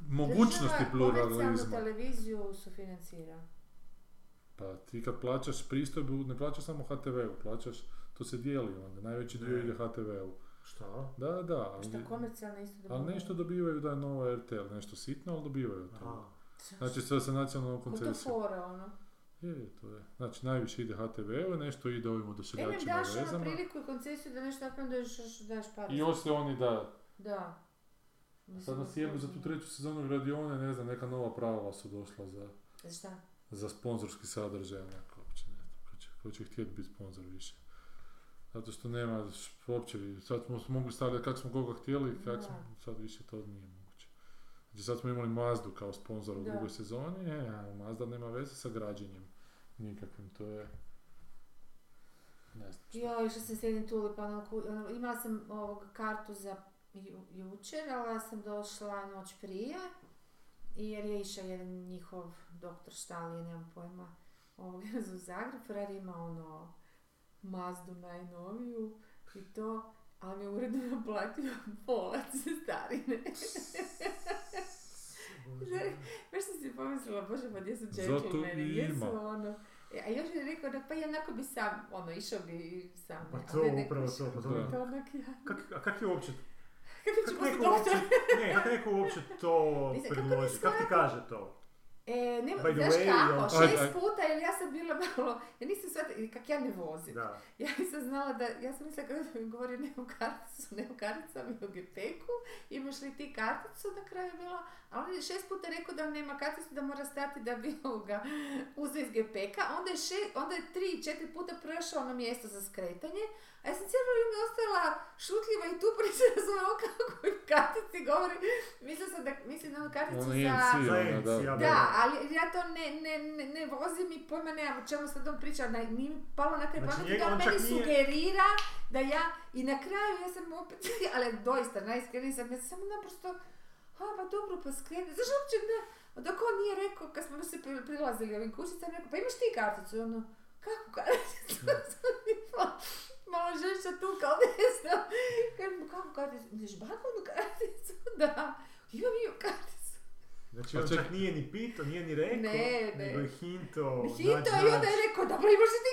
mogućnosti Država pluralizma. televiziju sufinancira. Pa ti kad plaćaš pristojbu, ne plaćaš samo HTV-u, plaćaš, to se dijeli onda, najveći dio ide HTV-u. Šta? Da, da, A Šta ali, komercijalne isto ali dobivaju? nešto dobivaju da je nova RTL, nešto sitno, ali dobivaju toga. Aha. Znači sve sa nacionalnom Ko to koncesijom. fora, ono? Je, to je. Znači najviše ide HTV-u, nešto ide ovim E, ne oduševljačima daš ono vezama. priliku i koncesiju da nešto napravim da još daš par. I oni da, Da. sad nas jebu za tu treću sezonu Radione, ne znam, neka nova pravila su došla za, Za šta? za sponzorski sadržaj, onako, uopće ne znam, ko će, ko će htjeti biti sponzor više. Zato što nema uopće, sad smo mogli stavljati kak smo koga htjeli, kak smo, Da. sad više to nije moguće. Znači sad smo imali Mazdu kao sponzora u drugoj sezoni, e, a Mazda nema veze sa građenjem nikakvim, to je... Ne znam šta. Jo, išla sam s jednim tulipanom, imala sam ovog kartu za ju, jučer, ali ja sam došla noć prije, jer je išao jedan njihov doktor Štalije, nemam pojma, ovog u Zagreb, Ferrari ima ono Mazdu najnoviju i to, ali mi je uredno naplatio pola cestarine. Baš sam si pomislila, bože, pa gdje su Zato džentlmeni, i gdje su ono... E, A još je rekao da pa i onako bi sam, ono, išao bi sam. Pa to, ne upravo to, pa to je- To onak ja. Kak, a kak je uopće, Kako ću kak biti neko uopće, doktor? ne, kak neko uopće to kako predloži, bi kak ti kaže to? E, ne, By znaš way, kako, ja- šest puta, jer ja sam bila malo, ja nisam shvatila, kak ja ne vozim. Da. Ja nisam znala da, ja sam mislila kada mi govori ne u karticu, ne u karticama i u gepeku, imaš li ti karticu? Na kraju je bila, a on je šest puta rekao da nema karticu, da mora stati da bi ga uzeo iz gepeka, onda je, še, onda je tri, četiri puta prošao na mjesto za skretanje, a ja sam cijelo vrijeme ostala šutljiva i tu nisam razumela o kakvoj kartici govori, mislila sam da, mislim na onu karticu Ono Za ono, EMC, da. ja Da, Da. ali ja to ne, ne, ne, ne vozim i pojma nemam o čemu sad on priča, na, nije mi palo na kraj Znači, pameti da on meni nije- sugerira da ja, i na kraju ja sam opet, ali doista, najiskreniji sam, ja sam samo naprosto, a pa dobro, pa skreni, zašto uopće ne, dok on nije rekao, kad smo se pri- prilazili ovim kućicama, rekao, pa imaš ti karticu, ono, kako karticu, malo žešća tu, kao ne znam, Kažem, kako karticu, ideš bankovnu karticu, da, imam i karticu. Znači Pa on čak nije ni pitao, nije ni rekao, Ne, ne. nego je hinto, Hito i onda je rekao, dobro imaš ti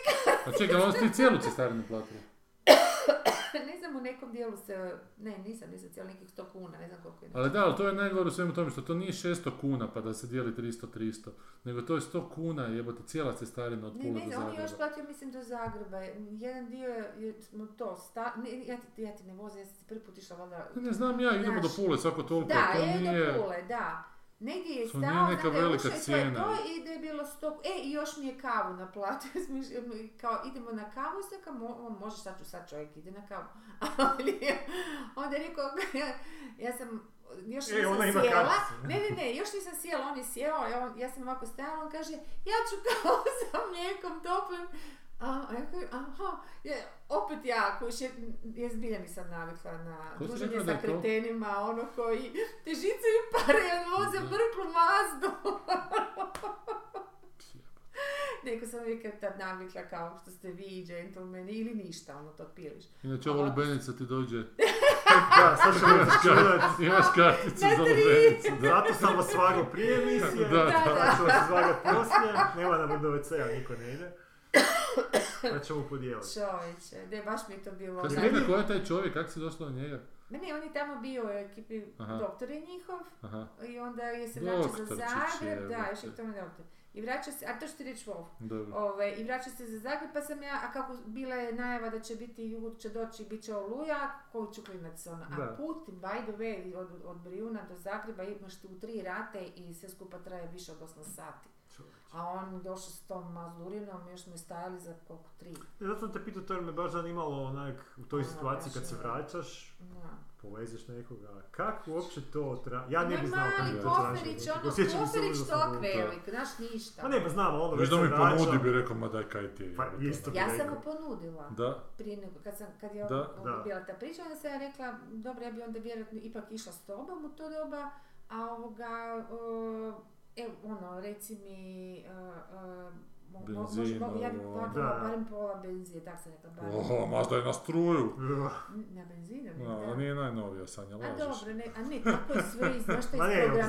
A čekaj, ali ti cijelu cestarinu platila? karticu? Ne znam, u nekom dijelu se, ne, nisam, nisam cijelo nekih 100 kuna, ne znam koliko je. Ali da, ali to je najgore u svemu tome što to nije 600 kuna pa da se dijeli 300-300, nego to je 100 kuna jebote cijela cestarina od Ne, ne do znam, on je još Zagreba. platio, mislim, do Zagreba. Jedan dio je, je smo to, sta, ne, ja, ti, ja ti ne vozim, ja sam prvi put išla valjda... Ne, ne znam ja, idemo do Znaš. Pule svako toliko, Da, to je nije... do Pule, da. Negdje je stao, nije neka da je velika ušao i to je cijena. to i da je bilo sto... E, i još mi je kavu naplatio, kao idemo na kavu, i sam kao, mo, on može sad ću sad čovjek ide na kavu. Ali onda je rekao, ja, ja sam još E, nisam ona ima sjela, ne, ne, ne, još nisam sjela, on je sjeo, ja, ja sam ovako stajala, on kaže, ja ću kao sa mlijekom toplim, a, a ja kažem, aha, je, opet ja, koji še, ja zbilja nisam navikla na Ko druženje da sa je to? kretenima, ono koji te žice i pare, ja voze Da. mrklu mazdu. Neko sam uvijek tad navikla kao što ste vi, džentlmeni, ili ništa, ono to piliš. Inače ova lubenica ti dođe, Da, sad ćemo imaš, začudat. kar- imaš karticu za lubenicu, da. Zato sam vas svagao prije emisije, Da, da. sad ću vas svagat poslije, nema nam do WC-a, niko ne ide. Pa ćemo podijeliti. Čovječe, ne, baš mi je to bilo... Kad onak- rekla ko je taj čovjek, kako si došla do njega? Ne, ne, on je tamo bio u ekipi, Aha. doktor je njihov, Aha, i onda je se vraćao za Zagreb, da, još je tome doktor. I vraća se, a to što ti reći Wolf. Ove, I vraća se za Zagreb, pa sam ja, a kako bila je najava da će biti jug, će doći, bit će oluja, koju ću klinac ono. A put, by the way, od, od Brijuna do Zagreba imaš tu tri rate i sve skupa traje više od 8 sati. A on došao s tom mazurinom, još smo stajali za koliko, tri. E, Zato sam te pitao, to jer me baš zanimalo onak, u toj Ono, situaciji kad se je. vraćaš, Da. povezeš nekoga, kako uopće to tra... Ja ne Ma bi znao kako mali to koferić, traži. ono, Osjećam se koferić tok velik, znaš ništa. Pa ne, pa znam, ono već da mi ponudi bi rekao, ma daj kaj ti je. Pa, isto ono. bi Ja sam mu ponudila. Da, prije nego, kad, sam, kad je Da. bila ta priča, onda sam ja rekla, dobro, ja bi onda vjerojatno ipak išla s tobom u to doba, a ovoga, uh, evo, ono, reci mi, uh, uh, Benzin, mo- ja bi ovo. platila Da. barem pola benzije, tak sam rekla, barem. oho, Mazda je na struju. Na benzinu, ne, No, da. nije najnovija Sanja, A dobro, ne, a ne, tako je sve, iz- znaš što je na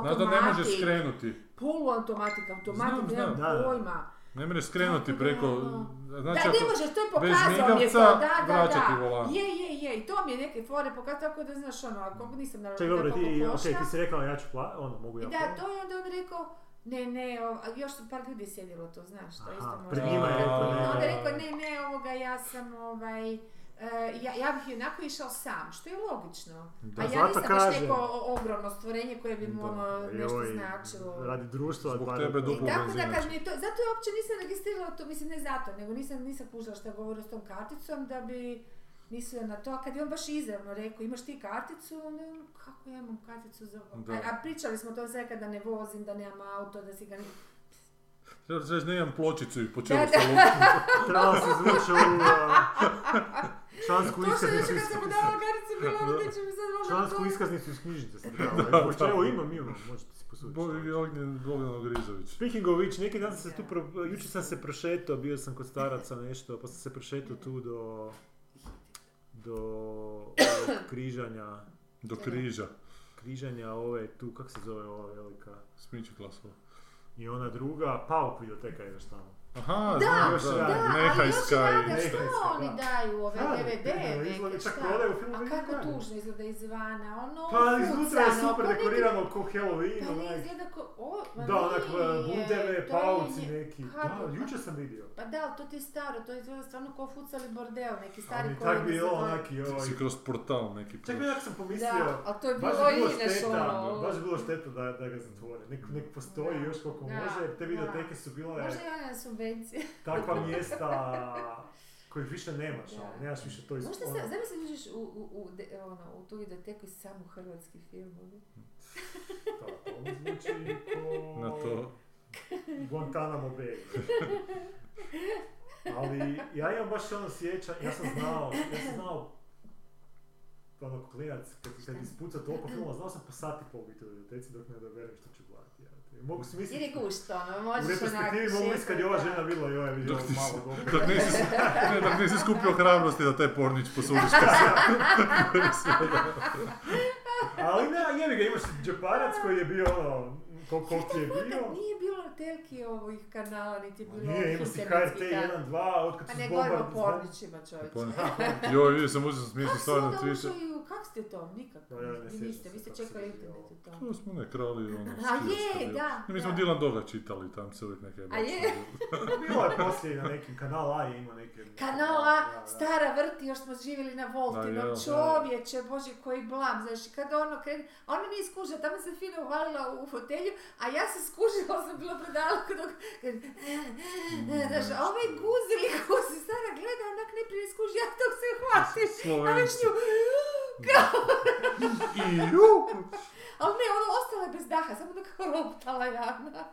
Znaš da ne možeš skrenuti. poluautomatik, automatik, nemam znam. Da, da. pojma. Ne možeš skrenuti da, preko... ono, Znači, da, ne možeš, to je pokazao mi je to, da, da, da. volan. Je, je, je, i to mi je neke fore pokazao, tako da znaš ono, ako nisam naravno Ček, dobro, da ti, okej, košta. ti si rekla ja ću pla... ono, mogu I ja da, pomoći? to je onda on rekao, ne, ne, o- još su par ljudi sjedilo to, znaš, to Aha, isto možda. pred njima je I je rekao, ne, ne, ovoga, ja sam, ovaj, ja, ja bih onako išao sam, što je logično. Da. A ja nisam baš kažem. neko ogromno stvorenje koje bi mu ono nešto Joj, značilo. Radi društva, Zbog bar- tebe I duplo tako da je to, zato ja uopće nisam registrirala to, mislim ne zato, nego nisam, nisam kužila šta govori s tom karticom da bi mislila na to, a kad je on baš izravno rekao imaš ti karticu, onda je on, kako ja imam karticu za... A, a pričali smo to sve kada ne vozim, da nemam auto, da si ga... Treba da ne imam pločicu i po Da, čelu da. se lupi. Trebalo se izvući ovu a, člansku To što iskaznicu još iz... kad sam bilo ono da će mi sad možda... Člansku iskaznicu iz knjižnice sam trebala. da. Evo imam, imam, možete si posuditi. Bo- Ognjen Bogdan Grizović. Speaking of which, neki dan sam se tu, pro... jučer sam se prošetao, bio sam kod staraca nešto, pa sam se prošetao tu do, do križanja, Do križa. križanja ove tu, kak se zove ova velika? Smiće klasova. I ona druga, Pauk videoteka je još tamo. Aha, Da, još da. Da, ali još Nehajska i i... rade, što oni da. daju ove Da, DVD neke, šta? A kako tužno izgleda izvana, ono Pa iznutra je super ko neki- dekorirano ko Halloween, Pa onak. izgleda ko... O, ma Da, onak nije, bundeve, pauci neki. kako? Da, jučer sam vidio. Pa da, ali to ti je staro, to izgleda stvarno kao fucali bordel, neki stari Ali koji tak bi to- onaki, ovaj... Si kroz portal neki Čak prošao. bi onak sam pomislio, Da, ali to je baš bilo bi bilo ineš šteta, ono... baš bi bilo šteta da, da ga zatvore. Nek, postoji još koliko može, te da. videoteke su bile Možda i ona subvencije. takva mjesta kojih više nemaš, Da. ono, nemaš više to iz... Možda ono- se, zamisli uđeš u, u, u, de- ono, u tu videoteku i samo hrvatski filmovi. Da, to mi zvuči ko... Na to. Guantanamo Bay. Ali ja imam baš ono sjećan, ja sam znao, ja sam znao ono klinac, kad, kad ispuca toliko filmova, znao sam po sati pol biti u biblioteci dok ne odaberem što ću gledati. Ja. Mogu si Jer je misliti, gušt, ono, u možeš onak retrospektivi mogu misliti kad je ova žena da. vidjela joj, vidio Dok malo dobro. Dok nisi, ne, dok nisi skupio hrabrosti da taj pornić posudiš se. Ali ne, jebi ga, imaš džeparac koji je bio ono, kol- koliki je bio. nije bilo telki ovih kanala, niti je bilo Nije, ima si HRT kanala. 1, 2, otkad Pa su ne govorimo o pornićima, čovječe. Joj, vidio sam Kako se stvarno onda Twitter. ušli u, kak ste to? Nikako. Da, ja ne Vi sjećam niste, se vi ste kako čekali internet u tom. To smo ne krali ono. A je, da, Mi smo. Dylan Doga čitali, tam se uvijek neke A je? Bilo je poslije na nekim, kanal A je imao neke... Kanal A, stara vrti, još smo živjeli na Voltinom, čovječe, bože koji blam, znaš, kada ono krene, a ona nije skužila, tamo se fino uvalila u fotelju, a ja se skužila, sam bila predaleko dok, znaš, a ovaj guzili, guzi, stara gleda, onak ne prije skuži, ja dok se hvatim, a već nju, I ju! ali ne, ono ostala je bez daha, samo nekako roptala jadna.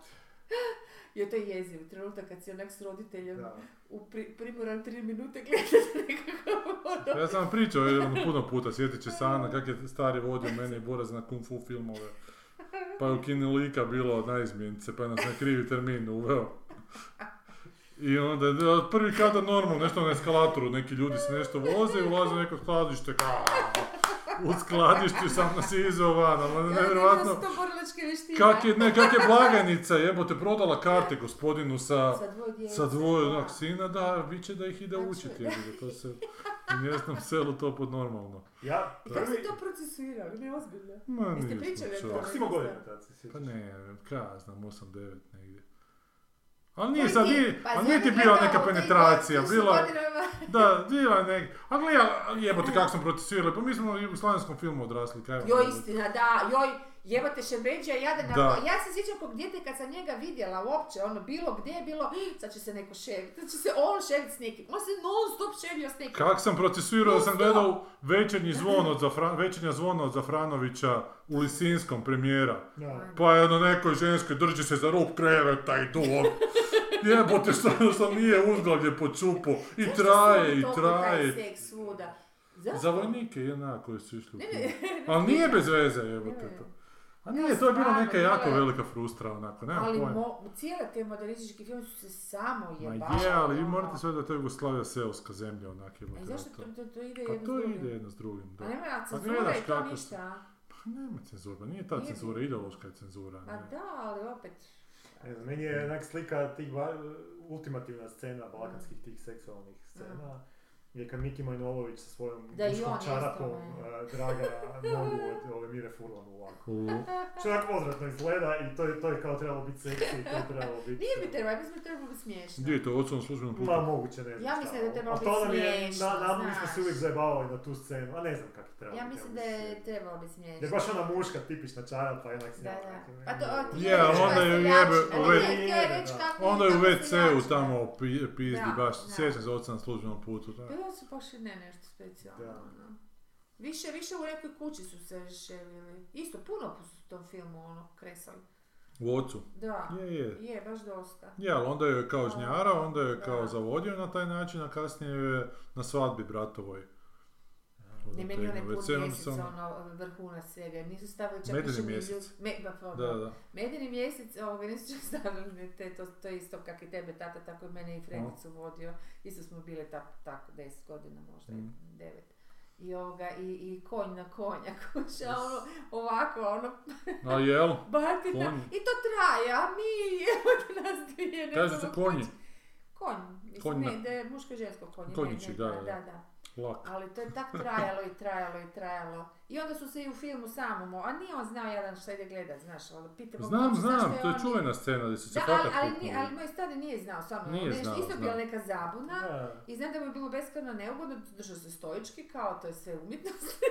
Jo, to je jeziv trenutak kad si onak s roditeljem Da. u pri, primoran tri minute gledati nekako ono. Ja sam vam pričao jedno puno puta, sjetit će se Ana kak je stari vodio mene i Boraz na kung fu filmove. Pa je u kinu lika bilo naizmjenice, pa je nas na krivi termin uveo. I onda, da, prvi kada normalno, nešto na eskalatoru, neki ljudi se nešto voze i ulaze u neko skladište, kao, u skladištu sam nas je izveo van, ali nevjerojatno, kak je, ne, kak je blagajnica, jebote, prodala karte gospodinu sa, Sa dvoje onak sina, da, bit će da ih ide učiti, to se u mjesnom selu to pod normalno. Ja, kako prvi... ste to procesuirali? Ne, ozbiljno. Ma, Jeste nismo pričali o tome? Kako si imao godina tad, se Pa sjećaš? ne, kaj ja znam, 8-9 negdje. Ali nije sad, nije, pa ali nije ti bila neka penetracija, bila, da, bila je nek... A gledaj, jebote kako smo procesuirali, pa mi smo u jugoslavenskom filmu odrasli, kaj vam Joj, istina, da, joj, jebate Šebeđija, jadan, Da. ja se sjećam kog dijete kad sam njega vidjela uopće, ono, bilo gdje je bilo, sad će se neko ševiti, sad će se on ševiti s nekim, on se non stop ševio s nekim. Kak sam procesuirao da sam gledao večernji zvon od Zafra, večernja zvona od Zafranovića u Lisinskom premijera. Da. Pa je na nekoj ženskoj drži se za rup kreveta i duvog. Jebote, stvarno sam nije uzglavlje po čupu. I Zašto traje, i traje. taj seks svuda? Zašto? Za vojnike jedna koji su išli Ali nije bez veze, jebote to. A nije, to je bila stvarno, neka jako bilo je. velika frustra, onako, nemam Ali pojma. mo, cijele te modernistički filmi su se samo Ma jebali. je, ali vi ono. morate sve da je to Jugoslavija seoska zemlja, onak A i jebote. zašto to. to, to, to ide Pa jedno to s drugim? ide jedno s drugim, da. A nema Pa cenzura i to ništa. Pa nema cenzura, pa nije ta Nije. cenzura, ideološka je cenzura. Pa da, ali opet. Ne znam, meni je onak slika tih ultimativna scena balkanskih tih seksualnih scena. Je kad Miki Manojlović sa svojom Da, muškom čarapom eh, draga nogu od ove Mire Furlan u laku. U, Što onako odvratno izgleda i to je, to je kao trebalo biti seksi i to je trebalo biti... Nije mi trebalo, ja mislim da trebalo biti smiješno. Gdje je to, odsvom službenom putu? Ma moguće, ne znam Ja mislim da je trebalo biti to nam je, smiješno, na, na, mi smo se uvijek zajebavali na tu scenu, a ne znam kako je trebalo Ja mislim da je trebalo biti smiješno. Da je baš ona muška, tipična čarapa i onak Da, da. A to, a ti Je, onda se jebe u je je se WC-u tamo pi- pizdi baš, sjećam se na službenom putu. Pa ja su baš i ne nešto specijalno. Da. ono. Više, više u nekoj kući su se ševili. Isto, puno su u tom filmu ono, kresali. U ocu. Da. Je, je. Je, baš dosta. Je, ali onda je kao žnjara, onda je kao Da. zavodio na taj način, a kasnije je na svadbi bratovoj. Ne, meni onaj WC, onda mjesec, sam- ono, vrhunac svega. Nisu stavili čak Medeni mjesec. ljud- Me, ba, pa, Da, da. Medeni mjesec, ovoga, nisu čak stavili te, to, to je isto kak i tebe tata, tako i mene i Fredicu vodio. Isto smo bili tak, tako, 10 godina možda, Mm. 9. I, ovoga, i, i konj na konja, kuća, ono, ovako, ono, A jel? batina, i to traje, a mi, evo nas dvije, ne Kažu se konji. Konj, mislim, Konj ne, na- da je muško i žensko konje, Konjići, ne, ne, da, da, da. da. Lak. Ali to je tak trajalo i trajalo i trajalo. I onda su se i u filmu samom, a nije on znao jedan šta ide gledat, znaš, ali pita ga Znam, znam, to je čuvena scena gdje su se Da, ali, ali, nije, ali moj stari nije znao, stvarno, Nije nešto, znao, isto bila neka zabuna. Da. I znam da mu je bilo beskreno neugodno, držao se stoički, kao to je sve umjetnost.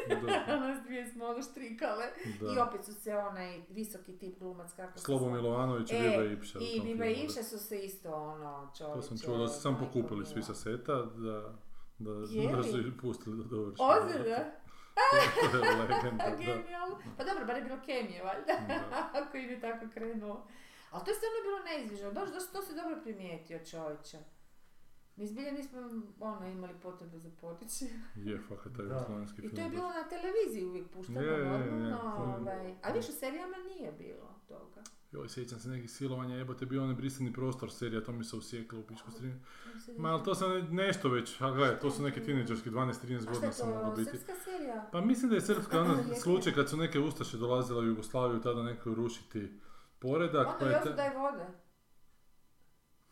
Nas dvije smo ono štrikale. I da. opet su se onaj visoki tip glumac kako se Slobo. Milovanović i E, Biba Ipša. I Biba Ipša su se isto ono čovječe. To sam čuo da su sam pokupili svi sa seta, da, da, Je da su ih pustili da dovrši. Da. genijalno. Pa dobro, bar je bilo kemije, valjda. Da. Ako im je tako krenulo. Ali to je stvarno bilo neizbježno. Baš da to si dobro primijetio, čovječe. Mi zbilja nismo ono, imali potrebe za potići. Je, fakat taj Da. jugoslavenski film. I to je bilo na televiziji uvijek pušteno, Je, je, je, normalno. je. Ovaj. A više u serijama nije bilo toga. Joj, sjećam se nekih silovanja, jebote, bio onaj brisani prostor serija, to mi se usijeklo u pičku strinu. Ma, ali to sam ne- nešto već, a gledaj, to su neke tineđerski, 12-13 A šta godina je sam to, biti. srpska serija? Pa mislim da je srpska ono slučaj kad su neke ustaše dolazile u Jugoslaviju tada neko rušiti poredak. Ono pa je ta- daj vode.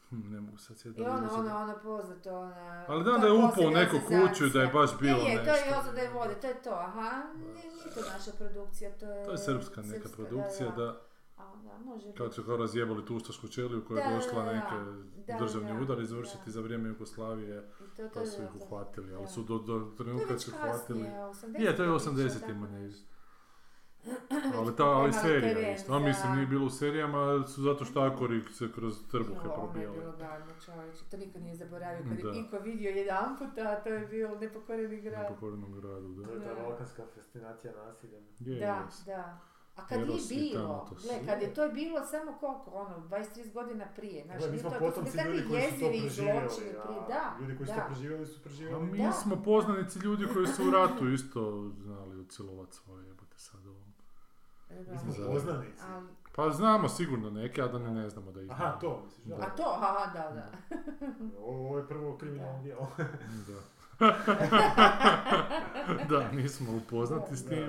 Hm, ne mogu sad sjetiti. I da ono, je ono, ono poznato, ona... Ali da, da je upao u neku kuću i da je baš bilo Je, je, to je nešto. Jozo daj vode, to je to, aha. Nije, to naša produkcija, to je... To je srpska neka produkcija, da. A, da, može kako biti. su kao razjebali tu ustašku čeliju koja Da, je došla da, neke da, državni da, udar izvršiti da. za vrijeme Jugoslavije, I to, to, pa su je ih uhvatili, ali su do, do je trenutka kad su uhvatili... kasnije, 80 Je, to je u pića, 80-ima tako ne nešto. Ali, ta, ali serija teren isto. A mislim, nije bilo u serijama, su zato štakori se kroz trbuhe Jo, ono je probijali. bilo gadno čovječe, to niko nije zaboravio. Kad Da. je Iko vidio jedan puta, to je bio nepokoreni grad. pokornom gradu, da. To je ta Da. balkanska fascinacija nasiljem. Je, Da, da. A kad i bilo, gle, kad je to bilo samo koliko, ono, 23 godina prije, znaš, mi nije smo to, to su potomci bili ljudi koji su to preživjeli, prije, da, ljudi koji su da. to preživjeli su A preživjeli. mi Da. smo poznanici ljudi koji su u ratu isto znali ucilovat svoje jebote sad ovom. Da. Mi smo poznanici. Pa znamo sigurno neke, a da ne, ne znamo da ih Aha, to misliš, da. A to, aha, da, da. Ovo ovo je prvo kriminalno djelo. Da. da, nismo upoznati s tim,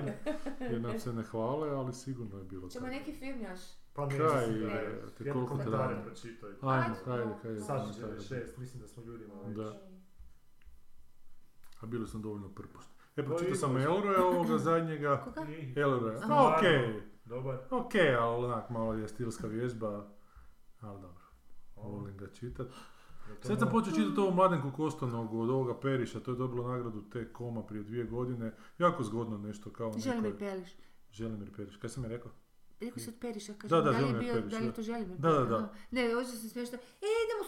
jer nam se ne hvale, ali sigurno je bilo Ćemo tako. neki film još. Pa ne, Kaj je, je. te Jedno koliko komentare traje? pročitaj. Ajmo, no. hajde. Sad će komentare. 96, mislim da smo ljudima već. Da. A bili smo dovoljno prpušni. E, pročitao je sam. Elroja ovoga zadnjega. Koga? Elroja. Aha. Okej, Dobar. okej, ali onak malo je stilska vježba. Ali dobro, volim ga čitat. Sad sam počeo čitati ovo Mladenku Kostonog od ovoga Periša, to je dobilo nagradu te koma prije dvije godine. Jako zgodno nešto kao Želimir neko... Peliš. Želimir Periš, kaj sam je rekao? Rekao si od Periša, kažem, Da, da, da, li je Želimir bio, Periš, da li je da. to Želimir Da, da, Periš? da. Aha. Ne, ovdje sam smiješta. E, idemo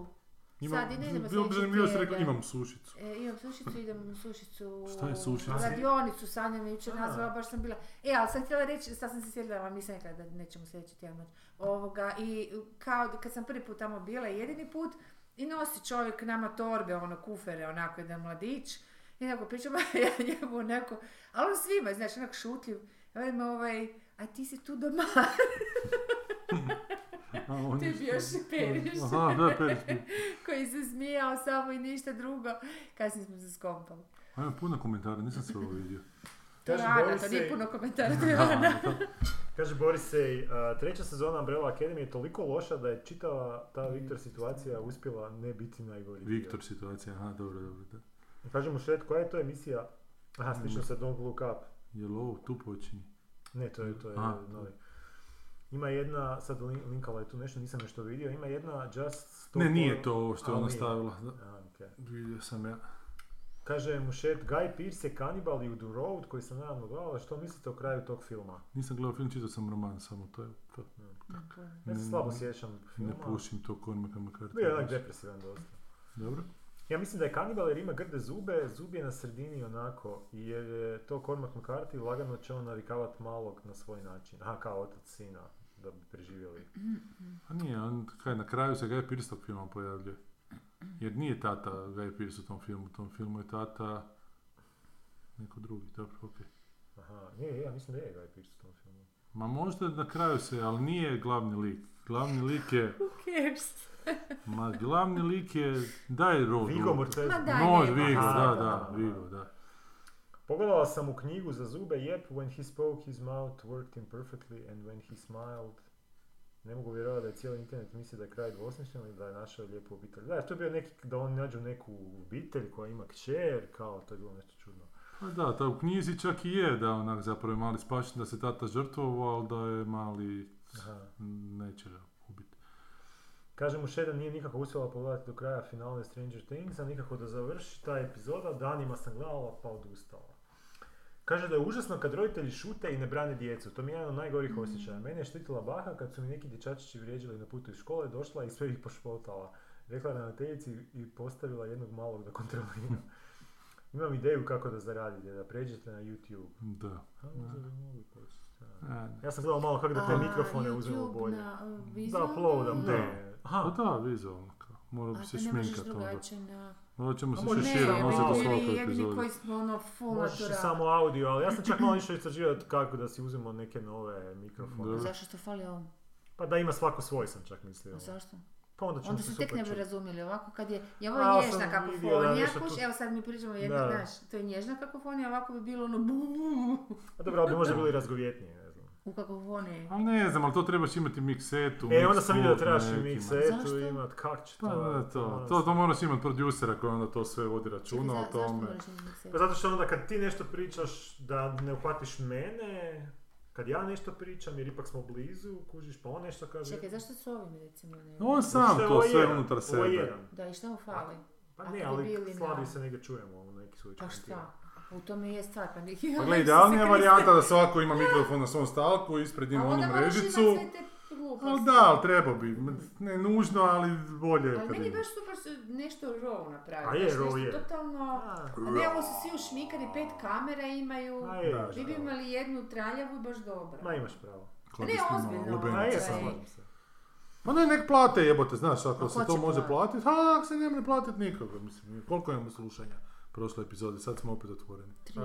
u sušicu. Sad i ne idemo bilo bi sljedeći zanimljivo da si rekao imam sušicu. E, imam sušicu, idem u sušicu. Šta je sušica? U radionicu, Sanja me jučer nazvala, baš sam bila. E, ali sam htjela reći, sad sam se sjetila, ali nisam rekla da nećemo sljedeći tjedan moći. Ovoga, i kao kad sam prvi put tamo bila, jedini put, i nosi čovjek nama torbe, ono, kufere, onako, jedan mladić. I onako pričamo, ja njemu onako, ali on svima, znaš, onako šutljiv. Ja ovaj, a ti si tu doma. A, on To je bio Periš. Aha, da, Periš. koji se smijao samo i ništa drugo. Kasnije smo se skompali. A ima puno komentara, nisam sve ovo vidio. To je Kaže Ana, Boris to nije se- puno komentara, to je Ana. Kaže Boris Sej, a, treća sezona Umbrella Academy je toliko loša da je čitava ta Viktor situacija uspjela ne biti najgori. Viktor situacija, aha, dobro, dobro, da. Kaže mu Šred, koja je to emisija? Aha, slično sa Don't Look Up. Jel ovo tu počinje? Ne, to je, to je Aha. novi. Ima jedna, sad lin- linkala je tu nešto, nisam nešto vidio, ima jedna Just Stop... Ne, nije to ovo što je ona stavila. A. Vidio sam ja. Kaže mu Šred, Guy Pearce je kanibal i u The Road koji sam naravno gledala, što mislite o kraju tog filma? Nisam gledao film, čitao sam roman, samo to je to. Ja se Ne- slabo sjećam filma. Ne pušim to Cormaca McCarthy. Bio je onak depresivan dosta. Dobro. Ja mislim da je kanibal jer ima grde zube, zub je na sredini onako, jer je to Cormac McCarthy, lagano će on navikavati malog na svoj način. Aha, kao otac sina, da bi preživjeli. A nije, on, kaj, na kraju se Guy Pearce tog filma pojavljuje. Jer nije tata Guy Pearce u tom filmu, u tom filmu je tata neko drugi, dobro, okej. Aha, nije, ja mislim da je Guy Pearce u tom filmu. Ma možda na kraju se, ali nije glavni lik. Glavni lik je, Who cares? ma glavni lik je, daj road. Vigo Mortensen. Daj. Vigo, Aha, da, da, da, da. Vigo, da. Pogledala sam u knjigu za zube, yep, when he spoke his mouth worked imperfectly and when he smiled ne mogu vjerovati da je cijeli internet misli da je kraj dvosmišljen i da je našao lijepu obitelj. Da, to je bio neki, da oni nađu neku obitelj koja ima kćer, kao, to je bilo nešto čudno. Pa da, ta u knjizi čak i je da onak zapravo je mali spašen, da se tata žrtvovao, ali da je mali Aha. neće ga ubiti. Kaže mu Sheda nije nikako uspjela pogledati do kraja finale Stranger Things, a nikako da završi ta epizoda, danima sam gledala pa odustala. Kaže da je užasno kad roditelji šute i ne brane djecu, to mi je jedan od najgorih osjećaja. Mene je štitila baka kad su mi neki dječačići vrijeđali na putu iz škole, došla i sve ih pošpotala. Rekla ravnateljici i postavila jednog malog da kontrolira. Imam ideju kako da zaradite, da pređete na YouTube. Da. A, da. Ja sam gledao malo kako da te A, mikrofone uzmemo bolje. na, uh, Da, uploadam ili- te. Pa da, vizualno. Morao A bi se to ne možeš onda. drugačije na... Morat ćemo A se u nositi mi svakoj jedini epizodi. koji smo ono full možeš samo audio, ali ja sam čak malo išao istraživati kako da si uzmemo neke nove mikrofone. Da. Zašto što fali ovom? Pa da ima svako svoj sam čak mislio. A zašto? Pa onda ćemo Onda se tek ne bi razumjeli ovako kad je, je ovo je nježna kakofonija, kuš, tu- evo sad mi pričamo jedna, Da. znaš, to je nježna kakofonija, ovako bi bilo ono bu A dobro, ali bi možda ne znam. U kakofoniji. Ali ne znam, ali to trebaš imati miksetu. E, onda sam vidio da trebaš i mixetu Zašto? imat, kak će to... Pa da, to, ono, to, to moraš imati producera koji onda to sve vodi računa o tome. imati? Pa zato što onda kad ti nešto pričaš da ne uhvatiš mene, kad ja nešto pričam jer ipak smo blizu, kužiš, pa on nešto kaže... Čekaj, zašto su ovim recimo ne? On sam to ovo sve jedan, unutar ovo je sebe. jedan. Da, i šta mu fali? Pa ne, ali na- se negdje čujemo u neki svoj Pa šta? U tome je stvar, pa. Pa gle, idealnija varijanta da svako ima mikrofon na svom stalku, ispred ima A onu mrežicu. Ali da, ali treba bi. Ne nužno, ali bolje je Ali meni je baš super su nešto raw napravili. A je, nešto je. Totalno... A ne, ovo su svi ušmikani, pet kamera imaju. A je, Vi bi imali jednu traljavu i baš dobro. Ma imaš pravo. Ne, ozbiljno. A je, Ovaj. slažem se. Pa ne, nek plate jebote, znaš, ako se to može platit? platiti, a ako se ne može platiti nikoga, mislim, koliko imamo slušanja prošle epizode, sad smo opet otvoreni. Tri. Uh,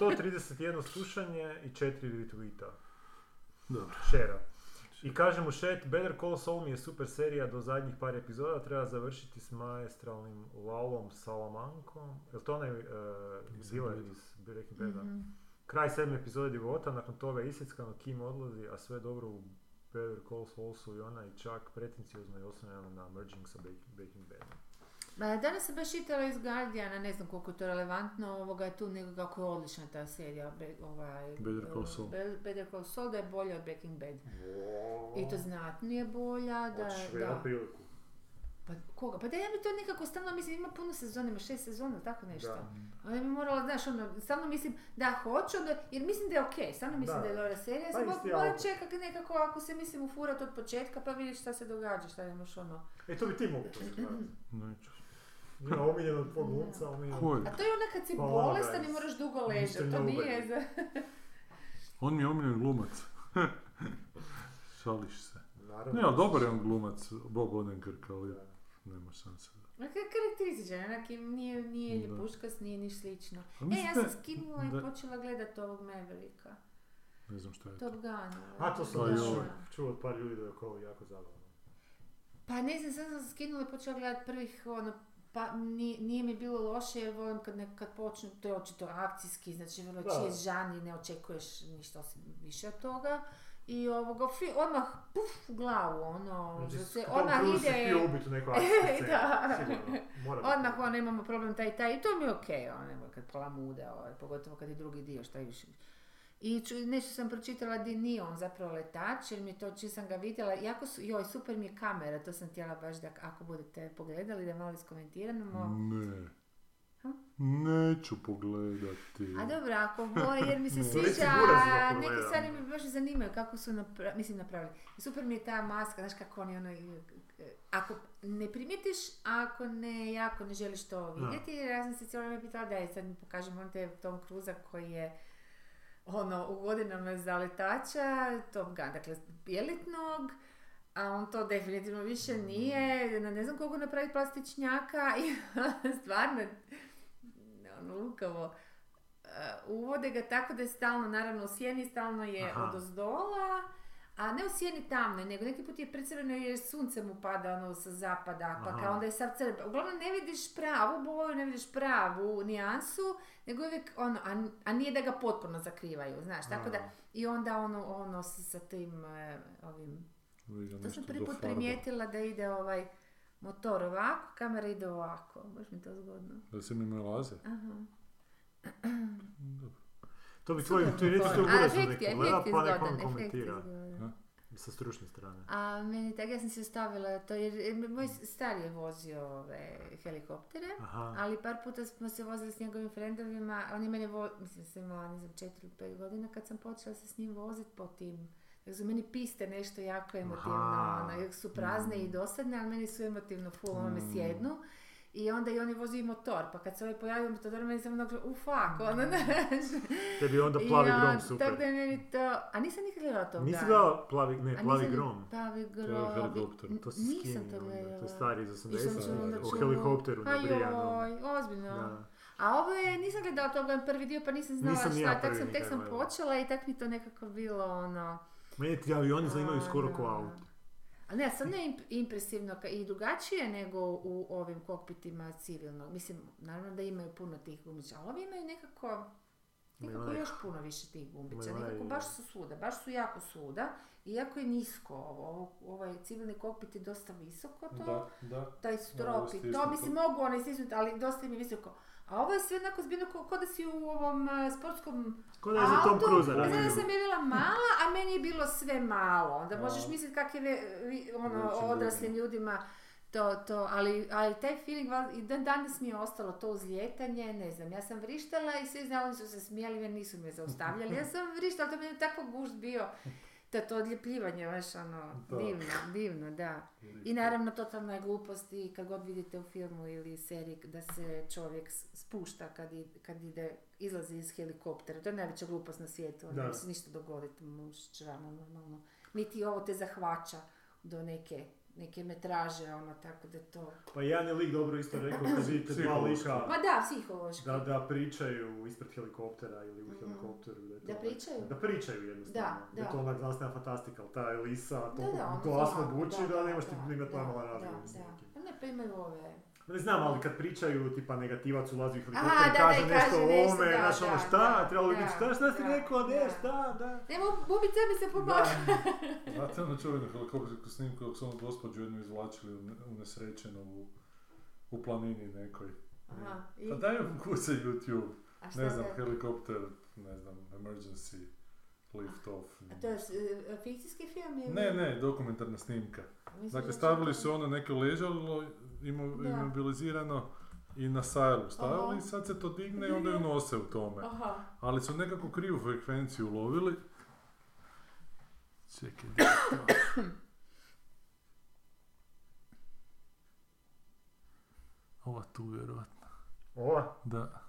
131 slušanje i 4 retweeta. Dobro. Šera. I kaže mu Šet, Better Call Saul mi je super serija do zadnjih par epizoda, treba završiti s maestralnim Laulom Salamankom. Je to onaj uh, dealer iz Breaking Bada? Mhm. Kraj sedme epizode života, nakon toga isjeckano Kim odlazi, a sve dobro u Better Call Saulsu i ona i čak pretenciozno je osnovljena na merging sa Breaking- Breaking Badom. Danas sam baš čitala iz Guardiana, ne znam koliko je to relevantno, ovoga je tu nego kako je odlična ta serija, Be- ovaj, Better Call Saul. Be- Better Call Saul, da je bolja od Breaking Bad. I to znatnije bolja, da, Hoćeš da. priliku. Pa koga? Pa da ja bi to nekako stalno mislim, ima puno sezona, ima šest sezona, tako nešto. Da. Onda bi morala, znaš, ono, stalno mislim da hoću, onda, jer mislim da je okej, stalno mislim Da. da, je dobra serija, Pa samo isti moram čekati nekako ako se mislim ufurat od početka pa vidiš šta se događa, šta imaš ono. E, to bi ti mogu Neću. Ima omiljenog tvog glumca, omiljenog... Koji? A to je onda kad si Pa ono, bolestan i moraš dugo ležati, Mr. to nije Nobody. za... On mi je omiljen glumac. Šališ se. Naravno. Ne, ali dobar je on glumac, Bob Odenkirk, ali nema šanse. Ma ka- karakterističan, onak im nije, nije Da. ljepuškas, nije niš slično. A E, mislim ja da- sam skinula i da- počela gledat ovog Mavericka. Ne znam šta je to. Top Gun. A to sam Pa da, čuo, da. od par ljudi da je ovo jako zabavno. Pa ne znam, sad sam skinula i počela gledat prvih, ono, pa nije, nije mi bilo loše jer volim kad, ne, kad počnu, to je očito akcijski, znači vrlo čije žani, ne očekuješ ništa osim više od toga. I ovoga, fi, odmah, puf, u glavu, ono, Znači, se, odmah ide, htio ubiti u nekoj akcijskoj sceni. Da. Sigurno, mora odmah ono, imamo problem taj i taj, i to mi je okej, ono, nemoj kad pola mude, ovaj, pogotovo kad je drugi dio, šta je više. I ču, nešto sam pročitala di nije on zapravo letač, jer mi to, čim sam ga vidjela, jako su, joj, super mi je kamera, to sam htjela baš da, ako budete pogledali, da malo iskomentiramo. Ne. Ha? Neću pogledati. A dobro, ako vole, jer mi se sviđa, neke stvari me baš zanimaju kako su napra- mislim, napravili. Super mi je ta maska, znaš kako oni ono, i- ako ne primijetiš, ako ne, jako ne želiš to vidjeti, ja sam se cijelo vrijeme pitala da je, sad mi pokažem on te Tom Cruza koji je ono, u godinama za letača, Top Gun, dakle, elitnog, a on to definitivno više nije, na ne znam koliko napraviti plastičnjaka i stvarno, ono, lukavo, Uh, uvode ga tako da je stalno, naravno u sjeni, stalno je Aha. od ozdola, a ne u sjeni tamnoj, nego neki put je precrveno jer sunce mu pada ono sa zapada, pa kao onda je sav crven. Uglavnom ne vidiš pravu boju, ne vidiš pravu nijansu, nego uvijek ono, a, a nije da ga potpuno zakrivaju, znaš, tako da, i onda ono, ono sa, tim e, ovim to sam prvi put primijetila da ide ovaj motor ovako, kamera ide ovako. Baš mi to zgodno. Da se mi ne laze. Aha. To bi tvoj, efekt je, neko gleda, pa nek zgodan, on efekt je komentira sa stručne strane. A meni tako, ja sam se ostavila to jer moj stari je vozio ove helikoptere, Aha. ali par puta smo se vozili s njegovim frendovima, on je mene vo, mislim sam imala, ne znam, 4 ili 5 godina kad sam počela se s njim voziti po tim jer su meni piste nešto jako emotivno, Aha. ono, jer su prazne i Mm. dosadne, ali meni su emotivno full, ono me Mm. I onda i on je vozio i motor, pa kad se ovaj pojavio motor, meni sam ono, u fuck, ono, znaš. Tebi je onda plavi ja, grom super. Tako da je meni to, a nisam nikad gledala to. Nisi da. gledala plavi, ne, A plavi grom. Plavi je grom. helikopter. To si Nisam to gledala. to je stari iz I sam 80 čula onda o helikopteru na Ajoj, ozbiljno. Da. A ovo je, nisam gledala to gledam prvi dio pa nisam znala Nisam ni šta, ja tak sam, tek sam počela i tak mi to nekako bilo ono... Meni ti avioni zanimaju skoro ko auto. Ali ne, sad ne imp- impresivno i drugačije nego u ovim kokpitima civilnog. Mislim, naravno da imaju puno tih gumića, ali ovi imaju nekako, nekako još puno više tih gumbića. Nekako baš su svuda, baš su jako svuda. Iako je nisko ovo, ovaj civilni kokpit je dosta visoko to. Da, da. taj strop i to, mislim mogu one stisnuti, ali dosta mi je visoko. A ovo je sve jednako zbino ko, da si u ovom e, sportskom Ko da je za Tom autu, Cruise znam da sam je bila mala, a meni je bilo sve malo. Onda A. možeš misliti kak je ve- vi- ono, Većim odraslim ljudima to, to, ali, ali taj feeling, val- i dan danas mi je ostalo to uzlijetanje, ne znam, ja sam vrištala i svi znali su se smijali, jer nisu me zaustavljali, ja sam vrištala, to mi je tako gušt bio, to, to odljepljivanje, baš ono, Da. divno, divno, da. I naravno totalna je glupost i kad god vidite u filmu ili seriji da se čovjek spušta kad, i- kad ide, izlazi iz helikoptera. To je najveća glupost na svijetu, ono, Da. se ništa dogoditi mušćrano normalno. Niti ovo te zahvaća do neke, neke metraže, ono, tako da to... Pa jedan je lik dobro isto rekao kad vidite dva lika Ma da, psihološki. da, da pričaju ispred helikoptera ili u Mhm. helikopteru. Da, je to Da pričaju? Da pričaju jednostavno. Da, je da. to onak znanstvena fantastika, ali ta Elisa Da, toliko da, ono, glasno da, buči da, da, nemaš ti da, da, normalan da, razgovor da. nekim. Pa ne, pa imaju ove... Ne znam, ali kad pričaju, tipa negativac ulazi u helikopter i kaže da, nešto o da, znaš ono šta, da, trebalo bi biti šta, šta si da, rekao, ne, da. šta, da. Nemo, ubice mi se pomogla. Znate ono čuvenu helikoptersku snimku dok su onu gospođu jednu izvlačili u ne- unesrećenu u, u planini nekoj. Aha, i? Pa daj vam kuca YouTube. Ne znam, da- helikopter, ne znam, emergency, lift off. A to je e, fikcijski film ili? Ne, ne, dokumentarna snimka. Mislim Dakle, da stavili su ono neko ležalo, Da. Imobilizirano i na sajlu stavili, Aha. sad se to digne i onda ju nose u tome. Aha. Ali su nekako krivu frekvenciju ulovili. Čekaj, gdje je to? Ova tu vjerojatno. Ova? Da.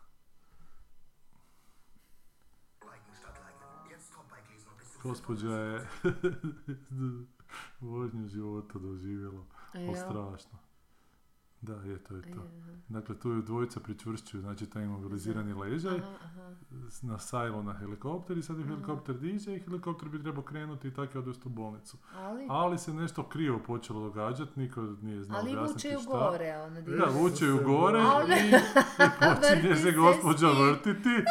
Gospođa je vožnju života doživjela. A O, jel? strašno. Da, je, to je to. je, Dakle, tu ju dvojica pričvršćuju, znači taj imobilizirani ležaj, aha. Na sajlo na helikopter i sad Aha. helikopter diže i helikopter bi trebao krenuti i tako je odvesti u bolnicu. Ali? Ali se nešto krivo počelo događati, niko nije znao Ali vuče ju šta. gore, ono, di- Da, vuče ju gore Ali- i, i počinje se gospođa vrtiti.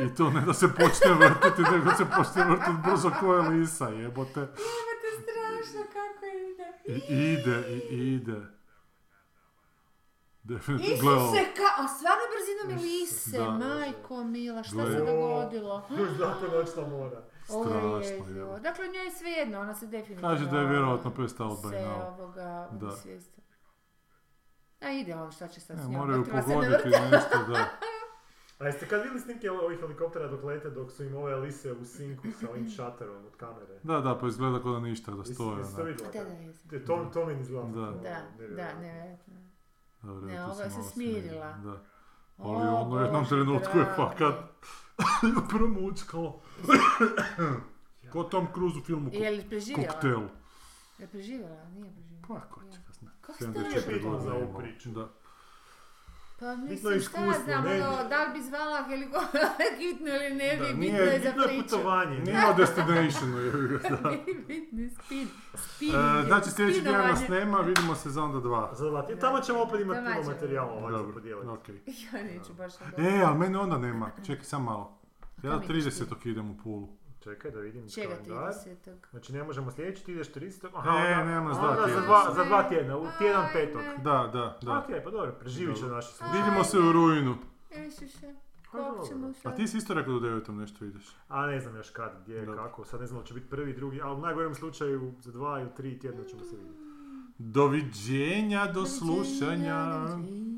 I to ne da se počne vrtiti, nego se počne vrtiti brzo ko je lisa, jebote. Imate strašno kako ide. I ide, i ide. Isuse, ka... a stvarno brzinom je Isuse, lise, da. majko mila, šta Gle. se dogodilo? Još zato noćna mora. Strašno, je. Dakle, njoj je svejedno, ona se definitivno... Kaže da je vjerojatno pest out by se now. ovoga Da. A ide on, šta će sad s njom? moraju se ne pogoditi nešto, da. A jeste kad vidjeli snimke ovih helikoptera dok lete, dok su im ove Elise u sinku sa ovim šaterom od kamere? Da, da, pa izgleda kao da ništa, da stoje. jesi to vidjela? Da, da. Te- To, to mi izgleda. Da. Da, da, nevjerojatno. Ne, ova se smirila. Da. O, Ali ono u jednom trenutku je fakat promučkalo. Ko Tom Cruise u filmu Je li preživjela? Koktel. Je preživjela? Nije preživjela. Pa, ko će ga znati. Kako ste 74 rekli? godine Za ovu priču. Da. Pa Bitno je mislim, šta znam, ne- ono, da li bi zvala helikopter hitno ili ne bi, Da, bitno nije- je za Bitno je priču. putovanje. Nije o destinationu, ga, da. bitno je spin, spin. E, Znači sljedeći tjedan nas nema, vidimo se za onda dva. Za dva. Tamo ćemo opet imati puno materijala ovako za podijeliti. okej. Ja neću baš dobro. E, ali mene onda nema. Čekaj, sam malo. Ja Kam do ideš ti? 30. idem u Pulu. Čekaj da vidim Čega kalendar. 30. Znači ne možemo sljedeći, ti ideš 300. E, onda- nemam nas onda dva za tjedna. dva, za dva tjedna, u tjedan Ajme. petog. Da, da, da. Ok, pa dobro, preživit će naši slušaj. Vidimo se u rujnu. Isuse, Pa A ti si isto rekao do 9. nešto ideš. A ne znam još kad, gdje, Dobro. kako, sad ne znam da će biti prvi, drugi, ali u najgorem slučaju za dva ili tri tjedna ćemo se vidjeti. Doviđenja, do Doviđenja, slušanja. doviđenja.